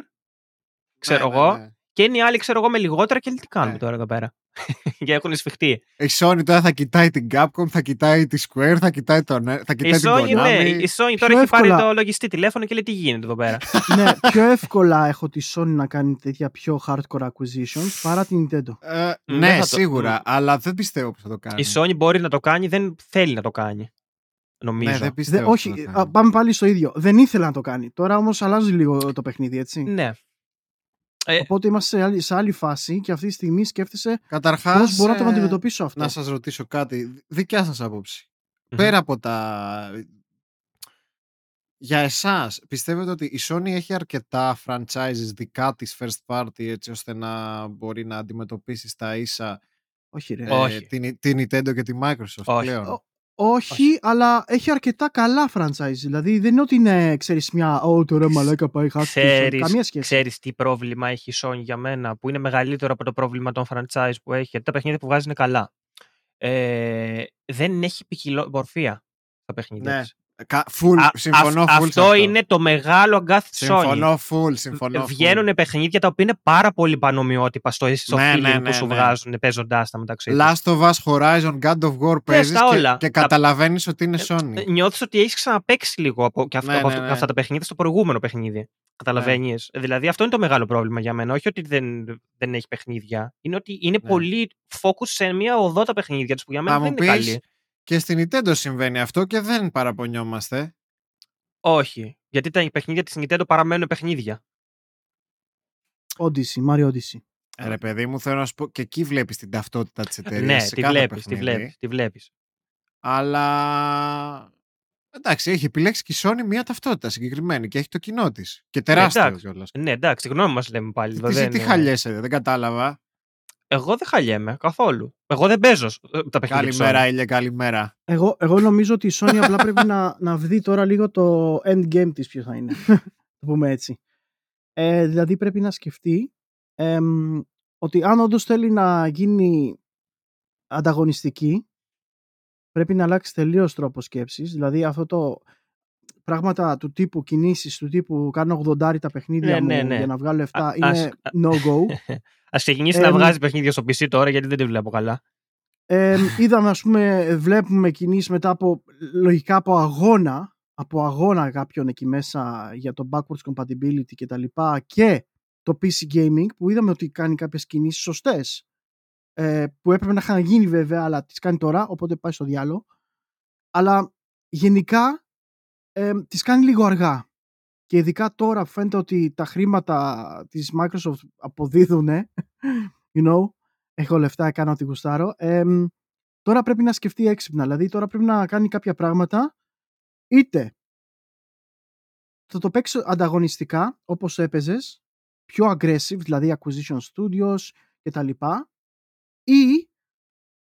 S1: ξέρω
S3: Ναι, ναι,
S1: εγώ,
S3: ναι.
S1: Και είναι οι άλλοι ξέρω εγώ με λιγότερα και λέει τι κάνουμε
S3: Ναι.
S1: τώρα εδώ πέρα; και έχουν σφιχτεί.
S3: Η Sony τώρα θα κοιτάει την Capcom, θα κοιτάει τη Square, θα κοιτάει, τον, θα
S1: Η
S3: κοιτάει την
S1: Sony,
S3: Konami.
S1: ναι, η Sony τώρα
S2: Πιο
S1: έχει πάρει
S2: εύκολα.
S1: το λογιστή τηλέφωνο και λέει τι γίνεται εδώ πέρα;
S2: ναι, πιο εύκολα έχω τη Sony να κάνει τέτοια πιο hardcore acquisitions παρά την Nintendo.
S3: Ε,
S1: δεν
S3: ναι,
S1: θα το-
S3: σίγουρα,
S1: μ.
S3: αλλά δεν πιστεύω πως θα το κάνει.
S1: η Sony μπορεί να το κάνει, δεν θέλει να το κάνει. Νομίζω.
S3: ναι, δεν
S2: Δε,
S3: πιστεύω πως
S2: όχι,
S3: θα το
S2: α,
S3: κάνει.
S2: πάμε πάλι στο ίδιο. Δεν ήθελα να το κάνει. Τώρα όμως αλλάζει λίγο το παιχνίδι, έτσι.
S1: Ναι. Ε,
S2: Οπότε είμαστε σε άλλη, σε άλλη φάση και αυτή τη στιγμή σκέφτεσαι
S3: Καταρχάς,
S2: πώς μπορώ να το
S3: ε,
S2: αντιμετωπίσω αυτό.
S3: να σας ρωτήσω κάτι. Δικιά σας άποψη.
S1: Μμμ.
S3: Πέρα από τα... Για εσάς, πιστεύετε ότι η Sony έχει αρκετά franchises δικά της first party έτσι ώστε να μπορεί να αντιμετωπίσει στα ίσα
S2: Όχι, ρε.
S3: ε,
S1: Όχι.
S3: την, την Nintendo και τη Microsoft
S1: Όχι.
S3: πλέον;
S2: Ο- Όχι, αλλά έχει αρκετά καλά franchise. Δηλαδή δεν είναι ότι είναι, ξέρεις, μια «Ω, τώρα μαλάκα πάει χάθηκε». η Sony».
S1: Ξέρεις,
S2: Καμία σχέση.
S1: ξέρεις τι πρόβλημα έχει η Sony για μένα, που είναι μεγαλύτερο από το πρόβλημα των franchise που έχει, γιατί τα παιχνίδια που βγάζει είναι καλά. Ε, δεν έχει ποικιλομορφία τα παιχνίδια
S3: Ναι,
S1: της.
S3: Κα- Full,
S1: Α-
S3: συμφωνώ
S1: αυ-
S3: full σε
S1: αυτό είναι το μεγάλο αγκάθι της Sony.
S3: Συμφωνώ full, συμφωνώ full.
S1: Βγαίνουν παιχνίδια τα οποία είναι πάρα πολύ πανομοιότυπα στο, στο
S3: Ναι,
S1: feeling
S3: ναι,
S1: που
S3: ναι,
S1: σου
S3: ναι.
S1: βγάζουν παίζοντάς τα μεταξύ τους.
S3: Last of Us, Horizon, God of War παίζεις
S1: τα
S3: και,
S1: όλα.
S3: και
S1: Τα-
S3: καταλαβαίνεις ότι είναι Sony.
S1: Ε, Νιώθεις ότι έχεις ξαναπαίξει λίγο από, και αυτό,
S3: Ναι,
S1: από
S3: ναι,
S1: αυτό-
S3: ναι.
S1: αυτά τα παιχνίδια στο προηγούμενο παιχνίδι. Καταλαβαίνεις. Δηλαδή αυτό είναι το μεγάλο πρόβλημα για μένα. Όχι ότι δεν, δεν έχει παιχνίδια. Είναι ότι είναι
S3: Ναι.
S1: πολύ focus σε μια οδό τα παιχνίδια τους που για μένα
S3: Θα
S1: δεν
S3: μου
S1: είναι
S3: πεις,
S1: καλή.
S3: Και στην Nintendo συμβαίνει αυτό και δεν παραπονιόμαστε.
S1: Όχι. Γιατί τα παιχνίδια της Nintendo παραμένουν παιχνίδια.
S2: Odyssey, Mario Odyssey.
S3: Ε, Ρε παιδί μου, θέλω να σου πω και εκεί βλέπεις την ταυτότητα της εταιρείας
S1: ναι,
S3: σε
S1: τη
S3: κάθε
S1: βλέπεις, τη
S3: παιχνίδι.
S1: βλέπεις, τη βλέπεις.
S3: Αλλά εντάξει, έχει επιλέξει και η Sony μια ταυτότητα συγκεκριμένη και έχει το κοινό της. Και τεράστιο
S1: εντάξει.
S3: κιόλας.
S1: Ναι, εντάξει, γνώμη μας λέμε πάλι. εδώ
S3: Τι,
S1: δεν-
S3: τι χαλιέσαι, δεν κατάλαβα.
S1: Εγώ δεν χαλιέμαι καθόλου. Εγώ δεν παίζω ε, τα παιχνίδια της
S3: Καλημέρα,
S1: Sony.
S3: Ήλια, καλημέρα.
S2: Εγώ, εγώ νομίζω ότι η Sony απλά πρέπει να, να δει τώρα λίγο το endgame της ποιο θα είναι. το πούμε έτσι. Ε, δηλαδή πρέπει να σκεφτεί εμ, ότι αν όντως θέλει να γίνει ανταγωνιστική πρέπει να αλλάξει τελείως τρόπος σκέψης. Δηλαδή αυτό το πράγματα του τύπου κινήσεις, του τύπου κάνω 80 τα παιχνίδια
S1: Ναι,
S2: μου
S1: ναι, ναι.
S2: για να βγάλω λεφτά
S1: Α-
S2: είναι
S1: ας-
S2: no-go.
S1: Ας ξεκινήσει να
S2: Εμ,
S1: βγάζει παιχνίδια στο PC τώρα γιατί δεν τη βλέπω καλά.
S2: Ε, είδαμε ας πούμε βλέπουμε κινήσεις μετά από λογικά από αγώνα από αγώνα κάποιον εκεί μέσα για το backwards compatibility και τα λοιπά και το PC gaming που είδαμε ότι κάνει κάποιες κινήσεις σωστές ε, που έπρεπε να είχαν γίνει βέβαια αλλά τις κάνει τώρα οπότε πάει στο διάλογο αλλά γενικά ε, τις κάνει λίγο αργά και ειδικά τώρα που φαίνεται ότι τα χρήματα της Microsoft αποδίδουν you know έχω λεφτά, κάνω ό,τι γουστάρω. Εμ, τώρα πρέπει να σκεφτεί έξυπνα. Δηλαδή, τώρα πρέπει να κάνει κάποια πράγματα είτε θα το παίξει ανταγωνιστικά όπως έπαιζες, πιο aggressive, δηλαδή acquisition studios και τα λοιπά, ή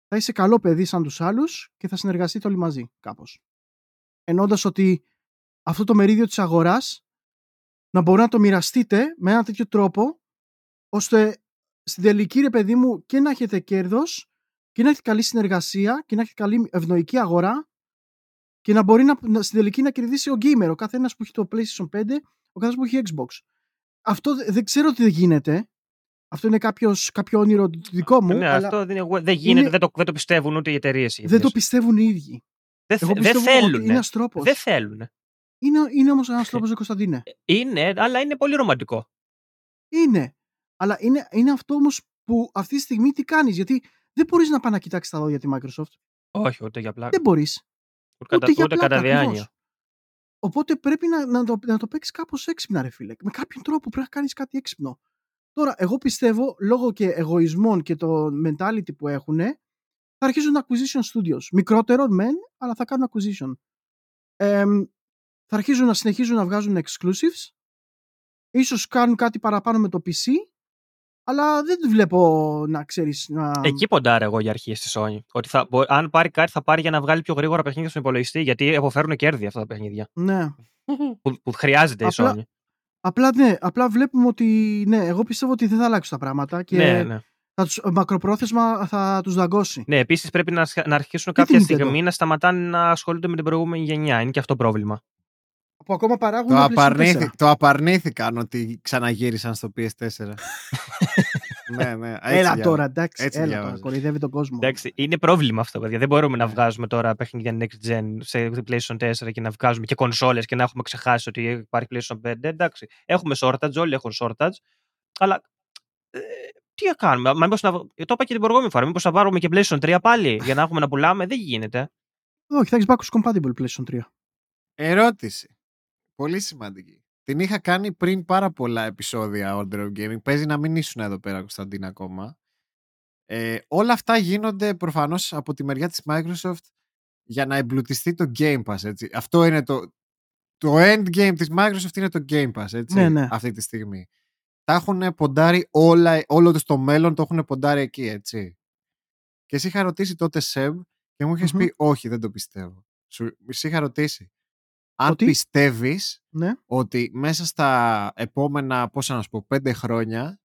S2: θα είσαι καλό παιδί σαν τους άλλους και θα συνεργαστείτε όλοι μαζί κάπως. Ενώντας ότι αυτό το μερίδιο της αγοράς να μπορεί να το μοιραστείτε με ένα τέτοιο τρόπο ώστε στην τελική ρε παιδί μου και να έχετε κέρδος και να έχετε καλή συνεργασία και να έχετε καλή ευνοϊκή αγορά και να μπορεί να, να, στην τελική να κερδίσει ο gamer, ο καθένας που έχει το PlayStation 5, ο καθένας που έχει Xbox. Αυτό δε- δεν ξέρω τι δεν γίνεται. Αυτό είναι κάποιος, κάποιο όνειρο δικό μου.
S1: ναι,
S2: αλλά
S1: αυτό δεν, είναι, δεν γίνεται,
S2: είναι-
S1: δεν, το, δεν το πιστεύουν ούτε οι εταιρείες.
S2: δεν το πιστεύουν οι ίδιοι.
S1: δεν,
S2: Εγώ
S1: θε- δεν
S2: πιστεύω ότι
S1: θέλουν.
S2: είναι ένας τρόπος.
S1: Δεν θέλουν.
S2: Είναι, είναι όμως ένας τρόπος, ρε Κωνσταντίνε.
S1: Είναι, αλλά είναι πολύ ρομαντικό.
S2: Είναι. Αλλά είναι, είναι αυτό όμως που αυτή τη στιγμή τι κάνεις. Γιατί δεν μπορείς να πάει να κοιτάξεις τα δόντια τη Microsoft.
S1: Όχι, ούτε για πλάκα.
S2: Δεν μπορείς.
S1: Ούτε κατά,
S2: Ούτε για
S1: ούτε
S2: πλάκα,
S1: κατά διάνοια.
S2: ακριβώς. Οπότε πρέπει να, να το, να το παίξεις κάπως έξυπνα, ρε φίλε. Με κάποιον τρόπο πρέπει να κάνεις κάτι έξυπνο. Τώρα, εγώ πιστεύω, λόγω και εγωισμών και το mentality που έχουν, θα αρχίσουν acquisition studios. Μικρότερο, μεν, αλλά θα κάνουν acquisition. Εμ, θα αρχίσουν να συνεχίζουν να βγάζουν exclusives. Ίσως κάνουν κάτι παραπάνω με το PC. Αλλά δεν βλέπω να ξέρεις να...
S1: Εκεί ποντάρω εγώ για αρχή στη Sony. Ότι θα, μπο- αν πάρει κάτι, θα πάρει για να βγάλει πιο γρήγορα παιχνίδια στον υπολογιστή. Γιατί αποφέρουν κέρδη αυτά τα παιχνίδια.
S2: Ναι.
S1: Που, που χρειάζεται
S2: Απλά-
S1: η Sony.
S2: Απλά, ναι, απλά βλέπουμε ότι ναι, εγώ πιστεύω ότι δεν θα αλλάξουν τα πράγματα και
S1: Ναι, ναι.
S2: θα τους, μακροπρόθεσμα θα τους δαγκώσει.
S1: ναι Επίσης πρέπει να, σχ- να αρχίσουν
S2: Και
S1: κάποια
S2: την Nintendo.
S1: στιγμή να σταματάνε να ασχολούνται με την προηγούμενη γενιά. Είναι και αυτό πρόβλημα.
S2: Που ακόμα παράγουν
S3: Το,
S2: PlayStation
S3: απαρνήθη,
S2: 4.
S3: το απαρνήθηκαν ότι ξαναγύρισαν στο PS4. ναι, ναι. έτσι
S2: Έλα
S3: δια-
S2: τώρα, εντάξει,
S3: έτσι
S2: έλα τώρα,
S3: διάβαζα.
S2: κοροϊδεύει τον κόσμο.
S1: Εντάξει, είναι πρόβλημα αυτό, παιδιά. Δεν μπορούμε να
S3: Ναι.
S1: βγάζουμε τώρα παιχνίδια next gen σε PlayStation 4 και να βγάζουμε και κονσόλες και να έχουμε ξεχάσει ότι υπάρχει PlayStation 5. Εντάξει, έχουμε shortage, όλοι έχουν shortage. Αλλά ε, τι να κάνουμε, μα μήπως να... Το είπα και την προηγούμενη φορά. Μήπως θα πάρουμε και PlayStation 3 πάλι για να έχουμε να πουλάμε; Δεν γίνεται.
S2: Όχι, θα έχεις backwards compatible PlayStation 3.
S3: Ερώτηση. Πολύ σημαντική. Την είχα κάνει πριν πάρα πολλά επεισόδια Order of Gaming. Παίζει να μην ήσουν εδώ πέρα, Κωνσταντίνα, ακόμα. Ε, όλα αυτά γίνονται προφανώς από τη μεριά της Microsoft για να εμπλουτιστεί το Game Pass, έτσι. Αυτό είναι το... Το endgame της Microsoft είναι το Game Pass, έτσι,
S2: Ναι, ναι.
S3: αυτή τη στιγμή. Τα έχουν ποντάρει όλα, όλο το μέλλον το έχουν ποντάρει εκεί, έτσι. Και σε είχα ρωτήσει τότε, Σεμ, και μου είχες
S2: Μμμ.
S3: πει, όχι, δεν το πιστεύω. Σου, σε είχα ρωτήσει, αν
S2: Ότι;
S3: πιστεύεις
S2: Ναι.
S3: ότι μέσα στα επόμενα, πώς να σου πω, πέντε χρόνια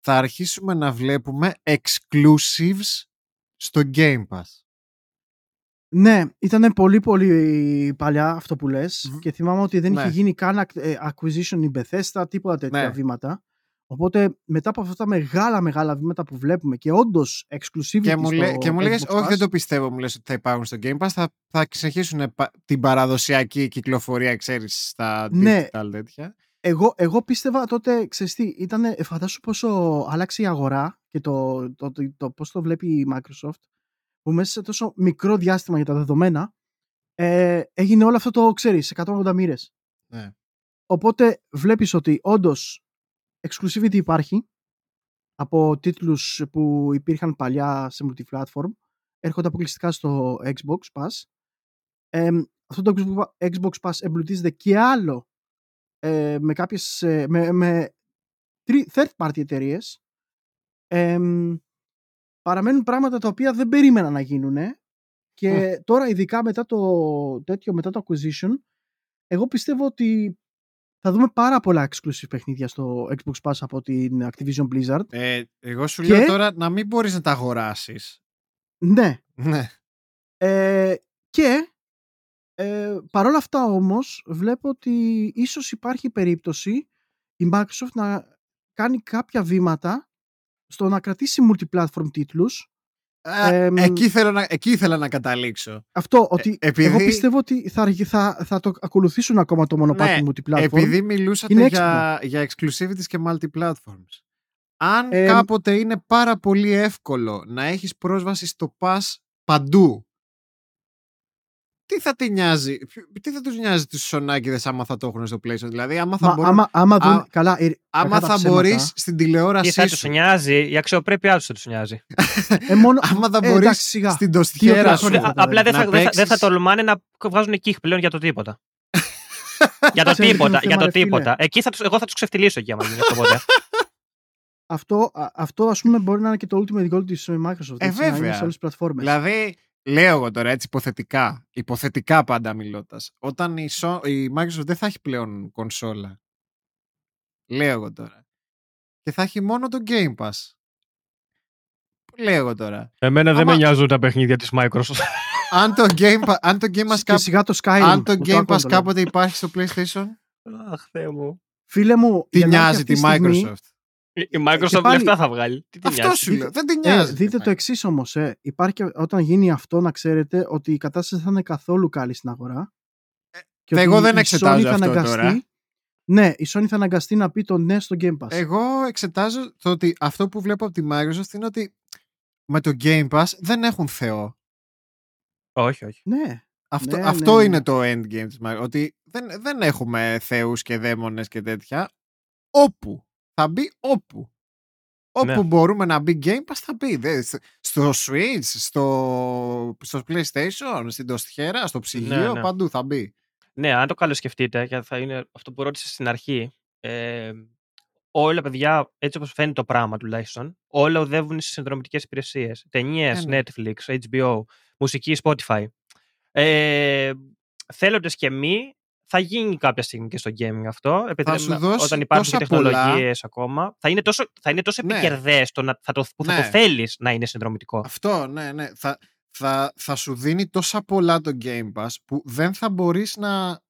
S3: θα αρχίσουμε να βλέπουμε exclusives στο Game Pass.
S2: Ναι, ήταν πολύ πολύ παλιά αυτό που λες
S3: Μμμ.
S2: και θυμάμαι ότι δεν είχε
S3: Ναι.
S2: γίνει καν ac- ε, acquisition η Bethesda, τίποτα τέτοια
S3: Ναι.
S2: βήματα. Οπότε μετά από αυτά τα μεγάλα μεγάλα βήματα που βλέπουμε και όντως exclusivity
S3: Και μου,
S2: στο
S3: λέ, και μου λέγες,
S2: Xbox
S3: όχι
S2: Pass,
S3: δεν το πιστεύω, μου λες ότι θα υπάρχουν στο Game Pass, θα, θα συνεχίσουν πα- την παραδοσιακή κυκλοφορία, ξέρεις, στα
S2: Ναι.
S3: digital τέτοια.
S2: εγώ, εγώ πίστευα τότε, ξέρεις τι, ήταν, φαντάσου πόσο άλλαξε η αγορά και το, το, το, το πώς το βλέπει η Microsoft που μέσα σε τόσο μικρό διάστημα για τα δεδομένα ε, έγινε όλο αυτό το, ξέρεις, 180 μοίρες.
S3: Ναι.
S2: Οπότε βλέπεις ότι όντως exclusivity υπάρχει από τίτλους που υπήρχαν παλιά σε multiplatform έρχονται αποκλειστικά στο Xbox Pass ε, αυτό το Xbox- Xbox Pass εμπλουτίζεται και άλλο ε, με κάποιες ε, με, με τρι- third party εταιρείες. παραμένουν πράγματα τα οποία δεν περίμενα να γίνουν και τώρα ειδικά μετά το τέτοιο μετά το acquisition εγώ πιστεύω ότι θα δούμε πάρα πολλά exclusive παιχνίδια στο Xbox Pass από την Activision Blizzard
S3: Ε, εγώ σου
S2: Και-
S3: λέω τώρα να μην μπορείς να τα αγοράσεις.
S2: ναι
S3: Ναι.
S2: Ε, και ε, παρόλα αυτά όμως βλέπω ότι ίσως υπάρχει περίπτωση η Microsoft να κάνει κάποια βήματα στο να κρατήσει multiplatform τίτλους.
S3: Α,
S2: Εμ,
S3: εκεί, θέλω να, εκεί ήθελα να καταλήξω.
S2: Αυτό ότι
S3: Ε, επειδή-
S2: εγώ πιστεύω ότι θα, θα, θα το ακολουθήσουν ακόμα το μονοπάτι
S3: Ναι,
S2: multiplatform.
S3: Επειδή μιλούσατε
S2: είναι
S3: για, για exclusivities και multiplatforms. Αν
S2: Ε,
S3: κάποτε είναι πάρα πολύ εύκολο να έχεις πρόσβαση στο pass παντού, τι θα τη νοιάζει, ποιο- τι θα τους νοιάζει τους σονάκιδες άμα θα το έχουν στο PlayStation; Δηλαδή, άμα θα,
S2: Μα,
S3: μπορούν-
S2: άμα, άμα δουν,
S3: Α-
S2: καλά, ε,
S3: άμα
S2: κακά τα
S3: θα
S2: ψέματα,
S3: μπορείς στην
S1: Τι
S3: τηλεόρασή
S1: θα
S3: σου,
S1: του νοιάζει, η αξιοπρέπειά τους θα τους νοιάζει.
S2: ε, μόνο,
S3: άμα θα
S2: ε,
S3: μπορείς
S2: εντάξει, σιγά.
S3: στην
S2: Τι
S3: τοστιέρα
S2: ωραία
S3: σου,
S2: πράγματα,
S1: Α- Απλά δεν
S3: να
S1: θα, δεν, θα, δεν θα
S3: παίξεις-
S1: τολμάνε να βγάζουν κιχ πλέον για το τίποτα. για το
S2: Ξέρεις τι
S1: τίποτα,
S2: είναι
S1: για
S2: θέμα,
S1: το
S2: ρε φίλε.
S1: τίποτα. Εκεί θα τους, εγώ θα τους ξεφτυλίσω εκεί άμα γίνει αυτό ποτέ.
S2: Αυτό, α- αυτό ας πούμε μπορεί να είναι και το ultimate goal της ε, Microsoft.
S3: Ε,
S2: έτσι, να είναι
S3: βέβαια.
S2: σε όλες τις πλατφόρμες.
S3: Δηλαδή, λέω εγώ τώρα έτσι υποθετικά, υποθετικά πάντα μιλώντας, όταν η, Sony- η Microsoft δεν θα έχει πλέον κονσόλα Λέω εγώ τώρα. Και θα έχει μόνο το Game Pass. Λέω εγώ τώρα.
S1: Εμένα δεν
S3: Άμα-
S1: με νοιάζουν τα παιχνίδια της Microsoft.
S3: Αν το Game Pass, αν το Game Pass,
S2: Και
S3: κάπου-
S2: σιγά το Skyrim.
S3: αν το
S2: που
S3: Game
S2: άκουγα
S3: Pass
S2: το λέω.
S3: κάποτε υπάρχει στο PlayStation,
S1: Αχ, Θεέ μου.
S2: Φίλε μου,
S3: τι
S2: για να έρθει
S3: νοιάζει
S2: αυτή
S3: τη
S2: στιγμή,
S3: Microsoft;
S1: Η η Microsoft
S2: πάλι-
S1: λεφτά θα βγάλει. Τι τη
S3: Αυτός
S1: νοιάζει.
S3: σου λέω. Δεν την
S2: Ε,
S3: νοιάζει.
S2: δείτε το εξής όμως. Ε. Υπάρχει και όταν γίνει αυτό, να ξέρετε ότι η κατάσταση θα είναι καθόλου καλή στην αγορά. Και
S3: Ε, εγώ
S2: ότι
S3: δεν
S2: η
S3: εξετάζω
S2: Sony θα
S3: αυτό
S2: αναγκαστεί-
S3: τώρα.
S2: Ναι, η Sony θα αναγκαστεί να πει το ναι στο Game Pass.
S3: Εγώ εξετάζω το ότι αυτό που βλέπω από τη Microsoft είναι ότι με το Game Pass δεν έχουν Θεό.
S1: Όχι, όχι.
S2: Ναι.
S3: Αυτό,
S2: Ναι, ναι,
S3: αυτό
S2: ναι.
S3: είναι το endgame της Microsoft. Ότι δεν, δεν έχουμε θεούς και δαίμονες και τέτοια. Όπου. Θα μπει όπου. Όπου
S1: Ναι.
S3: μπορούμε να μπει Game Pass θα μπει. Δεν- στο Switch, στο, στο PlayStation, στην τοστιχέρα, στο ψυγείο,
S1: ναι.
S3: παντού θα μπει.
S1: Ναι, αν το καλοσκεφτείτε, και θα είναι αυτό που ρώτησες στην αρχή, ε, όλα παιδιά, έτσι όπως φαίνεται το πράγμα τουλάχιστον, όλα οδεύουν στις συνδρομητικές υπηρεσίες. Ταινίες,
S3: Ε, ναι.
S1: Netflix, HBO, μουσική, Spotify. Ε, θέλοντες και μη, θα γίνει κάποια στιγμή και στο gaming αυτό, επειδή
S3: Θα σου
S1: με-
S3: δώσει
S1: όταν υπάρχουν και
S3: τόσα πολλά.
S1: τεχνολογίες ακόμα, θα είναι τόσο, θα είναι τόσο
S3: Ναι.
S1: επικερδές το να, θα το, που θα
S3: Ναι.
S1: το θέλεις να είναι συνδρομητικό.
S3: Αυτό, ναι, ναι. Θα, θα, θα σου δίνει τόσα πολλά το Game Pass που δεν θα μπορείς να...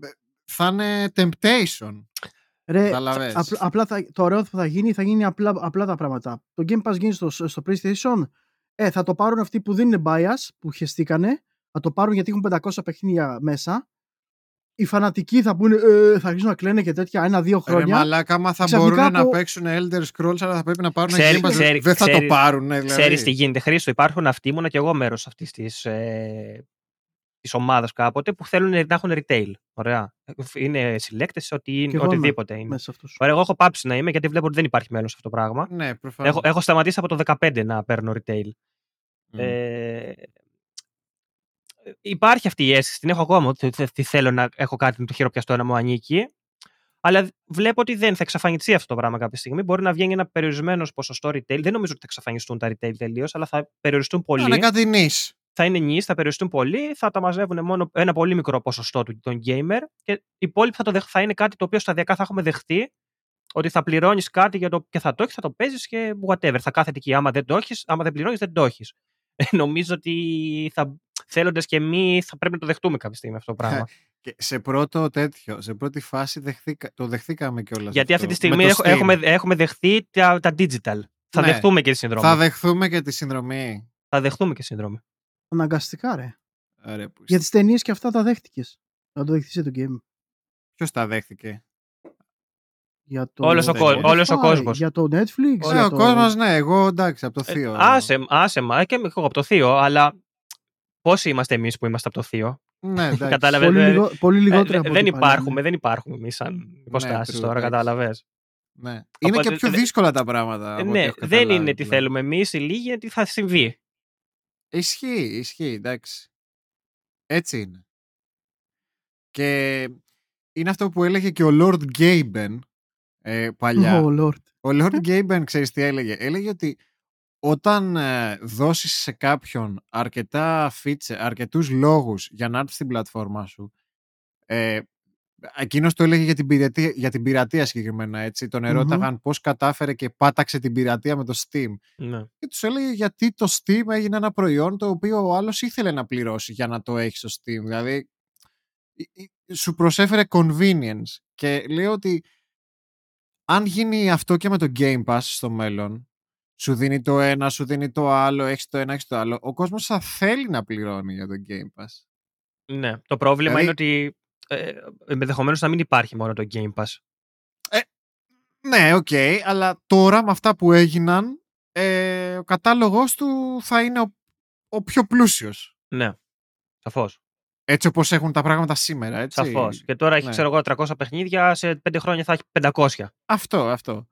S3: ε, Θα είναι temptation.
S2: Ρε,
S3: Καταλαβες.
S2: απλ- απλά θα, το ωραίο που θα γίνει θα γίνει απλά, απλά τα πράγματα. Το Game Pass γίνει στο, στο PlayStation. Ε, θα το πάρουν αυτοί που δεν είναι bias, που χεστήκανε. Θα το πάρουν γιατί έχουν 500 παιχνίδια μέσα. Οι φανατικοί θα, πούνε, ε, θα αρχίσουν να κλαίνε και τέτοια ένα-δύο
S3: Ρε
S2: χρόνια.
S3: μαλάκα, άμα θα
S2: Ξαφνικά
S3: μπορούν να
S2: από-
S3: παίξουν Elder Scrolls, αλλά θα πρέπει να πάρουν
S1: Ξέρει-
S3: Game Pass.
S1: ξέρει-
S3: δεν θα το
S1: ξέρει-
S3: πάρουν, δηλαδή.
S1: Ξέρεις τι γίνεται, Χρήστο. Υπάρχουν αυτοί, ήμουν και εγώ μέρος αυτής της, ε, της ομάδας κάποτε, που θέλουν να έχουν retail. Ωραία. Είναι συλλέκτες ότι
S2: Κι
S1: είναι,
S2: εγώ είμαι
S1: οτιδήποτε είναι.
S2: μέσα σε αυτούς.
S1: Ωραία, εγώ έχω πάψει να είμαι γιατί βλέπω ότι δεν υπάρχει μέλλον σε αυτό το πράγμα.
S3: Ναι, προφανώς.
S1: Έχω, έχω σταματήσει από το 15 να παίρνω retail.
S3: Μμ.
S1: Ε, υπάρχει αυτή η αίσθηση, την έχω ακόμα, ότι θε- τι θέλω να έχω κάτι με το χειροπιαστό να μου ανήκει. Αλλά βλέπω ότι δεν θα εξαφανιστεί αυτό το πράγμα κάποια στιγμή. Μπορεί να βγαίνει ένα περιορισμένο ποσοστό retail. Δεν νομίζω ότι θα εξαφανιστούν τα retail τελείως, αλλά θα περιοριστούν πολύ.
S3: Θα είναι κάτι νης.
S1: Θα είναι νης, θα περιοριστούν πολύ. Θα τα μαζεύουν μόνο ένα πολύ μικρό ποσοστό του- των gamer. Και οι υπόλοιποι θα, το δεχ- θα είναι κάτι το οποίο σταδιακά θα έχουμε δεχτεί. Ότι θα πληρώνεις κάτι για το, και θα το έχεις, θα το παίζεις και whatever. Θα κάθεται εκεί. Άμα δεν το έχεις, άμα δεν πληρώνεις, δεν το έχεις. νομίζω ότι θα, θέλοντας και εμείς θα πρέπει να το δεχτούμε κάποια στιγμή αυτό το πράγμα.
S3: Και σε πρώτο τέτοιο, σε πρώτη φάση δεχθήκα, το δεχθήκαμε κιόλας
S1: Γιατί αυτή
S3: αυτό,
S1: τη
S3: με
S1: στιγμή
S3: το
S1: έχ-
S3: Steam.
S1: έχουμε, έχουμε δεχθεί τα, τα digital. Θα
S3: Ναι.
S1: δεχτούμε και τη συνδρομή.
S3: Θα
S1: Θα,
S3: δεχθούμε και τη συνδρομή.
S1: δεχτούμε και συνδρομή.
S2: Αναγκαστικά, ρε.
S3: Ρε, που
S2: Για τις ταινίες και αυτά τα δέχτηκες. Να το δεχτεί το game.
S3: Ποιος τα δέχτηκε;
S2: Για το
S1: Όλος
S3: ο
S2: Spotify,
S3: κο-
S1: όλος ο κόσμος.
S2: Για το Netflix.
S3: Ναι,
S2: για
S3: ο
S2: το...
S3: κόσμος, ναι, εγώ εντάξει, από το
S1: Ε,
S3: θείο.
S1: άσε, άσε μα, και εγώ από το θείο, αλλά πόσοι είμαστε εμείς που είμαστε από το θείο;
S3: Ναι, εντάξει.
S1: Κατάλαβε.
S2: Πολύ,
S1: δεν-
S2: λιγο, πολύ
S1: Ε,
S2: λιγότερο
S1: δε-
S2: από
S1: δεν
S2: ό,τι παλιά,
S1: υπάρχουμε,
S2: ναι.
S1: δεν υπάρχουμε εμείς σαν υποστάσεις
S3: true,
S1: τώρα,
S3: εντάξει.
S1: κατάλαβες.
S3: Ναι. Είναι
S1: Οπότε,
S3: και πιο
S1: δε-
S3: δύσκολα τα πράγματα. από ό,τι
S1: Ναι,
S3: έχω
S1: δεν
S3: καταλάβει,
S1: είναι τι
S3: δηλαδή.
S1: θέλουμε εμείς οι λίγοι, είναι τι θα συμβεί.
S3: Ισχύει, ισχύει, εντάξει. Έτσι είναι. Και είναι αυτό που έλεγε και ο Lord Gaben ε, παλιά.
S2: Oh, Lord.
S3: Ο Lord Gaben, ξέρεις τι έλεγε; Έλεγε ότι όταν ε, δώσεις σε κάποιον αρκετά feature, αρκετούς λόγους για να έρθει στην πλατφόρμα σου, ε, εκείνος το έλεγε για την, πειρατεία, για την πειρατεία συγκεκριμένα, έτσι. Τον ερώταγαν πώς κατάφερε και πάταξε την πειρατεία με το Steam.
S1: Ναι.
S3: Και τους έλεγε γιατί το Steam έγινε ένα προϊόν το οποίο ο άλλος ήθελε να πληρώσει για να το έχει στο Steam. Δηλαδή, ε, ε, σου προσέφερε convenience. Και λέω ότι αν γίνει αυτό και με το Game Pass στο μέλλον, σου δίνει το ένα, σου δίνει το άλλο, έχεις το ένα, έχεις το άλλο, ο κόσμος θα θέλει να πληρώνει για το Game Pass.
S1: ναι. Το πρόβλημα
S3: Δηλαδή-
S1: είναι ότι ε, ενδεχομένως να μην υπάρχει μόνο το Game Pass.
S3: Ναι, οκ, αλλά τώρα με αυτά που έγιναν, ε, ο κατάλογος του θα είναι ο, ο πιο πλούσιος.
S1: Ναι. Σαφώς.
S3: Έτσι όπως έχουν τα πράγματα σήμερα, έτσι.
S1: Σαφώς. Και τώρα έχει,
S3: Ναι.
S1: ξέρω εγώ, 300 παιχνίδια, σε 5 χρόνια θα έχει 500.
S3: Αυτό, αυτό.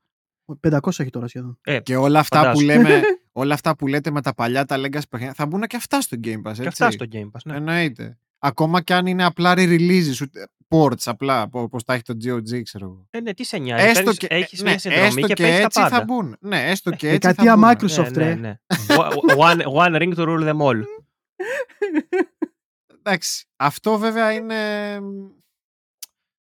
S2: 500 έχει τώρα σχεδόν.
S1: Ε,
S3: Και όλα αυτά, που
S1: Φαντάσου.
S3: λέμε, όλα αυτά που λέτε με τα παλιά τα Legacy παιχνίδια θα μπουν και αυτά στο Game Pass, έτσι.
S1: και αυτά στο Game Pass. Ναι.
S3: Εννοείται. Ακόμα και αν είναι απλά re-releases, ούτε- ports απλά, όπω τα έχει το GOG, ξέρω εγώ.
S1: Ε, ναι, τι σε νοιάζει.
S3: Έστω
S1: Παίρνεις-
S3: και,
S1: έχεις
S3: ναι,
S1: μια συνδρομή
S3: έστω
S1: και,
S3: και
S1: παίζεις τα
S3: έτσι
S1: πάντα.
S3: θα μπουν. Ναι, έστω και
S2: Ε,
S3: έτσι θα
S2: δεκαετία
S3: μπουν.
S2: Microsoft.
S1: ναι, ναι,
S2: ρε.
S1: ναι. one, one ring to rule them all.
S3: Εντάξει. Αυτό βέβαια είναι...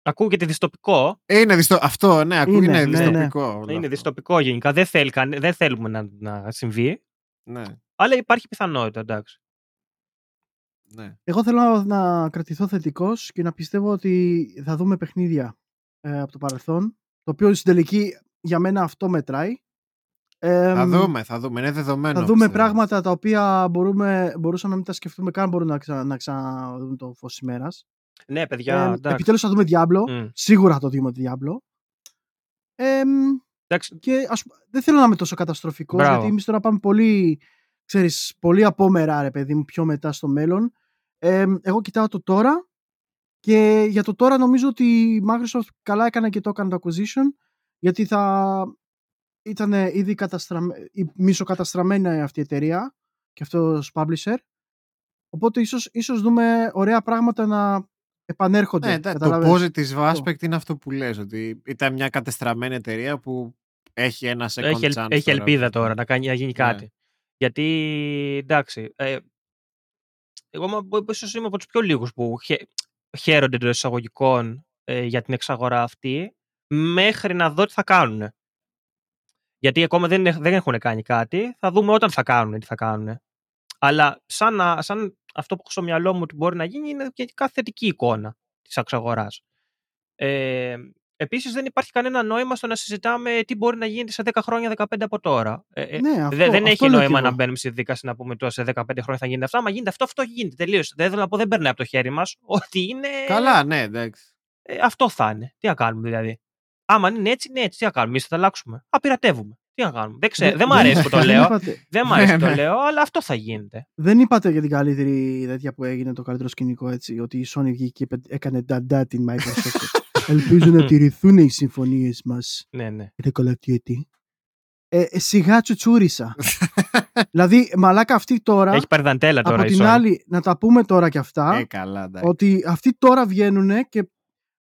S1: Ακούγεται δυστοπικό.
S3: Είναι δυστο... Αυτό, ναι, ακούγεται
S2: Είναι,
S3: είναι,
S2: ναι, ναι.
S3: δυστοπικό. όλο
S1: Είναι
S3: αυτό.
S1: δυστοπικό γενικά. Δεν, θέλει, καν- δεν θέλουμε να, να συμβεί.
S3: Ναι,
S1: Αλλά υπάρχει πιθανότητα, εντάξει.
S3: ναι.
S2: Εγώ θέλω να, να κρατηθώ θετικός και να πιστεύω ότι θα δούμε παιχνίδια ε, από το παρελθόν. Το οποίο στην τελική για μένα αυτό μετράει. Ε,
S3: θα
S2: μ,
S3: δούμε, θα δούμε. Είναι δεδομένο.
S2: Θα δούμε
S3: πιστεύω.
S2: πράγματα τα οποία μπορούμε, μπορούσαμε να μην τα σκεφτούμε καν μπορούν να, ξα, να ξαναδούν το φως της ημέρας.
S1: Ναι, παιδιά,
S2: Ε,
S1: εντάξει.
S2: επιτέλους θα δούμε Diablo.
S1: Μμ.
S2: Σίγουρα θα το δούμε Diablo. Ε, μ,
S1: Εντάξει,
S2: και ας, δεν θέλω να είμαι τόσο καταστροφικός
S1: Μπράβο.
S2: γιατί εμείς τώρα πάμε πολύ, ξέρεις, πολύ απόμερα ρε παιδί μου πιο μετά στο μέλλον. Ε, εγώ κοιτάω το τώρα και για το τώρα νομίζω ότι η Microsoft καλά έκανε και το έκανε το acquisition γιατί θα ήταν ήδη καταστραμ... η- μισοκαταστραμμένη αυτή η εταιρεία και αυτός publisher οπότε ίσως, ίσως δούμε ωραία πράγματα να επανέρχονται.
S3: Ναι, εντάξει, το
S2: καταλαβες.
S3: positive aspect είναι αυτό που λες, ότι ήταν μια κατεστραμμένη εταιρεία που έχει ένα second
S1: έχει, ελ-
S3: chance.
S1: έχει
S3: τώρα.
S1: ελπίδα τώρα να, κάνει, να γίνει
S3: Ναι.
S1: κάτι. Γιατί, εντάξει, ε, εγώ μα- ίσως είμαι από τους πιο λίγους που χε- χαίρονται των εισαγωγικών ε, για την εξαγορά αυτή μέχρι να δω τι θα κάνουν. Γιατί ακόμα δεν, έχ- δεν έχουν κάνει κάτι. Θα δούμε όταν θα κάνουν τι θα κάνουν. Αλλά σαν, να- σαν αυτό που έχω στο μυαλό μου ότι μπορεί να γίνει είναι και κάθε θετική εικόνα της εξαγοράς. Ε, Επίσης, δεν υπάρχει κανένα νόημα στο να συζητάμε τι μπορεί να γίνει σε 10 χρόνια, 15 από τώρα. Ε, ε,
S2: Ναι, αυτό,
S1: δεν, δεν
S2: αυτό
S1: έχει
S2: λέω
S1: νόημα
S2: κι
S1: να
S2: εγώ.
S1: μπαίνουμε στη δίκαση να πούμε τώρα σε 15 χρόνια θα γίνεται αυτό. Άμα γίνεται αυτό, αυτό γίνεται. Τελείωσε. Δεν θέλω να πω, δεν περνάει από το χέρι μας. Ότι είναι.
S3: Καλά, ναι, εντάξει.
S1: Ε, αυτό θα είναι. Τι να κάνουμε δηλαδή. Άμα είναι έτσι, είναι έτσι. Τι να κάνουμε. Εμείς θα τα αλλάξουμε. Απειρατεύουμε. Τι να κάνουμε. Δεν, ξέρω, δεν μ' αρέσει που το
S2: δεν
S1: λέω.
S2: είπατε-
S1: δεν μ' αρέσει
S3: Ναι,
S1: που το
S3: ναι.
S1: λέω, αλλά αυτό θα γίνεται.
S2: Δεν είπατε για την καλύτερη τέτοια που έγινε, το καλύτερο σκηνικό έτσι, ότι η Sony βγήκε και είπε- έκανε νταντά την Microsoft. Ελπίζω να τηρηθούν οι συμφωνίες μας
S1: Ναι, ναι.
S2: για το Call of Duty. Ε, ε, σιγά τσουτσούρισα. δηλαδή, μαλάκα αυτή τώρα,
S1: Έχει παρδαντέλα τώρα
S2: από
S1: η
S2: την
S1: Sony.
S2: άλλη, να τα πούμε τώρα κι αυτά,
S3: Ε, καλά, εντάξει.
S2: ότι αυτοί τώρα βγαίνουν και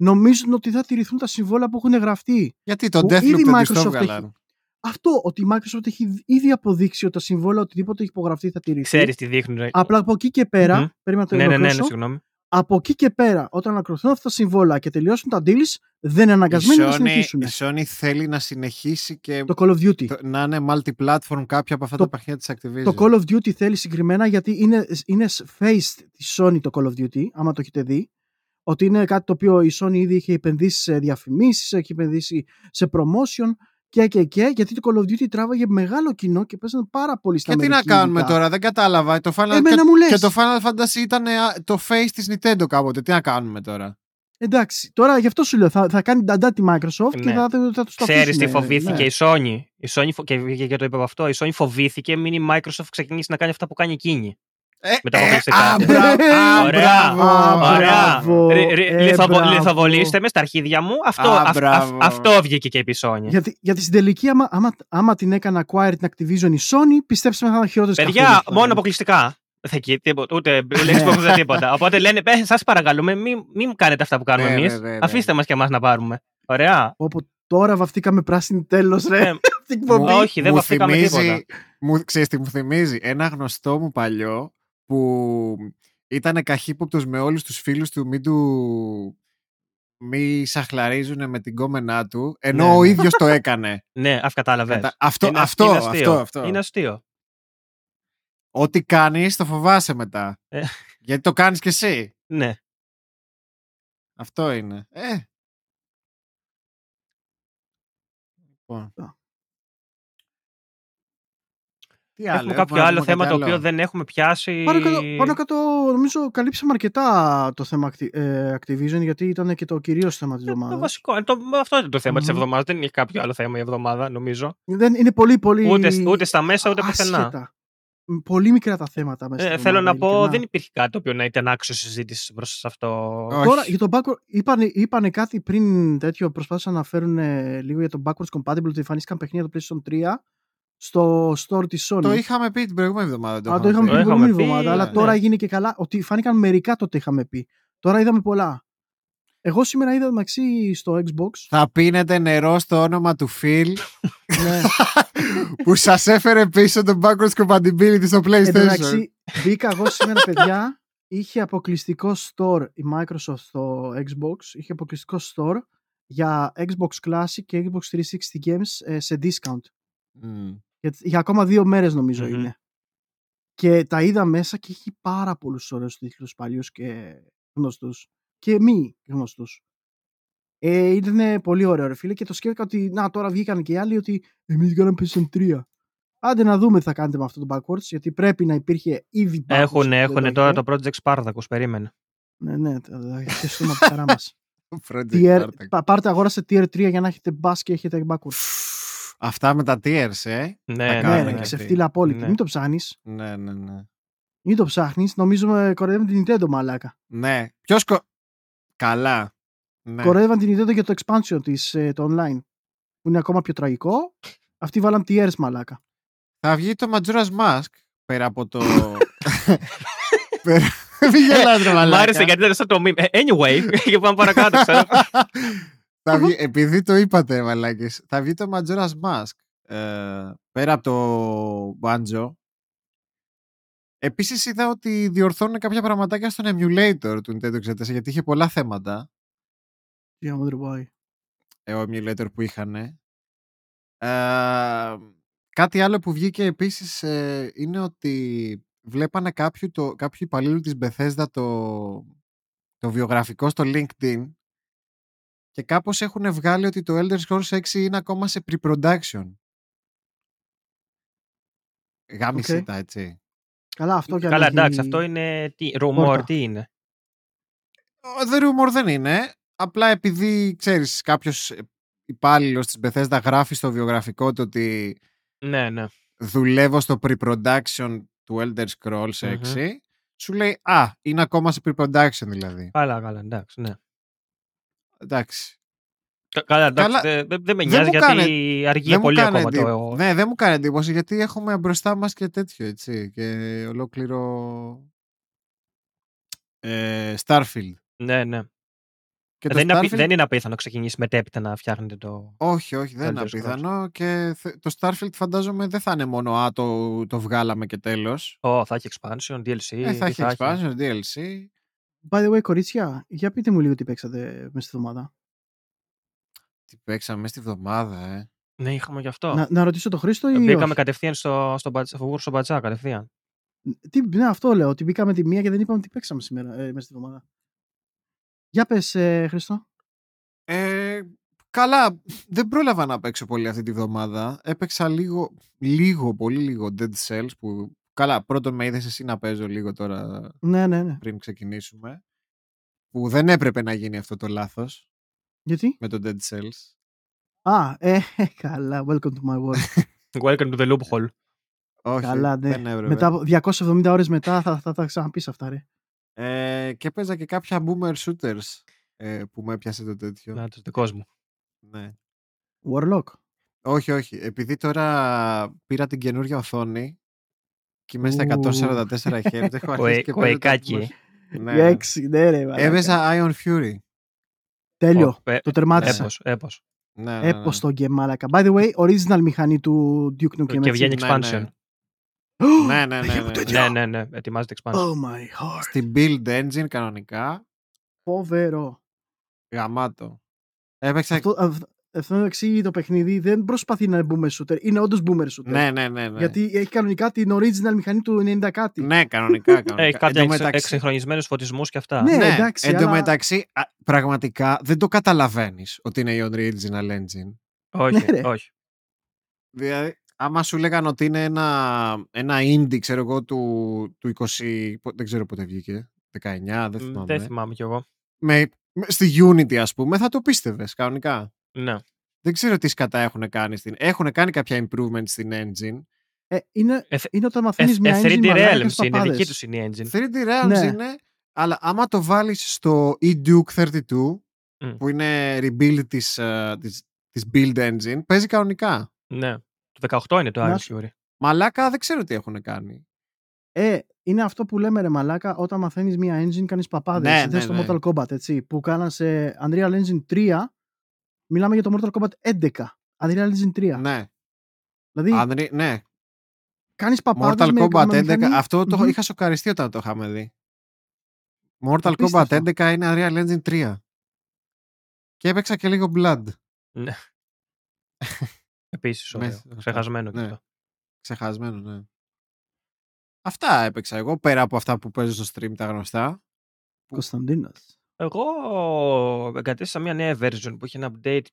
S2: νομίζουν ότι θα τηρηθούν τα συμβόλαια που έχουν γραφτεί.
S3: Γιατί το
S2: που
S3: Deathloop
S2: ήδη η
S3: δεν τη το
S2: Microsoft
S3: έβγαλαν.
S2: Αυτό, ότι η Microsoft έχει ήδη αποδείξει ότι τα συμβόλαια οτιδήποτε έχει υπογραφεί θα τηρηθεί.
S1: Ξέρεις τι δείχνουν.
S2: Απλά από εκεί και πέρα,
S1: Μμμ.
S2: περίμενα να το
S1: Ναι, ναι, ναι, ναι,
S2: ολοκληρώσω.
S1: συγγνώμη.
S2: από εκεί και πέρα, όταν ανακροθούν αυτά τα συμβόλαια και τελειώσουν τα deals, δεν είναι αναγκασμένοι να
S3: η,
S2: συνεχίσουν.
S3: Sony, η Sony θέλει να συνεχίσει και
S2: Το Call of Duty.
S3: το- να είναι multi-platform κάποια από αυτά
S2: Το-
S3: τα παιχνίδια της Activision.
S2: Το Call of Duty θέλει συγκεκριμένα γιατί είναι, είναι face τη Sony το Call of Duty, άμα το έχετε δει. Ότι είναι κάτι το οποίο η Sony ήδη είχε επενδύσει σε διαφημίσεις, έχει επενδύσει σε promotion και και και, γιατί το Call of Duty τράβαγε μεγάλο κοινό και παίζανε πάρα πολύ στα
S3: και τι να
S2: Αμερική
S3: κάνουμε
S2: ειδικά.
S3: τώρα, δεν κατάλαβα. Το Final,
S2: Εμένα
S3: και,
S2: μου λες.
S3: και το Final Fantasy ήταν ε, το face της Nintendo κάποτε. Τι να κάνουμε τώρα.
S2: Εντάξει, τώρα γι' αυτό σου λέω, θα, θα κάνει νταντά τη Microsoft και
S1: Ναι.
S2: θα, θα, θα τους το
S1: Ξέρεις τι
S2: αφήσουνε,
S1: φοβήθηκε
S2: ναι.
S1: η Sony. Η Sony φο- και, και, και το είπα από αυτό. Η Sony φοβήθηκε μην η Microsoft ξεκινήσει να κάνει αυτά που κάνει εκείνη.
S3: Ε,
S1: Με τα
S3: ε,
S1: αποκλειστικά.
S3: α, μπράβο, α,
S1: Ωραία.
S3: μπράβο.
S2: Α,
S1: Ωραία.
S2: μπράβο.
S1: Ρι- ρι-
S2: Ε,
S1: λιθοβο-
S2: μπράβο.
S1: Λιθοβολήστε με στα αρχίδια μου. Αυτό,
S3: Α,
S1: αυ-
S3: μπράβο.
S1: αυ- αυτό βγήκε και επί Sony.
S2: Γιατί, γιατί στην τελική, άμα, άμα, άμα την έκανε acquire την Activision η Sony, πιστέψτε με θα ήταν χειρότερε
S1: Παιδιά, μόνο αποκλειστικά. Δεν εκεί, τίποτα, ούτε Xbox ούτε τίποτα. Οπότε λένε, σας παρακαλούμε, μην, μην κάνετε αυτά που κάνουμε
S3: Ναι,
S1: εμείς.
S3: ναι, ναι, ναι.
S1: Αφήστε μας και εμάς να πάρουμε. Ωραία.
S2: Όπου τώρα βαφτήκαμε πράσινη τέλος, ρε.
S1: Ε,
S2: Αυτή την εκπομπή.
S1: όχι, δεν
S3: μου
S1: βαφτήκαμε
S3: θυμίζει,
S1: τίποτα.
S3: μου, ξέρεις τι μου θυμίζει; Ένα γνωστό μου παλιό που ήταν καχύποπτος με όλους τους φίλους του μη του μη σαχλαρίζουν με την κόμενά του ενώ
S1: Ναι,
S3: ο
S1: ναι.
S3: ίδιος το έκανε.
S1: Ναι, αυτό κατάλαβε.
S3: Κατα- αυτό,
S1: Είναι,
S3: αυτό,
S1: είναι
S3: αυτό,
S1: αστείο.
S3: αυτό.
S1: Είναι αστείο.
S3: Ό,τι κάνεις το φοβάσαι μετά.
S1: Ε.
S3: Γιατί το κάνεις κι εσύ.
S1: Ναι.
S3: Αυτό είναι. Ε. Λοιπόν. Τι άλλο,
S1: Έχουμε
S3: έχουμε
S1: κάποιο
S3: να
S1: άλλο
S3: πούμε
S1: θέμα
S3: κάτι
S1: το οποίο
S3: άλλο;
S1: δεν έχουμε πιάσει.
S2: Πάνω κάτω, πάνω κάτω, νομίζω καλύψαμε αρκετά το θέμα Acti- ε, Activision γιατί ήταν και το κυρίως θέμα της
S1: Ε, Το
S2: εβδομάδας.
S1: βασικό. ε, Το, αυτό είναι το θέμα της
S2: Μμμ.
S1: εβδομάδας. Δεν έχει κάποιο άλλο θέμα η εβδομάδα, νομίζω.
S2: Δεν είναι πολύ πολύ
S1: Ούτε, ούτε στα μέσα, ούτε πουθενά.
S2: άσχετα. Μ, Πολύ μικρά τα θέματα μέσα
S1: Ε,
S2: στην
S1: θέλω να
S2: εβδομάδα,
S1: πω,
S2: ειλικρινά.
S1: δεν υπήρχε κάτι το οποίο να ήταν άξιο συζήτηση μπροστά σε αυτό.
S3: Όχι.
S2: Τώρα για το backward, είπανε, είπανε κάτι πριν τέτοιο, προσπάθησαν να φέρουν ε, λίγο για το backwards compatible ότι εμφανίστηκαν παιχνίδια το PlayStation 3 στο store της Sony.
S3: Το είχαμε πει την προηγούμενη εβδομάδα.
S2: Α, το είχαμε
S1: Το
S2: πει την
S1: είχαμε
S2: προηγούμενη
S1: πει,
S2: εβδομάδα, αλλά
S3: ναι.
S2: τώρα έγινε και καλά ότι φάνηκαν μερικά τότε είχαμε πει. Τώρα είδαμε πολλά. Εγώ σήμερα είδα μεταξύ στο Xbox.
S3: Θα πίνετε νερό στο όνομα του Phil
S2: ναι,
S3: που σας έφερε πίσω το backwards compatibility στο
S2: εν τω
S3: PlayStation.
S2: μεταξύ, μπήκα εγώ σήμερα, παιδιά, είχε αποκλειστικό store η Microsoft στο Xbox, είχε αποκλειστικό store για Xbox Classic και Xbox 360 games ε, σε discount.
S3: Μμ.
S2: Για, για ακόμα δύο μέρες νομίζω
S1: Μμμ.
S2: είναι. Και τα είδα μέσα και έχει πάρα πολλούς ωραίους τίτλους παλιούς και γνωστούς. Και μη γνωστούς. Ε, ήταν πολύ ωραίο ρε φίλε και το σκέφτηκα ότι να τώρα βγήκαν και οι άλλοι ότι εμείς κάναμε PS3. Άντε να δούμε τι θα κάνετε με αυτό το backwards γιατί πρέπει να υπήρχε ήδη backwards.
S1: Έχουν,
S2: που δεν
S1: έχουν
S2: το
S1: τώρα
S2: είχε.
S1: το Project Spartacus, περίμενε.
S2: Ναι, ναι, θα θα χεστούμε από τη χαρά μας.
S3: Project
S2: Tier,
S3: Spartacus.
S2: πα- πάρτε αγόρασε tier 3 για να έχετε bass και έχετε backwards.
S3: Αυτά με τα tiers, ε.
S1: Ναι,
S3: Τα
S1: ναι,
S2: Ναι,
S3: κάνουν
S2: ρε,
S1: ναι.
S3: και
S2: και
S3: αυτοί.
S2: ξεφτύλα απόλυτη.
S1: Ναι.
S2: Μην το ψάχνεις.
S3: Ναι, ναι, ναι.
S2: Μην το ψάχνεις. Νομίζω κοροϊδεύουν την Nintendo μαλάκα.
S3: Ναι. Ποιος κο... Καλά. Ναι.
S2: Κοροϊδεύαν την Nintendo για το expansion της, ε, το online. Που είναι ακόμα πιο τραγικό. Αυτοί βάλαν tiers μαλάκα.
S3: Θα βγει το Majora's Mask πέρα από το... πέρα... Μην γελάς ρε
S1: Μ'
S3: μαλάκα.
S1: άρεσε γιατί ήταν σαν το meme. Ε, Anyway, και πάμε παρακάτω, ξέρω.
S3: θα βγει, επειδή το είπατε ρε μαλάκες, θα βγει το Majora's Mask ε, πέρα από το Banjo. Επίσης είδα ότι διορθώνουν κάποια πραγματάκια στον emulator του Nintendo 64 γιατί είχε πολλά θέματα.
S2: Τι άμα τρεπάει.
S3: ε, ο emulator που είχαν. Ε, κάτι άλλο που βγήκε επίσης ε, είναι ότι βλέπανε κάποιο, το, κάποιο υπαλλήλου της Bethesda το, το βιογραφικό στο LinkedIn και κάπως έχουν βγάλει ότι το Elder Scrolls 6 είναι ακόμα σε pre-production. Γάμισε
S2: Οκ.
S3: τα έτσι.
S2: Καλά, αυτό και αν
S1: Καλά,
S2: έχει-
S1: εντάξει, αυτό είναι. Τι, rumor,
S2: Πόρτα.
S1: τι είναι;
S3: Ο- The rumor δεν είναι. Απλά επειδή, ξέρεις, κάποιος υπάλληλος της Bethesda γράφει στο βιογραφικό του ότι
S1: Ναι, ναι.
S3: δουλεύω στο pre-production του Elder Scrolls 6,
S1: Μμμ.
S3: σου λέει «Α, είναι ακόμα σε pre-production δηλαδή».
S1: Καλά, καλά, εντάξει, ναι.
S3: Εντάξει.
S1: Κα- Καλά, εντάξει,
S3: Καλά,
S1: δεν δεν- δεν με
S3: δεν
S1: νοιάζει
S3: μου
S1: γιατί
S3: κάνε-
S1: αργεί
S3: δεν μου
S1: πολύ
S3: κάνει
S1: ακόμα
S3: εντύπωση.
S1: το.
S3: Ναι, δεν μου κάνει εντύπωση γιατί έχουμε μπροστά μας και τέτοιο, έτσι, και ολόκληρο ε, Starfield.
S1: Ναι, ναι.
S3: Και
S1: Ε,
S3: το
S1: Δεν είναι, απι-
S3: Starfield-
S1: δεν είναι απίθανο να ξεκινήσει μετέπειτα να φτιάχνετε το.
S3: Όχι, όχι, δεν είναι
S1: Elder Scrolls.
S3: απίθανο και θε- το Starfield φαντάζομαι δεν θα είναι μόνο «Α, το, το βγάλαμε και τέλος».
S1: Ω, θα έχει expansion, DLC.
S3: Ε, θα
S1: τι
S3: έχει expansion, DLC.
S2: By the way, κορίτσια, για πείτε μου λίγο τι παίξατε μέσα στη εβδομάδα.
S3: Τι παίξαμε στη βδομάδα, ε.
S1: Ναι, είχαμε γι' αυτό.
S2: Να, να ρωτήσω τον Χρήστο ή
S1: Μπήκαμε
S2: όχι;
S1: κατευθείαν στο, στο, μπατζ- στο, στο μπατσά, κατευθείαν.
S2: Τι, ναι, αυτό λέω, ότι μπήκαμε τη μία και δεν είπαμε τι παίξαμε σήμερα ε, μέσα στη εβδομάδα. Για πες, ε, Χρήστο.
S3: Ε, καλά, δεν πρόλαβα να παίξω πολύ αυτή τη βδομάδα. Έπαιξα λίγο, λίγο, πολύ λίγο Dead Cells που... Καλά, πρώτον με είδες εσύ να παίζω λίγο τώρα
S2: Ναι, ναι, ναι.
S3: πριν ξεκινήσουμε. Που δεν έπρεπε να γίνει αυτό το λάθος
S2: Γιατί;
S3: με το Dead Cells.
S2: Α, ε, καλά, welcome to my world.
S1: Welcome to the loophole.
S3: Όχι,
S2: καλά, ναι.
S3: δεν έπρεπε.
S2: Μετά, από 270 ώρες μετά θα, θα τα ξαναπείς αυτά, ρε.
S3: Ε, και παίζα και κάποια boomer shooters ε, που με έπιασε το τέτοιο.
S1: Να, το δικό μου.
S3: Ναι.
S2: Warlock.
S3: Όχι, όχι. Επειδή τώρα πήρα την καινούργια οθόνη και είμαι στα
S2: Ου.
S3: 144 Hz, έχω αρχίσει
S1: Κοε-
S3: και παίζω τα
S1: κοεκάκι,
S3: boomer-
S1: ε.
S3: Ναι,
S2: Για
S3: ναι.
S2: έξι, ναι, ρε. μαλάκα.
S3: Έπαιζα Iron Fury.
S2: Τέλειο.
S1: Ω, ε,
S2: Το τερμάτισα.
S1: Έπος, έπος.
S3: Ναι, ναι, ναι.
S2: Έπως το game, μάλακα. By the way, original μηχανή του Duke Nukem.
S1: Και
S2: έτσι.
S1: βγαίνει
S3: Ναι,
S1: expansion.
S3: ναι. Ναι, ναι, ναι, ναι,
S2: τέτοιο.
S1: Ναι, ναι, ναι. Ετοιμάζεται expansion.
S2: Oh my heart.
S3: Στην build engine κανονικά.
S2: Φοβερό.
S3: Γαμάτο. Έπαιξα.
S2: Αυτό, αυ- αυτό εξήγει το παιχνίδι δεν προσπαθεί να είναι boomer shooter. Είναι όντως boomer shooter.
S3: Ναι, ναι, ναι. ναι.
S2: Γιατί έχει κανονικά την original μηχανή του 90 κάτι.
S3: Ναι, κανονικά. κανονικά.
S1: Έχει κάποια
S3: Εν τω
S1: εξ,
S3: μεταξύ-
S1: εξυγχρονισμένους φωτισμούς και αυτά.
S2: Ναι.
S3: Ναι,
S2: εντάξει,
S3: εν τω
S2: αλλά-
S3: μεταξύ, α, πραγματικά δεν το καταλαβαίνεις ότι είναι η original engine.
S1: Όχι,
S2: Ναι, ρε.
S1: όχι.
S3: Δηλαδή, άμα σου λέγανε ότι είναι ένα, ένα indie, ξέρω εγώ, του, του 20. πο- Δεν ξέρω πότε βγήκε. 19, δεν
S1: Μ,
S3: θυμάμαι.
S1: Δεν θυμάμαι κι εγώ.
S3: με, με- στη Unity, ας πούμε, θα το πίστευες κανονικά.
S1: Ναι.
S3: Δεν ξέρω τι σκατά έχουν κάνει. Στην... Έχουν κάνει κάποια improvement στην engine.
S2: Ε, είναι,
S1: Ε,
S2: είναι όταν
S1: Ε,
S2: μαθαίνεις μια
S1: ε,
S2: engine
S1: 3D
S2: μαλάκα
S1: Realms
S2: στις
S1: είναι,
S2: παπάδες.
S1: δική τους είναι η engine.
S3: 3D Realms
S2: Ναι.
S3: είναι, αλλά άμα το βάλεις στο eDuke 32,
S1: Μμ.
S3: που είναι rebuild της, ε, της, της build engine, παίζει κανονικά.
S1: Ναι. Το 18 είναι το
S2: Να
S1: Iron
S2: σου-
S1: Fury.
S3: Μαλάκα δεν ξέρω τι έχουν κάνει.
S2: Ε, είναι αυτό που λέμε ρε μαλάκα όταν μαθαίνεις μια engine κάνεις παπάδες.
S3: Ναι,
S2: Ναι,
S3: ναι,
S2: στο
S3: ναι.
S2: Mortal Kombat έτσι. Που κάναν σε Unreal Engine 3. Μιλάμε για το Mortal Kombat 11. Unreal Engine 3.
S3: Ναι,
S2: Δηλαδή
S3: Unre- ναι.
S2: κάνεις παπάδες.
S3: Mortal
S2: με,
S3: Kombat
S2: με
S3: 11,
S2: μηχανή.
S3: αυτό το
S2: Μμμ.
S3: είχα σοκαριστεί όταν το είχαμε δει. Mortal
S2: Απίστευτο.
S3: Kombat 11 είναι Unreal Engine 3. Και έπαιξα και λίγο Blood.
S1: Ναι. Επίσης ωραίο.
S3: Μέσα, αυτά.
S1: Ξεχασμένο και
S3: Ναι.
S1: αυτό.
S3: Ξεχασμένο, ναι. Αυτά έπαιξα εγώ, πέρα από αυτά που παίζω στο stream τα γνωστά.
S2: Κωνσταντίνος.
S1: Εγώ εγκατέστησα μια νέα version που είχε ένα update.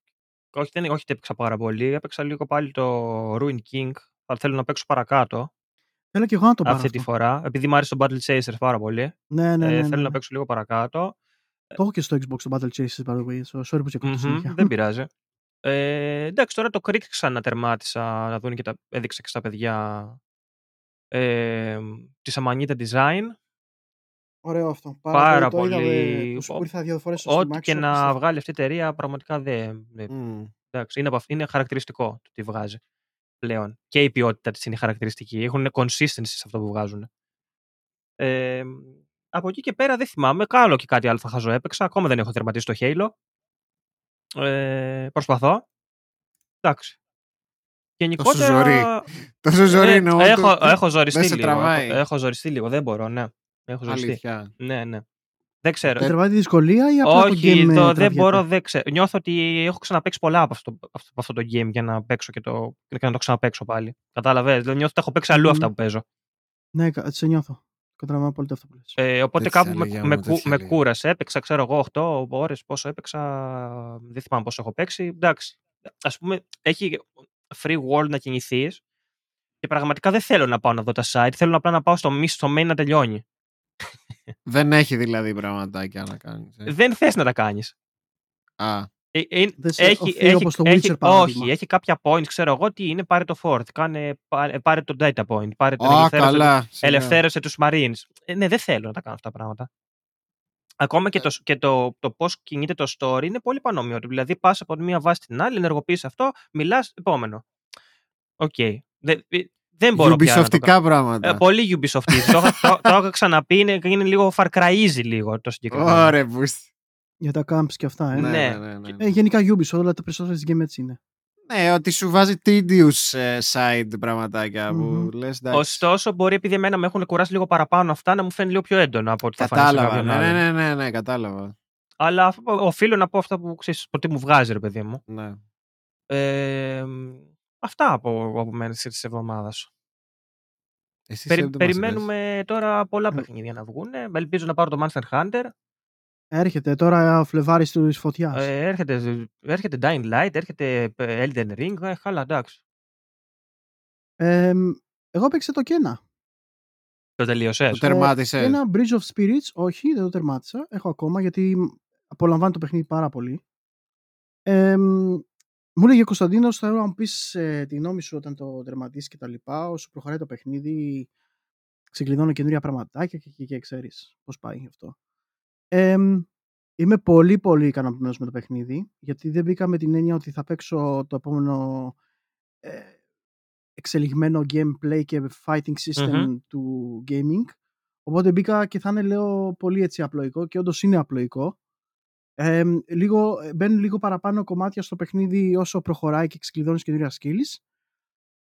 S1: Όχι, δεν, όχι ότι έπαιξα πάρα πολύ. Έπαιξα λίγο πάλι το Ruin King. Αλλά θέλω να παίξω παρακάτω
S2: Θέλω και εγώ να το πάρω
S1: αυτή τη
S2: αυτό.
S1: φορά. Επειδή μου άρεσε το Battle Chaser πάρα πολύ.
S2: Ναι, ναι, ναι.
S1: ε,
S2: ναι,
S1: θέλω
S2: ναι.
S1: να παίξω λίγο παρακάτω.
S2: Το έχω και στο Xbox το Battle Chasers, by the way. So, sorry που σε κόβω
S1: Μμμ,
S2: συνέχεια.
S1: δεν πειράζει. Ε, εντάξει, τώρα το Creek ξανατερμάτισα να δουν και τα έδειξα και στα παιδιά ε, τη Amanita Design.
S2: Ωραίο αυτό. Πάρα,
S1: Πάρα
S2: πολύ. Το είδα
S1: πολύ.
S2: ε, που σου ήρθα δύο φορές στο
S1: Ό,τι
S2: Steam
S1: και
S2: Action,
S1: να
S2: απίστευτο.
S1: βγάλει αυτή η εταιρεία πραγματικά δεν. δεν-
S3: Μμ.
S1: εντάξει, είναι, από αυ- είναι χαρακτηριστικό το τι βγάζει πλέον. Και η ποιότητα της είναι χαρακτηριστική. Έχουν consistency σε αυτό που βγάζουν. Ε, από εκεί και πέρα δεν θυμάμαι. Κάλο και κάτι άλλο θα χαζό έπαιξα. Ακόμα δεν έχω τερματίσει το Halo. Ε, προσπαθώ. Εντάξει. Γενικότερα.
S3: ζορί. Τόσο ζόρι
S1: ε,
S3: είναι όλο.
S1: έχω, έχω ζοριστεί
S3: δεν σε
S1: λίγο.
S3: τραβάει.
S1: Έχω, έχω ζοριστεί λίγο. Δεν μπορώ, ναι. Έχω ζοριστεί.
S3: Αλήθεια.
S1: Ναι, ναι. Δεν ξέρω.
S2: Δεν τραβάει τη δυσκολία ή απλά το
S1: Όχι,
S2: game ε,
S1: το, δεν
S2: τραβιέται;
S1: μπορώ, δεν ξέρω. Νιώθω ότι έχω ξαναπέξει πολλά από αυτό, από αυτό, από αυτό το game για να παίξω και, το, και να το ξαναπαίξω πάλι. Κατάλαβες. Δηλαδή νιώθω ότι έχω παίξει αλλού
S2: Μμμ.
S1: αυτά που παίζω.
S2: Ναι, κα- σε νιώθω. Καταλαβαίνω πολύ αυτό που λες.
S1: Ε, οπότε
S3: Δεν της
S1: κάπου με,
S3: έλεγε,
S1: με,
S3: άμα δεν
S1: κου-
S3: της
S1: με
S3: έλεγε.
S1: κούρασε. Έπαιξα, ξέρω εγώ, 8 ώρες πόσο έπαιξα. Δεν θυμάμαι πόσο έχω παίξει. Εντάξει. Α πούμε, έχει free world να κινηθείς. Και πραγματικά δεν θέλω να πάω να δω τα site. Θέλω απλά να πάω στο, miss- στο main να τελειώνει.
S3: Δεν έχει δηλαδή πραγματάκια να κάνεις.
S1: Δεν θες να τα κάνεις.
S3: Α,
S1: Ε, ε,
S2: Δεν σε
S1: έχει,
S2: οφείλει
S1: έχει,
S2: όπως το
S1: έχει-
S2: Witcher, παράδειγμα.
S1: όχι, έχει κάποια points, ξέρω εγώ τι είναι, πάρε το fourth, κάνε, πάρε, πάρε το data point, πάρε τον
S3: Α,
S1: ελευθέρωσε,
S3: καλά. σιγά.
S1: ελευθέρωσε τους marines. Ε, ναι, δεν θέλω να τα κάνω αυτά τα πράγματα. Ακόμα και,
S3: Ε.
S1: το, και το, το πώς κινείται το story είναι πολύ πανόμοιο. Δηλαδή πας από τη μία βάση στην άλλη, ενεργοποιείς αυτό, μιλάς, επόμενο. Οκ. Δεν, ε, δεν μπορώ πια να το κάνω.
S3: Ubisoftικά πράγματα.
S1: Ε, πολύ Ubisoft. το, είχα- το, το είχα ξαναπεί, είναι, είναι λίγο Far Cry λίγο το συγκεκριμένο.
S3: Ωραία, μπούστη.
S2: Για τα camps και αυτά, ε.
S3: Ναι,
S1: Ναι.
S3: ναι, ναι, ναι.
S2: Ε, γενικά Ubisoft, όλα τα περισσότερα game έτσι είναι.
S3: Ναι, ότι σου βάζει tedious ε, side πραγματάκια που
S2: Μμμ.
S3: λες εντάξει.
S1: Ωστόσο, μπορεί επειδή εμένα με έχουν κουράσει λίγο παραπάνω αυτά να μου φαίνεται λίγο πιο έντονα από ό,τι θα φανεί σε
S3: Κατάλαβα.
S1: κάποιον
S3: Ναι,
S1: άλλον.
S3: ναι, ναι, ναι, ναι, κατάλαβα.
S1: Αλλά αφ- οφείλω να πω αυτά που ξέρεις, το τι μου βγάζει, ρε παιδί μου.
S3: Ναι.
S1: Ε, αυτά από, από μένα της εβδομάδας.
S3: Εσύ
S1: Περι,
S3: Σέμ, δεν μας είπες.
S1: περιμένουμε τώρα πολλά
S2: Ε.
S1: παιχνίδια να βγουν. Ελπίζω να πάρω το Monster Hunter.
S2: Έρχεται τώρα ο Φλεβάρης του φωτιάς.
S1: Ε, έρχεται, έρχεται Dying Light, έρχεται ε, Elden Ring. Ε, χάλα, εντάξει.
S2: Ε, εγώ παίξα το Κένα.
S1: Το τελείωσες;
S3: Το τερμάτισες.
S2: Ένα Bridge of Spirits, όχι, δεν το τερμάτισα. Έχω ακόμα γιατί απολαμβάνω το παιχνίδι πάρα πολύ. Ε, μου έλεγε ο Κωνσταντίνος, θέλω να μου πεις ε, τη γνώμη σου όταν το τερματίσεις και τα λοιπά. Όσο προχωράει το παιχνίδι, ξεκλειδώνω καινούρια πραγματάκια και, και, και ξέρεις πώς πάει αυτό. Ε, είμαι πολύ πολύ ικανοποιημένος με το παιχνίδι γιατί δεν μπήκα με την έννοια ότι θα παίξω το επόμενο ε, εξελιγμένο gameplay και fighting system
S1: Μμμ.
S2: του gaming οπότε μπήκα και θα είναι λέω πολύ έτσι απλοϊκό και όντως είναι απλοϊκό ε, λίγο, μπαίνουν λίγο παραπάνω κομμάτια στο παιχνίδι όσο προχωράει και ξεκλειδώνεις καινούργια skills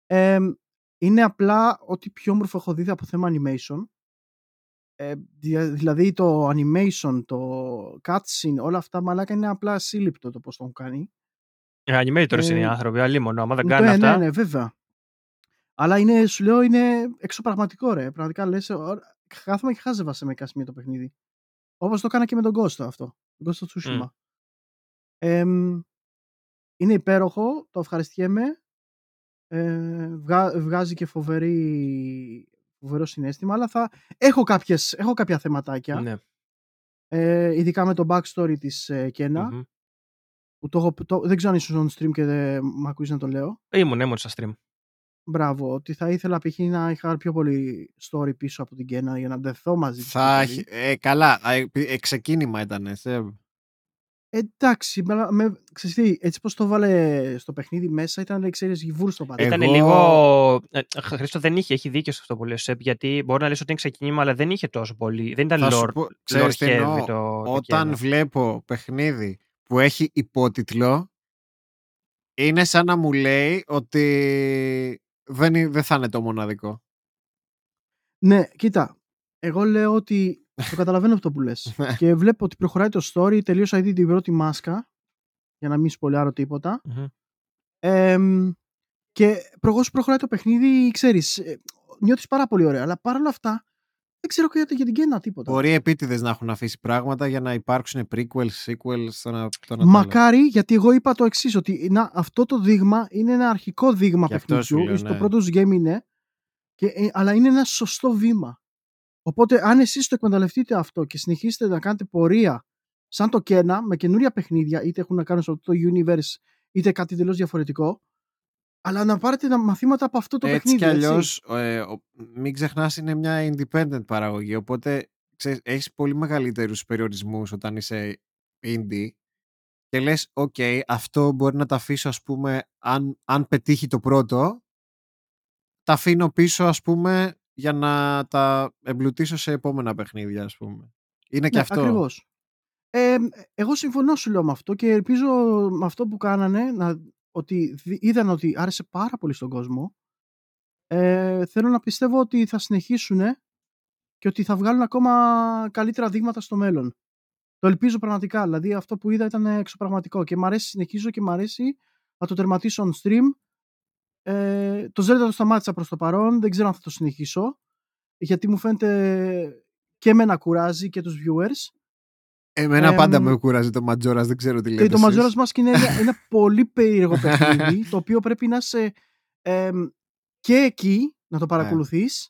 S2: ε, είναι απλά ό,τι πιο όμορφο έχω δει από θέμα animation ε, δια- δηλαδή το animation, το cutscene, όλα αυτά μαλάκα είναι απλά σύλληπτο το πώς το έχουν κάνει.
S1: Οι animators είναι οι
S2: Ε,
S1: άνθρωποι, αλίμονο. Άμα δεν
S2: Ναι,
S1: κάνουν
S2: ναι,
S1: αυτά.
S2: ναι, βέβαια. Αλλά είναι, σου λέω, είναι εξωπραγματικό ρε. Πραγματικά λες, ωρα- κάθομαι και χάζευα σε μερικά σημεία το παιχνίδι. Όπως το έκανα και με τον Ghost αυτό. Τον Ghost of Tsushima.
S1: Μμ.
S2: Εμ, είναι υπέροχο, το ευχαριστιέμαι. Ε, βγα- βγάζει και φοβερή, φοβερό συνέστημα, αλλά θα έχω, κάποιες, έχω κάποια θεματάκια.
S1: Ναι.
S2: Ε, ειδικά με το backstory της ε, Κένα.
S1: Μμμ.
S2: Που το, έχω- το, δεν ξέρω αν ήσουν on stream και δεν μ' ακούεις να το λέω.
S1: Ήμουν, ήμουν στα stream.
S2: Μπράβο, ότι θα ήθελα π.χ. να είχα πιο πολύ story πίσω από την Κένα για να ντεθώ μαζί της.
S3: Θα
S2: πιο
S3: έχει-
S2: πολύ.
S3: ε, καλά, ε, ε, ξεκίνημα ήταν. Σεμ.
S2: Εντάξει, με, με, ξέρεις τι, έτσι πως το βάλε στο παιχνίδι μέσα ήταν, ξέρεις, γυβούρ στο πατέρα.
S1: Ήταν
S3: Εγώ-
S1: λίγο. Ε, Χρήστο δεν είχε, έχει δίκιο σε αυτό που λέει ο Σεπ, γιατί μπορεί να λες ότι είναι ξεκίνημα, αλλά δεν είχε τόσο πολύ. Δεν ήταν
S3: Θα σου
S1: lore,
S3: πω,
S1: lore
S3: ξέρεις τι
S1: heavy
S3: εννοώ.
S1: το, το
S3: Όταν
S1: Kena.
S3: βλέπω παιχνίδι που έχει υπότιτλο, είναι σαν να μου λέει ότι δεν, είναι- δεν θα είναι το μοναδικό.
S2: Ναι, κοίτα, εγώ λέω ότι Το καταλαβαίνω αυτό που λες. και βλέπω ότι προχωράει το story. Τελείωσα ήδη την πρώτη μάσκα. Για να μην σπολιάρω τίποτα.
S1: Μμμ.
S2: Εμ, και προχώς προχωράει το παιχνίδι, ξέρεις, ε, νιώθεις πάρα πολύ ωραία. Αλλά παρόλα αυτά, δεν ξέρω και για, για την Κένα τίποτα.
S3: Μπορεί επίτηδες να έχουν αφήσει πράγματα για να υπάρξουν prequels, sequels, το να, το να το άλλο.
S2: Μακάρι, γιατί εγώ είπα το εξής, ότι να, αυτό το δείγμα είναι ένα αρχικό δείγμα
S3: Γι' αυτό σου
S2: παιχνιδιού.
S3: λέω,
S2: Στο
S3: ναι.
S2: πρώτος σου game είναι, και, ε, αλλά είναι ένα σωστό βήμα. Οπότε, αν εσείς το εκμεταλλευτείτε αυτό και συνεχίσετε να κάνετε πορεία σαν το Κένα, με καινούρια παιχνίδια, είτε έχουν να κάνουν σε αυτό το universe, είτε κάτι τελείω διαφορετικό, αλλά να πάρετε τα μαθήματα από αυτό το
S3: έτσι
S2: παιχνίδι.
S3: κι αλλιώς, ε, ο- μην ξεχνάς, είναι μια independent παραγωγή. Οπότε έχεις πολύ μεγαλύτερους περιορισμούς όταν είσαι indie. Και λες, OK, αυτό μπορεί να τα αφήσω, ας πούμε, αν, αν πετύχει το πρώτο, τα αφήνω πίσω, ας πούμε, για να τα εμπλουτίσω σε επόμενα παιχνίδια, ας πούμε. Είναι και
S2: Ναι,
S3: αυτό.
S2: Ακριβώς. Ε, εγώ συμφωνώ σου λέω με αυτό και ελπίζω με αυτό που κάνανε να, ότι δι- είδαν ότι άρεσε πάρα πολύ στον κόσμο. Ε, θέλω να πιστεύω ότι θα συνεχίσουν και ότι θα βγάλουν ακόμα καλύτερα δείγματα στο μέλλον. Το ελπίζω πραγματικά. Δηλαδή αυτό που είδα ήταν εξωπραγματικό και μ' αρέσει, συνεχίζω και μ' αρέσει να το τερματίσω on stream. Ε, το Zelda το σταμάτησα προς το παρόν, δεν ξέρω αν θα το συνεχίσω γιατί μου φαίνεται και εμένα κουράζει και τους viewers
S3: Εμένα πάντα
S2: Εμ,
S3: με κουράζει το Ματζόρας, δεν ξέρω τι λέτε.
S2: και το
S3: εσείς.
S2: Majora's Mask είναι ένα, ένα πολύ περίεργο παιχνίδι το οποίο πρέπει να είσαι εμ, και εκεί να
S3: Ναι.
S2: το παρακολουθείς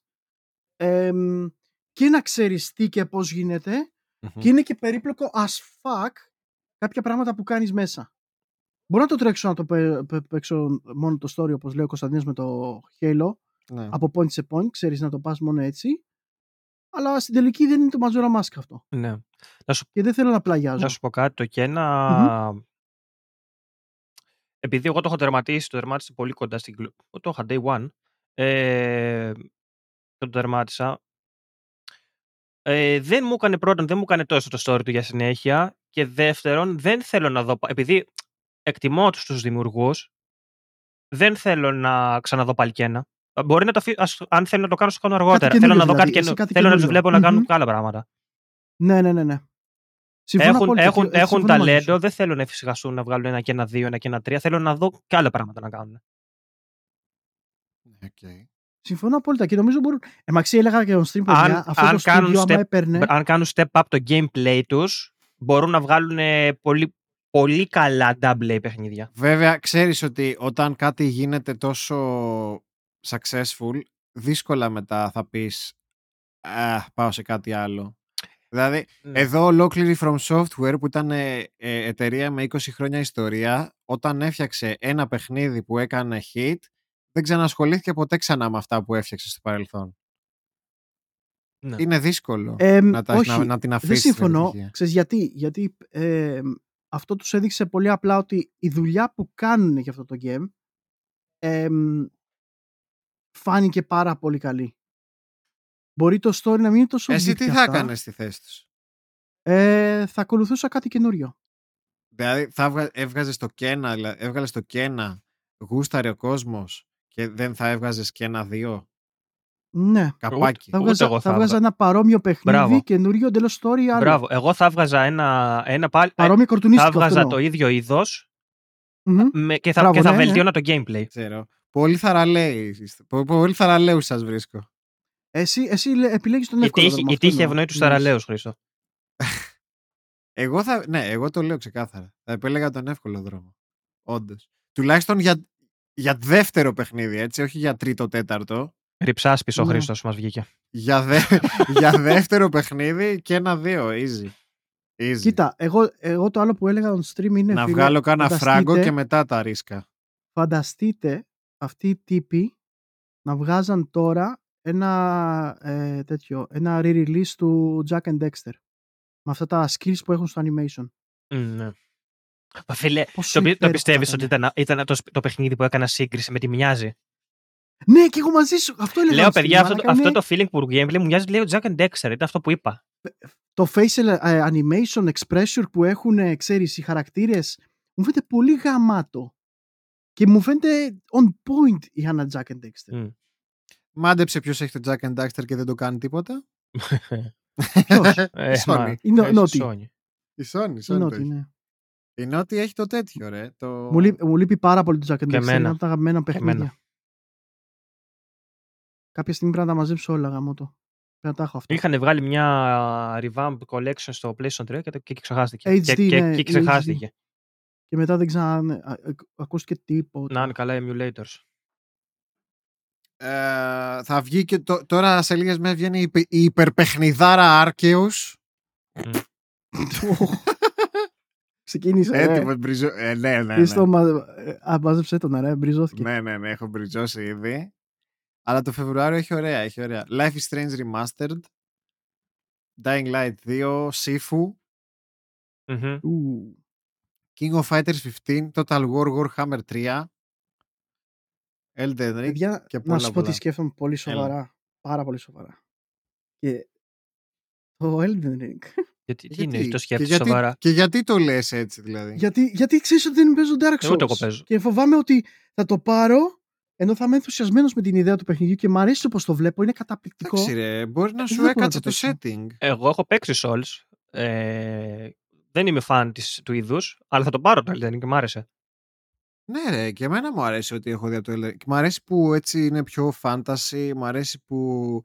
S2: εμ, και να ξέρεις τι και πώς γίνεται
S3: Μμμ.
S2: και είναι και περίπλοκο as fuck κάποια πράγματα που κάνεις μέσα. Μπορώ να το τρέξω να το παι- παι- παίξω μόνο το story όπως λέει ο Κωνσταντίνος με το Halo
S3: Ναι.
S2: από point σε point, ξέρεις να το πας μόνο έτσι αλλά στην τελική δεν είναι το Majora Mask αυτό
S1: Ναι. Να σου,
S2: και δεν θέλω να πλαγιάζω.
S1: να σου πω κάτι, το Κένα... Επειδή εγώ το έχω τερματίσει, το τερμάτισα πολύ κοντά στην... κλου- Το είχα day one. Ε, το τερμάτισα. Ε, δεν μου έκανε πρώτον, δεν μου έκανε τόσο το story του για συνέχεια και δεύτερον, δεν θέλω να δω, πα- επειδή εκτιμώ τους, τους δημιουργούς, δεν θέλω να ξαναδώ πάλι και ένα. Μπορεί να το αφήσω, ας- αν θέλω να το κάνω, στο κάνω αργότερα. Θέλω
S2: καινούριο
S1: να δω κάτι
S2: δηλαδή, εσύ
S1: καινούριο.
S2: κάτι
S1: Θέλω να τους
S2: καινούριο.
S1: βλέπω να κάνουν
S2: Μμμ.
S1: και άλλα πράγματα.
S2: Ναι, ναι, ναι, ναι. Συμφωνώ
S1: Έχουν,
S2: απόλυτα
S1: έχουν,
S2: και- ε,
S1: έχουν
S2: συμφωνώ μαζί σου.
S1: ταλέντο, δεν θέλω να εφησυχαστούν να βγάλουν ένα και ένα δύο, ένα και ένα τρία. Θέλω να δω και άλλα πράγματα να κάνουν.
S3: Ναι, οκ.
S2: Συμφωνώ απόλυτα και νομίζω μπορούν. Ε, μαξί έλεγα και on stream, παιδιά,
S1: Αν-
S2: αυτό
S1: αν
S2: το
S1: κάνουν
S2: studio άμα
S1: step-
S2: έπαιρνε.
S1: Αν κάνουν step up το gameplay τους, μπορούν να βγάλουν ε, πολύ, πολύ καλά double A παιχνίδια.
S3: Βέβαια, ξέρεις ότι όταν κάτι γίνεται τόσο successful, δύσκολα μετά θα πεις «Α, πάω σε κάτι άλλο». Δηλαδή,
S1: Ναι.
S3: εδώ ολόκληρη From Software που ήταν ε, ε, εταιρεία με 20 χρόνια ιστορία, όταν έφτιαξε ένα παιχνίδι που έκανε hit, δεν ξανασχολήθηκε ποτέ ξανά με αυτά που έφτιαξε στο παρελθόν.
S1: Ναι.
S3: Είναι δύσκολο
S2: Ε,
S3: να, τα,
S2: όχι,
S3: να, να την
S2: δεν
S3: αφήσεις.
S2: συμφωνώ. Ξέρεις γιατί. Γιατί ε, αυτό τους έδειξε πολύ απλά ότι η δουλειά που κάνουν για αυτό το game ε, φάνηκε πάρα πολύ καλή. Μπορεί το story να μην είναι τόσο
S3: Εσύ
S2: deep
S3: τι
S2: κι
S3: θα
S2: αυτά.
S3: έκανες στη θέση τους;
S2: Ε, θα ακολουθούσα κάτι καινούριο.
S3: Δηλαδή, θα έβγα... έβγαζες το κένα, δηλαδή, έβγαλες το κένα, γούσταρε ο κόσμος και δεν θα έβγαζες και ένα δύο;
S2: Ναι.
S3: Καπάκι.
S2: Θα
S1: Ούτε
S2: βγάζα,
S1: εγώ
S2: θα
S1: θα
S2: βγάζα
S1: έβγα-
S2: ένα παρόμοιο παιχνίδι,
S1: Μπράβο.
S2: καινούριο εντελώς story, άλλο.
S1: Μπράβο. Εγώ θα έβγαζα ένα, ένα πάλι.
S2: Παρόμοιο
S1: θα
S2: κορτουνίστικο αυτό
S1: έβγαζα
S2: εννοώ.
S1: το ίδιο είδος
S2: Μμμ.
S1: και θα,
S2: Μπράβο,
S1: και θα
S2: ναι, ναι.
S1: βελτίωνα το gameplay.
S3: Ξέρω. Πολύ θαραλέοι. είστε. Πο- Πολύ θαραλέου σας βρίσκω.
S2: Εσύ, εσύ λέ- επιλέγεις τον
S1: Η
S2: εύκολο
S1: τύχη,
S2: δρόμο,
S1: η
S2: αυτό
S1: τύχη
S2: εννοώ.
S1: ευνοεί του
S2: Ναι.
S1: θαραλέους, Χρήστο;
S3: Εγώ θα. Ναι, εγώ το λέω ξεκάθαρα. Θα επέλεγα τον εύκολο δρόμο. Όντως. Τουλάχιστον για, για δεύτερο παιχνίδι, έτσι, όχι για τρίτο, τέταρτο.
S1: Ριψάσπη ο
S2: Ναι.
S1: Χρήστος μας βγήκε.
S3: Για, δε, για δεύτερο παιχνίδι και ένα δύο. Easy. Easy.
S2: Κοίτα, εγώ, εγώ το άλλο που έλεγα on stream είναι
S3: να
S2: φίλε,
S3: βγάλω κάνα
S2: φανταστείτε-
S3: φράγκο και μετά τα ρίσκα.
S2: Φανταστείτε αυτοί οι τύποι να βγάζαν τώρα ένα ε, τέτοιο, ένα re-release του Jack and Dexter. Με αυτά τα skills που έχουν στο animation.
S1: Μμ, Ναι. Μα Φίλε,
S2: Πόσο
S1: το, πι- το
S2: υπέροχο
S1: πιστεύεις
S2: θα
S1: ότι
S2: ήταν.
S1: ήταν, ήταν το, σ- το παιχνίδι που έκανα σύγκριση με τη μοιάζει.
S2: Ναι, και εγώ μαζί σου. Αυτό έλεγα.
S1: Λέω,
S2: on stream,
S1: παιδιά, αυτό, το-
S2: μαλάκα,
S1: αυτό
S2: είναι
S1: το feeling που gameplay μου μοιάζει λέει ο Jack and Dexter. Ήταν αυτό που είπα.
S2: το facial ε, animation expression που έχουν, ε, ξέρεις, οι χαρακτήρες, μου φαίνεται πολύ γαμάτο. Και μου φαίνεται on point η Hannah Jack and Dexter.
S1: Μμ.
S3: Μάντεψε ποιος έχει το Jack and Daxter και δεν το κάνει τίποτα.
S2: Ποιος;
S1: Ε,
S3: Η Sony.
S1: μα,
S2: Είναι ο
S1: ε,
S2: Naughty.
S1: Sony.
S3: Η Sony, η
S2: Είναι
S3: Sony το
S2: ότι,
S3: έχει.
S2: ναι.
S3: Η Naughty έχει το τέτοιο, ρε. Το...
S2: Μου, λείπει, μου λείπει πάρα πολύ το Jack and
S1: Και
S2: Dexter. Είναι
S1: εμένα.
S2: από τα αγαπημένα
S1: Και εμένα.
S2: παιχνίδια. Κάποια στιγμή πρέπει να τα μαζέψω όλα γαμώ το. Πρέπει να τα έχω αυτά.
S1: Είχαν βγάλει μια revamp collection στο PlayStation 3 και, το, και, και ξεχάστηκε.
S2: HD,
S1: και, και,
S2: ναι,
S1: και
S2: η
S1: ξεχάστηκε.
S2: Και μετά δεν ξανά ναι, α- α- ακούστηκε τίποτα.
S1: Να είναι καλά οι emulators.
S3: Ε, θα βγει και το, τώρα σε λίγες μέρες βγαίνει η, υπε- η υπερπαιχνιδάρα Arceus.
S2: Ξεκίνησε. ε.
S3: Έτοιμο, μπριζο... ε, ναι, ναι, ναι.
S2: Χρήστο, μα... ε, α, μάζεψε τον, ρε, μπριζώθηκε.
S3: ναι, ναι, ναι, έχω μπριζώσει ήδη. Αλλά το Φεβρουάριο έχει ωραία, έχει ωραία. Life is Strange Remastered. Dying Light 2, Sifu,
S1: Μμμ.
S2: Ου.
S3: King of Fighters 15, Total War Warhammer 3, Elden Ring.
S2: Παιδιά,
S3: και
S2: να
S3: πολλά,
S2: σου πω
S3: πολλά.
S2: τι σκέφτομαι πολύ σοβαρά. Πάρα πολύ σοβαρά. Και το Elden Ring.
S1: Γιατί, τι
S3: Γιατί;
S1: είναι, το
S3: και
S1: σκέφτεσαι
S3: γιατί,
S1: σοβαρά;
S3: Και γιατί το λες έτσι δηλαδή;
S2: γιατί, γιατί ξέρεις ότι δεν παίζω Dark Souls.
S1: Εγώ το εγώ παίζω.
S2: Και φοβάμαι ότι θα το πάρω ενώ θα είμαι ενθουσιασμένος με την ιδέα του παιχνιδιού και μου αρέσει όπω το βλέπω. Είναι καταπληκτικό.
S3: Εντάξει ρε, μπορείς να
S2: Δεν
S3: σου
S2: θα μπορώ να
S3: έκατσε
S2: το
S3: το
S2: παίξω.
S3: setting.
S1: Εγώ έχω παίξει Souls. Ε, δεν είμαι φαν της, του είδους, αλλά θα το πάρω το Elden Ring και μ' άρεσε.
S3: Ναι ρε, και εμένα μου αρέσει ότι έχω δει από το Elden Ring. Και Μου αρέσει που έτσι είναι πιο fantasy, μου αρέσει που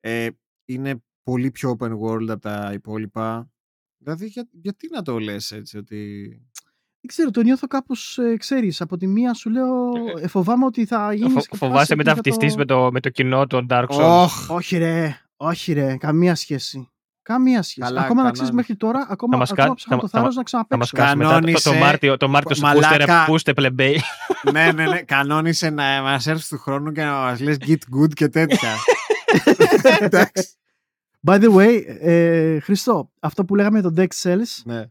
S3: ε, είναι πολύ πιο open world από τα υπόλοιπα. Δηλαδή, για- γιατί να το λες έτσι ότι...
S2: Δεν ξέρω, το νιώθω κάπως, ε, ξέρεις. Από τη μία σου λέω,
S1: Ε,
S2: ε, φοβάμαι ότι θα γίνεις.
S1: Φο, φοβάσαι μετά αυτιστής με, το, με το κοινό των Dark Souls.
S3: Ωχ,
S2: Όχι, ρε. Όχι, ρε. Καμία σχέση. Καμία σχέση.
S3: Καλά,
S2: ακόμα να
S3: κανόνες.
S2: ξέρει μέχρι τώρα, ακόμα,
S1: μας
S2: ακόμα
S1: κα-
S2: ψάχνω το
S1: θα-
S2: θάρρο να
S1: Θα
S2: ξαναπέξω.
S1: μας κάσει μετά το, το, το
S3: Κανόνισε,
S1: Μάρτιο, το Μάρτιο στο πούστε, ρε,
S3: μαλάκα.
S1: πούστε πλεμπέι.
S3: ναι, ναι, ναι, κανόνισε να μας έρθει του χρόνου και να μας λες get good και τέτοια. Εντάξει.
S2: By the way, ε, Χριστό, αυτό που λέγαμε για το Dex Cells,
S3: ναι.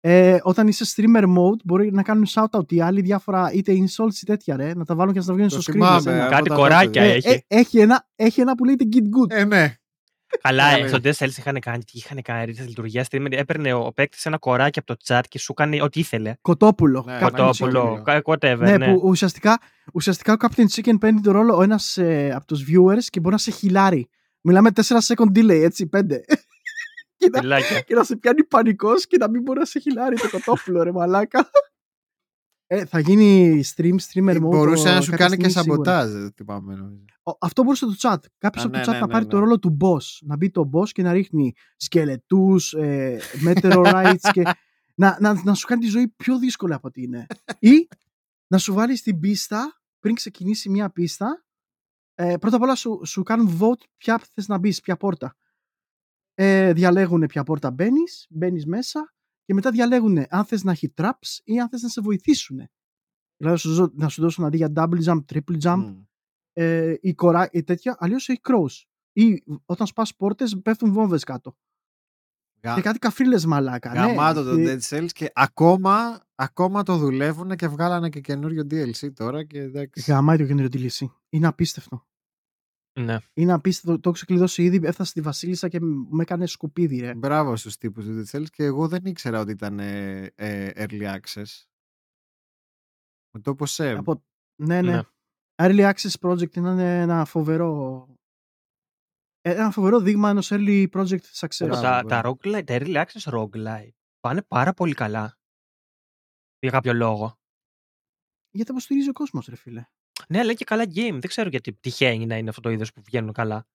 S2: ε, όταν είσαι streamer mode, μπορεί να κάνουν shout-out οι άλλοι διάφορα είτε insults ή τέτοια, ρε, να τα βάλουν και να τα βγαίνουν
S3: Το
S2: στο screen.
S3: θυμάμαι,
S2: εσένα.
S3: από
S1: Κάτι
S3: τα
S1: κοράκια
S3: τότε.
S2: Ε,
S1: έχει.
S2: ε, έχει, ένα, έχει ένα που λέγεται Git Good.
S3: Ε, ναι.
S1: Καλά,
S3: Καλά,
S1: ε, στο Death Cells είχαν κάνει, τι είχαν κάνει τη λειτουργίας streamer. Έπαιρνε ο παίκτης ένα κοράκι από το chat και σου έκανε ό,τι ήθελε.
S2: Κοτόπουλο.
S3: Ναι,
S2: Captain
S1: Κοτόπουλο,
S2: Chicken.
S1: κα- whatever.
S2: Ναι,
S1: Ναι,
S2: που ουσιαστικά, ουσιαστικά ο Captain Chicken παίρνει τον ρόλο ο ένας ε, από τους viewers και μπορεί να σε χιλάρει. Μιλάμε 4 second delay, έτσι, 5. και, να,
S1: Φιλάκια.
S2: και να σε πιάνει πανικός και να μην μπορεί να σε χιλάρει το κοτόπουλο, ρε μαλάκα. Ε, θα γίνει stream, streamer mode.
S3: Μπορούσε
S2: το-
S3: να σου
S2: κάποια
S3: κάνει και
S2: στιγμή σίγουρα.
S3: σαμποτάζ, δεν θυμάμαι. νομίζω.
S2: Ο- Αυτό μπορούσε το chat. Κάποιος
S3: Α,
S2: από το
S3: ναι,
S2: chat
S3: ναι,
S2: να
S3: ναι,
S2: πάρει
S3: ναι.
S2: το ρόλο του boss. Να μπει το boss και να ρίχνει σκελετούς, ε, meteorites και να, να, να σου κάνει τη ζωή πιο δύσκολη από ό,τι είναι. Ή να σου βάλει την πίστα πριν ξεκινήσει μια πίστα. Ε, πρώτα απ' όλα σου, σου κάνουν vote ποια θες να μπεις, ποια πόρτα. Ε, διαλέγουν ποια πόρτα μπαίνεις, μπαίνεις μέσα και μετά διαλέγουν αν θες να έχει traps ή αν θες να σε βοηθήσουν. Δηλαδή να σου, δω- να σου δώσουν αντί για double jump, triple jump
S3: Μμ.
S2: Ε, ή, κορά, ή τέτοια, αλλιώς έχει crows. Ή όταν σπάς πόρτες πέφτουν βόμβες κάτω.
S3: Γα-
S2: Και κάτι καφρίλες μαλάκα. ναι.
S3: Γαμάτο το
S2: Ε,
S3: Dead Cells και ακόμα, ακόμα το δουλεύουν και βγάλανε και καινούριο DLC τώρα και εντάξει.
S2: Γαμάει το καινούριο τη λύση. Είναι απίστευτο.
S1: Ναι.
S2: Είναι απίστευτο. Το έχω ξεκλειδώσει ήδη. Έφτασε στη Βασίλισσα και με έκανε σκουπίδι, ρε.
S3: Μπράβο στους τύπους του Dead Cells και εγώ δεν ήξερα ότι ήταν ε, ε, early access. Με το πως ε,
S2: Από... Ναι, ναι.
S1: Ναι.
S2: Early Access Project είναι ένα φοβερό. ε, Ένα φοβερό δείγμα ενός early project success.
S3: Μπράβο,
S1: τα, τα,
S3: μπράβο.
S1: roguelite, τα early access roguelite πάνε πάρα πολύ καλά. Για κάποιο λόγο.
S2: Γιατί αποστηρίζει ο κόσμος, ρε φίλε.
S1: Ναι, αλλά και καλά game. Δεν ξέρω γιατί τυχαίνει να είναι αυτό το είδος που βγαίνουν καλά.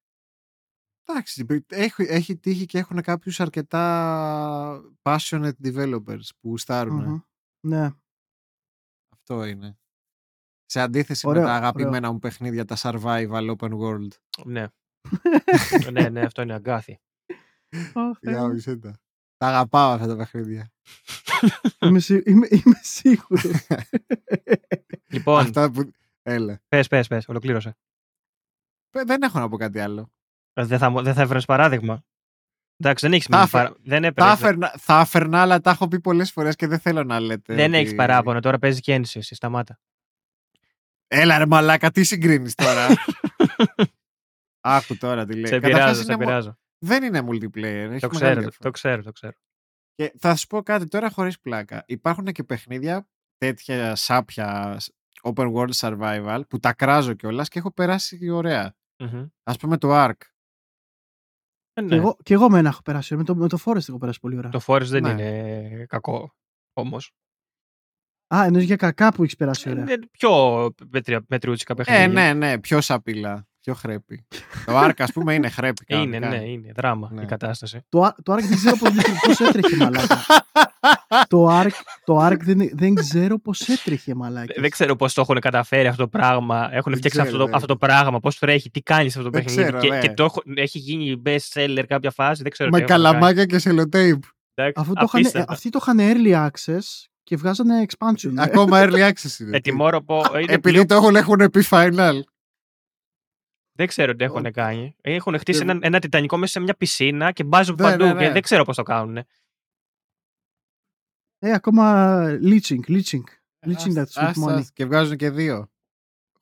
S3: Εντάξει, έχει, έχει τύχει και έχουν κάποιους αρκετά passionate developers που στάρουν.
S2: Μμμ. Ναι.
S3: Αυτό είναι. Σε αντίθεση
S2: Ωραίο,
S3: με τα
S2: ωραίο.
S3: αγαπημένα μου παιχνίδια, τα survival open world.
S1: Ναι. ναι, ναι, αυτό είναι αγκάθι.
S2: Αχ, Θεέ
S3: Για
S2: μου.
S3: μισέ τα. Τα αγαπάω αυτά τα παιχνίδια.
S2: Είμαι, σί- είμαι, είμαι σίγουρος.
S1: λοιπόν,
S3: Αυτά που... Έλα.
S1: πες, πες, πες, ολοκλήρωσε.
S3: Ε, Δεν έχω να πω κάτι άλλο.
S1: Ε, Δεν θα, μου- δεν θα έφερες παράδειγμα. Εντάξει, δεν έχεις
S3: Τα
S1: μείνει
S3: έφε-
S1: παρά... Δεν
S3: Θα
S1: έπαιρνες,
S3: έφερνα, θα έφερνα, αλλά τα έχω πει πολλές φορές και δεν θέλω να λέτε.
S1: δεν
S3: ότι-
S1: έχεις παράπονο. Τώρα παίζει και ένση, εσύ σταμάτα.
S3: Έλα ρε μαλάκα, τι συγκρίνεις τώρα; Άκου τώρα τι λέει.
S1: σε
S3: Καταρχάς
S1: πειράζω, σε
S3: είναι μο-
S1: πειράζω.
S3: Δεν είναι multiplayer. Έχει
S1: Το
S3: μεγάλη
S1: ξέρω,
S3: διαφορά.
S1: το ξέρω, το ξέρω.
S3: Και θα σου πω κάτι τώρα χωρίς πλάκα. Υπάρχουν και παιχνίδια τέτοια σάπια open world survival που τα κράζω κιόλας και έχω περάσει ωραία.
S1: Μμμ.
S3: Ας πούμε το Ark.
S1: Ε,
S2: Και,
S1: ναι.
S2: εγώ, και εγώ με ένα έχω περάσει. Με το, με το Forest έχω περάσει πολύ ωραία.
S1: Το Forest δεν
S3: Ναι.
S1: είναι κακό όμως.
S2: Α, εννοείς για κακά που έχεις περάσει ωραία.
S1: Είναι πιο μετρια- μετριούτσικα παιχνίδια.
S3: Ε, ναι, ναι, πιο σαπίλα, πιο χρέπη. το Ark, ας πούμε, είναι χρέπη.
S1: Είναι,
S3: κανονικά.
S1: ναι, είναι δράμα
S3: Ναι.
S1: η κατάσταση.
S2: Το, Ar- το Ark δεν ξέρω πώς, πώς έτρεχε μαλάκα. το Ark, το Ark δεν, δεν ξέρω πώς έτρεχε μαλάκα.
S1: Δεν ξέρω πώς το έχουν καταφέρει αυτό το πράγμα. Έχουν
S3: Δεν
S1: φτιάξει
S3: ξέρω,
S1: αυτό, το,
S3: ναι.
S1: αυτό το πράγμα, πώς τρέχει, τι κάνει σε αυτό το
S3: Δεν
S1: παιχνίδι.
S3: ξέρω,
S1: και,
S3: ναι.
S1: και το έχουν- έχει γίνει best seller κάποια φάση. Δεν ξέρω
S3: Με
S1: τι έχουν κάνει.
S3: καλαμάκια και σελοτέιπ.
S1: Εντάξει,
S2: Αφού το είχαν,
S1: απίστευτα.
S2: αυτοί το είχαν early access και βγάζανε expansion. ε.
S3: Ακόμα early access είναι.
S1: Ε, τιμώ να πω, είναι
S3: Επειδή
S1: πιο-
S3: το έχουν, έχουν πει final.
S1: Δεν ξέρω τι έχουν κάνει. Έχουν χτίσει
S3: Δεν-
S1: ένα, ένα τιτανικό μέσα σε μια πισίνα και μπάζουν
S3: Ναι,
S1: παντού.
S3: ναι, ναι.
S1: Και δεν ξέρω πώς το κάνουν.
S2: Ε, ακόμα leeching, leeching. Leeching
S3: Ας-
S2: that sweet
S3: ας-
S2: money.
S3: ας, Και βγάζουν και δύο.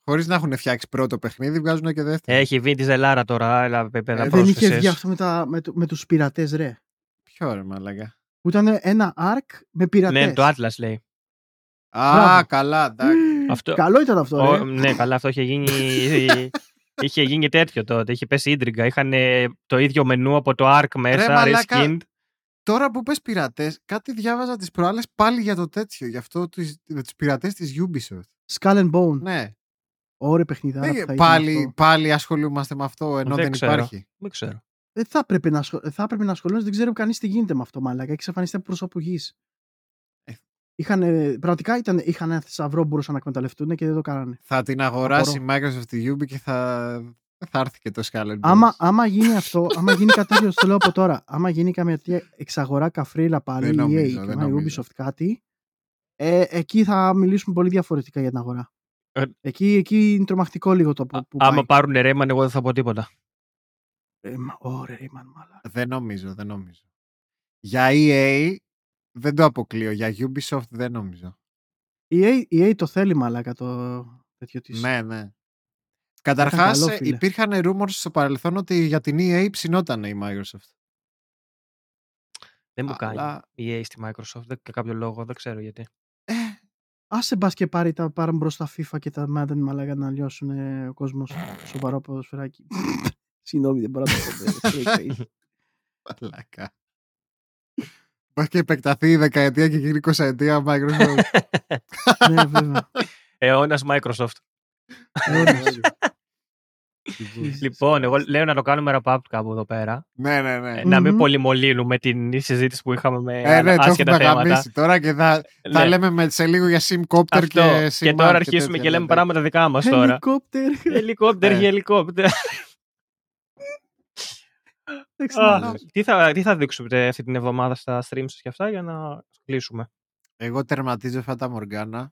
S3: Χωρίς να έχουν φτιάξει πρώτο παιχνίδι, βγάζουν και δεύτερο.
S1: Έχει βγει τη ζελάρα τώρα, έλα παιδά
S3: Ε,
S2: Δεν είχε
S1: πρόσθεσες.
S2: βγει αυτό με, τα, με, το- με τους πειρατές ρε.
S3: Ποιο ρε μαλάκα.
S2: Που ήταν ένα arc με πειρατές.
S1: Ναι, το Atlas λέει.
S3: Α,
S2: Μπράβο.
S3: καλά, εντάξει.
S1: Αυτό-
S2: Καλό ήταν αυτό
S1: Ο-
S2: ρε.
S1: ναι, καλά, αυτό είχε γίνει. είχε γίνει τέτοιο τότε. Είχε πέσει ίντριγκα. Είχαν το ίδιο μενού από το ARC μέσα,
S3: μαλάκα.
S1: reskinned.
S3: Τώρα που πες πειρατές, κάτι διάβαζα τις προάλλες πάλι για το τέτοιο, για αυτό τους, με τους πειρατές της Ubisoft.
S2: Skull and Bone.
S3: Ναι,
S2: Ωραία παιχνιδάρα
S3: Δεν-
S2: που θα ήταν
S3: πάλι,
S2: αυτό.
S3: πάλι ασχολούμαστε με αυτό ενώ
S1: Δεν
S3: δεν,
S1: ξέρω.
S3: υπάρχει.
S1: Δεν ξέρω.
S2: Δεν θα έπρεπε να, ασχολ... θα έπρεπε να ασχολούμαστε. Δεν ξέρω κανείς τι γίνεται με αυτό, μαλάκα. Έχεις εξαφανιστεί από προσώπου γης.
S3: Ε.
S2: Είχαν, πραγματικά ήταν, είχαν ένα θησαυρό που μπορούσαν να εκμεταλλευτούν και δεν το κάνανε.
S3: Θα την αγοράσει η Microsoft τη Ubi και θα, θα έρθει και το Skull and
S2: Άμα,
S3: Bones.
S2: άμα γίνει αυτό, άμα γίνει κάτι τέτοιο, το λέω από τώρα. Άμα γίνει καμία τέτοια εξαγορά καφρίλα πάλι,
S3: Δεν
S2: η
S3: νομίζω,
S2: EA και
S3: δεν
S2: η
S3: νομίζω.
S2: Ubisoft κάτι, ε, εκεί θα μιλήσουμε πολύ διαφορετικά για την αγορά.
S1: Ε.
S2: Εκεί, εκεί είναι τρομακτικό λίγο το που,
S1: Α-
S2: που
S1: Άμα
S2: πάει.
S1: πάρουν Rayman, εγώ δεν θα πω τίποτα.
S2: Ε, μα- Ωραία, Rayman, μαλάκα.
S3: Δεν νομίζω, δεν νομίζω. Για EA δεν το αποκλείω, για Ubisoft δεν νομίζω.
S2: Η EA, η EA το θέλει μαλάκα το τέτοιο της.
S3: Ναι, ναι. Καταρχάς
S2: καλό,
S3: ε,
S2: φίλε.
S3: υπήρχαν rumors στο παρελθόν ότι για την EA ψινόταν η Microsoft.
S1: Δεν μου κάνει
S3: Αλλά
S1: η EA στη Microsoft δεν- για κάποιο λόγο, δεν ξέρω γιατί.
S3: ε,
S2: Άσε μπας και πάρει τα πάρουν μπροστά FIFA και τα Madden μαλάκα να λιώσουν ε, ο κόσμος σοβαρό ποδοσφαιράκι. Συγγνώμη, δεν μπορώ να το πω. ε,
S3: μαλάκα. Πάει και επεκταθεί η δεκαετία και γίνει 20 ετία Microsoft.
S2: ναι, βέβαια.
S1: Αιώνας Microsoft.
S2: Αιώνας.
S1: Λοιπόν, εγώ λέω να το κάνουμε wrap up κάπου εδώ πέρα.
S3: ναι, ναι, ναι.
S1: Ε, Να μην
S2: Μμμ.
S1: πολυμολύνουμε την συζήτηση που είχαμε με
S3: Ε, ναι, το
S1: άσχετα
S3: έχουμε
S1: θέματα.
S3: γαμίσει τώρα και θα, θα
S1: Ναι.
S3: λέμε με, σε λίγο για Simcopter
S1: Αυτό.
S3: και
S1: Και,
S3: Simart
S1: τώρα αρχίσουμε
S3: τέτοια,
S1: και λέμε
S3: ναι,
S1: πράγματα δικά μας τώρα.
S2: Ελικόπτερ.
S1: Ελικόπτερ
S3: Ε.
S1: για ελικόπτερ.
S2: Εντάξει,
S1: Α,
S2: μαλάκα.
S1: τι, θα, τι θα δείξουμε αυτή την εβδομάδα στα streams και αυτά για να κλείσουμε;
S3: Εγώ τερματίζω Fata Morgana.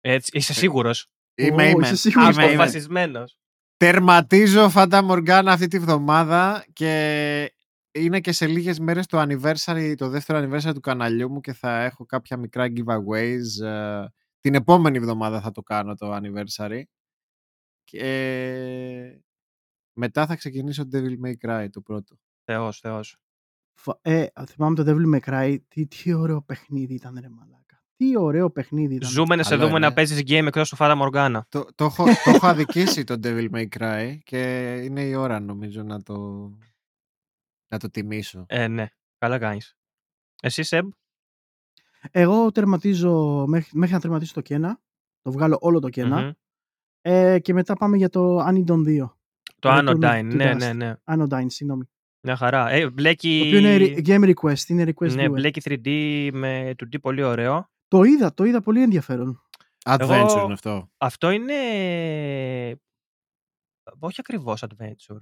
S1: Έτσι, είσαι σίγουρος;
S3: Είμαι,
S2: Ω,
S3: είμαι.
S2: είσαι σίγουρος.
S3: είμαι, είμαι.
S1: Αποφασισμένος.
S3: Τερματίζω Fata Morgana αυτή τη βδομάδα και είναι και σε λίγες μέρες το anniversary, το δεύτερο anniversary του καναλιού μου και θα έχω κάποια μικρά giveaways. ε, την επόμενη εβδομάδα θα το κάνω το anniversary. Και μετά θα ξεκινήσω το Devil May Cry το πρώτο.
S1: Θεός, θεός.
S2: Φα- Ε, θυμάμαι το Devil May Cry. Τι, τι ωραίο παιχνίδι ήταν, ρε μαλάκα. Τι ωραίο παιχνίδι ήταν.
S1: Ζούμε να σε
S3: Καλό
S1: δούμε
S3: είναι.
S1: να παίζεις game εκτός του Fata Morgana.
S3: Το, το, έχω, το έχω αδικήσει το Devil May Cry και είναι η ώρα νομίζω να το, να το τιμήσω.
S1: Ε, ναι. Καλά κάνεις. Εσύ, Σεμ;
S2: Εγώ τερματίζω μέχρι, μέχρι να τερματίσω το Κένα. Το βγάλω όλο το Κένα.
S1: Μμμ.
S2: Ε, και μετά πάμε για το Anidon 2.
S1: Το
S2: Return of
S1: Anodyne.
S2: the
S1: Ναι,
S2: Dust.
S1: ναι, ναι.
S2: Anodyne, συγγνώμη.
S1: Μια χαρά. Ε, μπλέκει...
S2: Το οποίο είναι re- game request. Είναι request
S1: Ναι,
S2: viewer.
S1: μπλέκει 3D με 2D πολύ ωραίο.
S2: Το είδα, το είδα πολύ ενδιαφέρον.
S3: Adventure
S1: Εγώ-
S3: είναι αυτό.
S1: Αυτό είναι... Όχι ακριβώς adventure.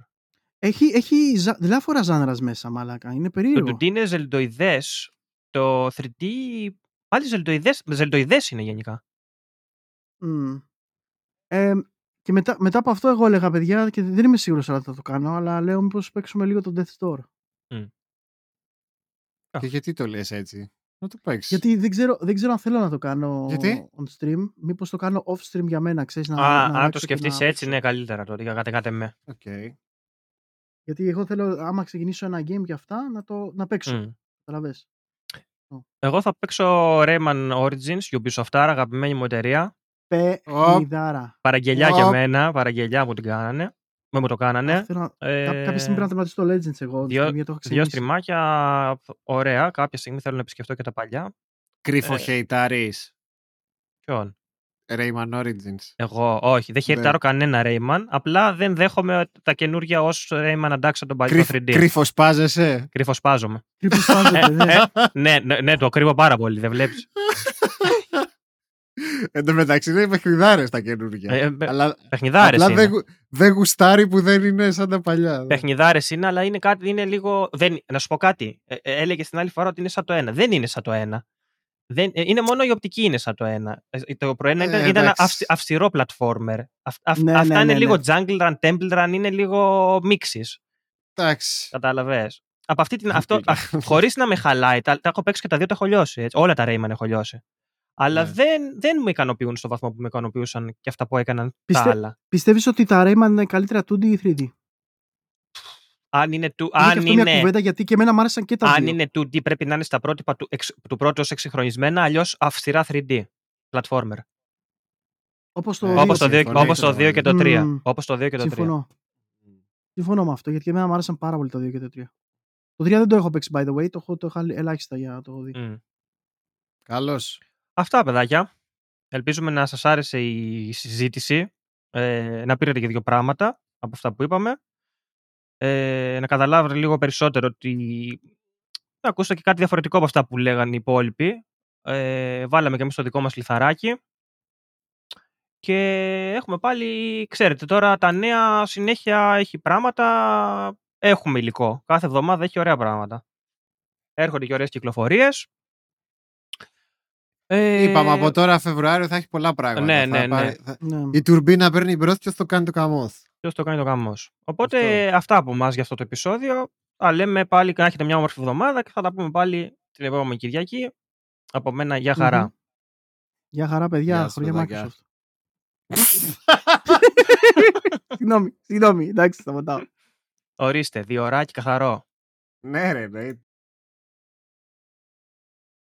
S2: Έχει, έχει ζα- διάφορα ζάνρας μέσα, μαλάκα. Είναι
S1: Το
S2: περίεργο.
S1: 2D είναι ζελντοειδές. Το 3D πάλι ζελντοειδές, ζελντοειδές είναι γενικά.
S2: Μμ. Ε, και μετά, μετά από αυτό εγώ έλεγα παιδιά και δεν είμαι σίγουρος αν θα το κάνω αλλά λέω μήπως παίξουμε λίγο το Death's Door.
S3: Και γιατί το λες έτσι; Να το παίξεις.
S2: Γιατί δεν ξέρω, δεν ξέρω αν θέλω να το κάνω
S3: Γιατί;
S2: on stream. Μήπως το κάνω off stream για μένα, ξέρεις, να,
S1: Α,
S2: να
S1: αν το
S2: αλλάξω και
S1: σκεφτείς
S2: να
S1: έτσι,
S2: παίξω.
S1: ναι, καλύτερα τότε. Για κάτε, κάτε με.
S3: Οκ.
S2: Γιατί εγώ θέλω, άμα ξεκινήσω ένα game και αυτά, να, το, να παίξω.
S1: Μμ.
S2: Καταλαβες.
S1: Εγώ θα παίξω Rayman Origins, Ubisoft, αγαπημένη μου εταιρεία.
S2: Παιχνιδάρα.
S1: Παραγγελιά για
S3: Οπ.
S1: μένα, παραγγελιά που την κάνανε. Με μου το κάνανε.
S2: Α, θέλω να-
S1: Ε,
S2: κά- Κάποια στιγμή πρέπει να τερματίσω το Legends εγώ.
S1: δύο-
S2: γιατί το έχω
S1: Δύο
S2: ξεκινήσει.
S1: στριμάκια ωραία. Κάποια στιγμή θέλω να επισκεφτώ και τα παλιά.
S3: Κρύφο
S1: Ε.
S3: χεϊτάρης.
S1: Ποιον;
S3: Rayman Origins.
S1: Εγώ, όχι, δεν χαιρετάρω κανένα Rayman. Απλά δεν δέχομαι τα καινούργια ως Rayman αντάξα τον παλιό 3D.
S3: Κρύφος πάζεσαι;
S1: Κρύφος σπάζομαι.
S2: Κρύπος φάζεται, ναι.
S1: ναι, ναι, ναι, το κρύβω πάρα πολύ, δεν βλέπεις.
S3: Εν τω μεταξύ είναι παιχνιδάρες τα καινούργια.
S1: Ε, ε,
S3: Αλλά
S1: Παιχνιδάρες
S3: απλά
S1: είναι.
S3: δεν, γου- δεν γουστάρει που δεν είναι σαν τα παλιά.
S1: Παιχνιδάρες είναι, αλλά είναι κάτι, είναι λίγο. Δεν, να σου πω κάτι. Ε, ε, έλεγε την άλλη φορά ότι είναι σαν το ένα. Δεν είναι σαν το ένα. Δεν, ε, είναι μόνο η οπτική είναι σαν το ένα. Ε, το προένα
S3: Ε,
S1: ήταν, ήταν ένα
S3: εντάξει.
S1: αυσ- αυστηρό platformer. Αυ, αυ-
S2: Ναι,
S1: αυτά
S2: ναι,
S1: είναι
S2: ναι,
S1: λίγο
S2: ναι.
S1: jungle run, temple run, είναι λίγο mixes.
S3: Εντάξει.
S1: Κατάλαβες. Από αυτή την.
S3: Οκ.
S1: αυτό, Χωρίς να με χαλάει, τα, τα έχω παίξει και τα δύο τα έχω λιώσει. Έτσι. Όλα τα Rayman έχω λιώσει. Αλλά
S3: Ναι.
S1: δεν, δεν με ικανοποιούν στο βαθμό που με ικανοποιούσαν και αυτά που έκαναν
S2: Πιστε-
S1: τα άλλα.
S2: Πιστεύεις ότι τα Rayman είναι καλύτερα 2D ή 3D. Είναι
S1: Αν είναι, του,
S2: και
S1: αν
S2: αυτό μια
S1: είναι,
S2: κουβέντα γιατί και εμένα μου άρεσαν και τα
S1: αν
S2: δύο.
S1: είναι 2D πρέπει να είναι στα πρότυπα του, εξ, του πρώτου ως εξυγχρονισμένα, αλλιώς αυστηρά 3D. Platformer.
S2: Όπως το
S3: Ε,
S2: δύο
S1: Όπως το, 2,
S3: συμφωνώ,
S1: όπως το
S3: συμφωνώ.
S1: 2 και το 3.
S2: Μμμ.
S1: Όπως το 2 και το 3.
S2: Συμφωνώ. Συμφωνώ με αυτό γιατί και εμένα μου άρεσαν πάρα πολύ το 2 και το 3. Το 3 δεν το έχω παίξει by the way, το έχω, το είχα ελάχιστα για το 2.
S1: Μμ.
S3: Καλώς.
S1: Αυτά, παιδάκια. Ελπίζουμε να σας άρεσε η συζήτηση. Ε, να πήρατε και δύο πράγματα από αυτά που είπαμε. Ε, να καταλάβετε λίγο περισσότερο ότι να ακούσετε και κάτι διαφορετικό από αυτά που λέγανε οι υπόλοιποι. Ε, βάλαμε και εμείς το δικό μας λιθαράκι. Και έχουμε πάλι, ξέρετε, τώρα τα νέα συνέχεια έχει πράγματα, έχουμε υλικό. Κάθε εβδομάδα έχει ωραία πράγματα. Έρχονται και ωραίες κυκλοφορίες. Ε,
S3: Είπαμε από τώρα Φεβρουάριο θα έχει πολλά πράγματα.
S1: Ναι,
S3: Θα
S1: ναι, ναι.
S3: πάρει- θα-
S2: Ναι.
S3: Η τουρμπίνα παίρνει μπρος και το κάνει το καμόθ.
S1: Ποιος το κάνει το γάμο Οπότε αυτά από εμάς για αυτό το επεισόδιο. Τα λέμε πάλι και να έχετε μια όμορφη εβδομάδα και θα τα πούμε πάλι την επόμενη Κυριακή. Από μένα, για χαρά.
S2: Μμμ. Γεια χαρά παιδιά,
S3: Γεια σας,
S2: χωριά
S3: παιδάκια.
S2: Microsoft. Συγγνώμη, συγγνώμη, εντάξει, σταματάω.
S1: Ορίστε, διωράκι καθαρό.
S3: ναι, ρε, ναι.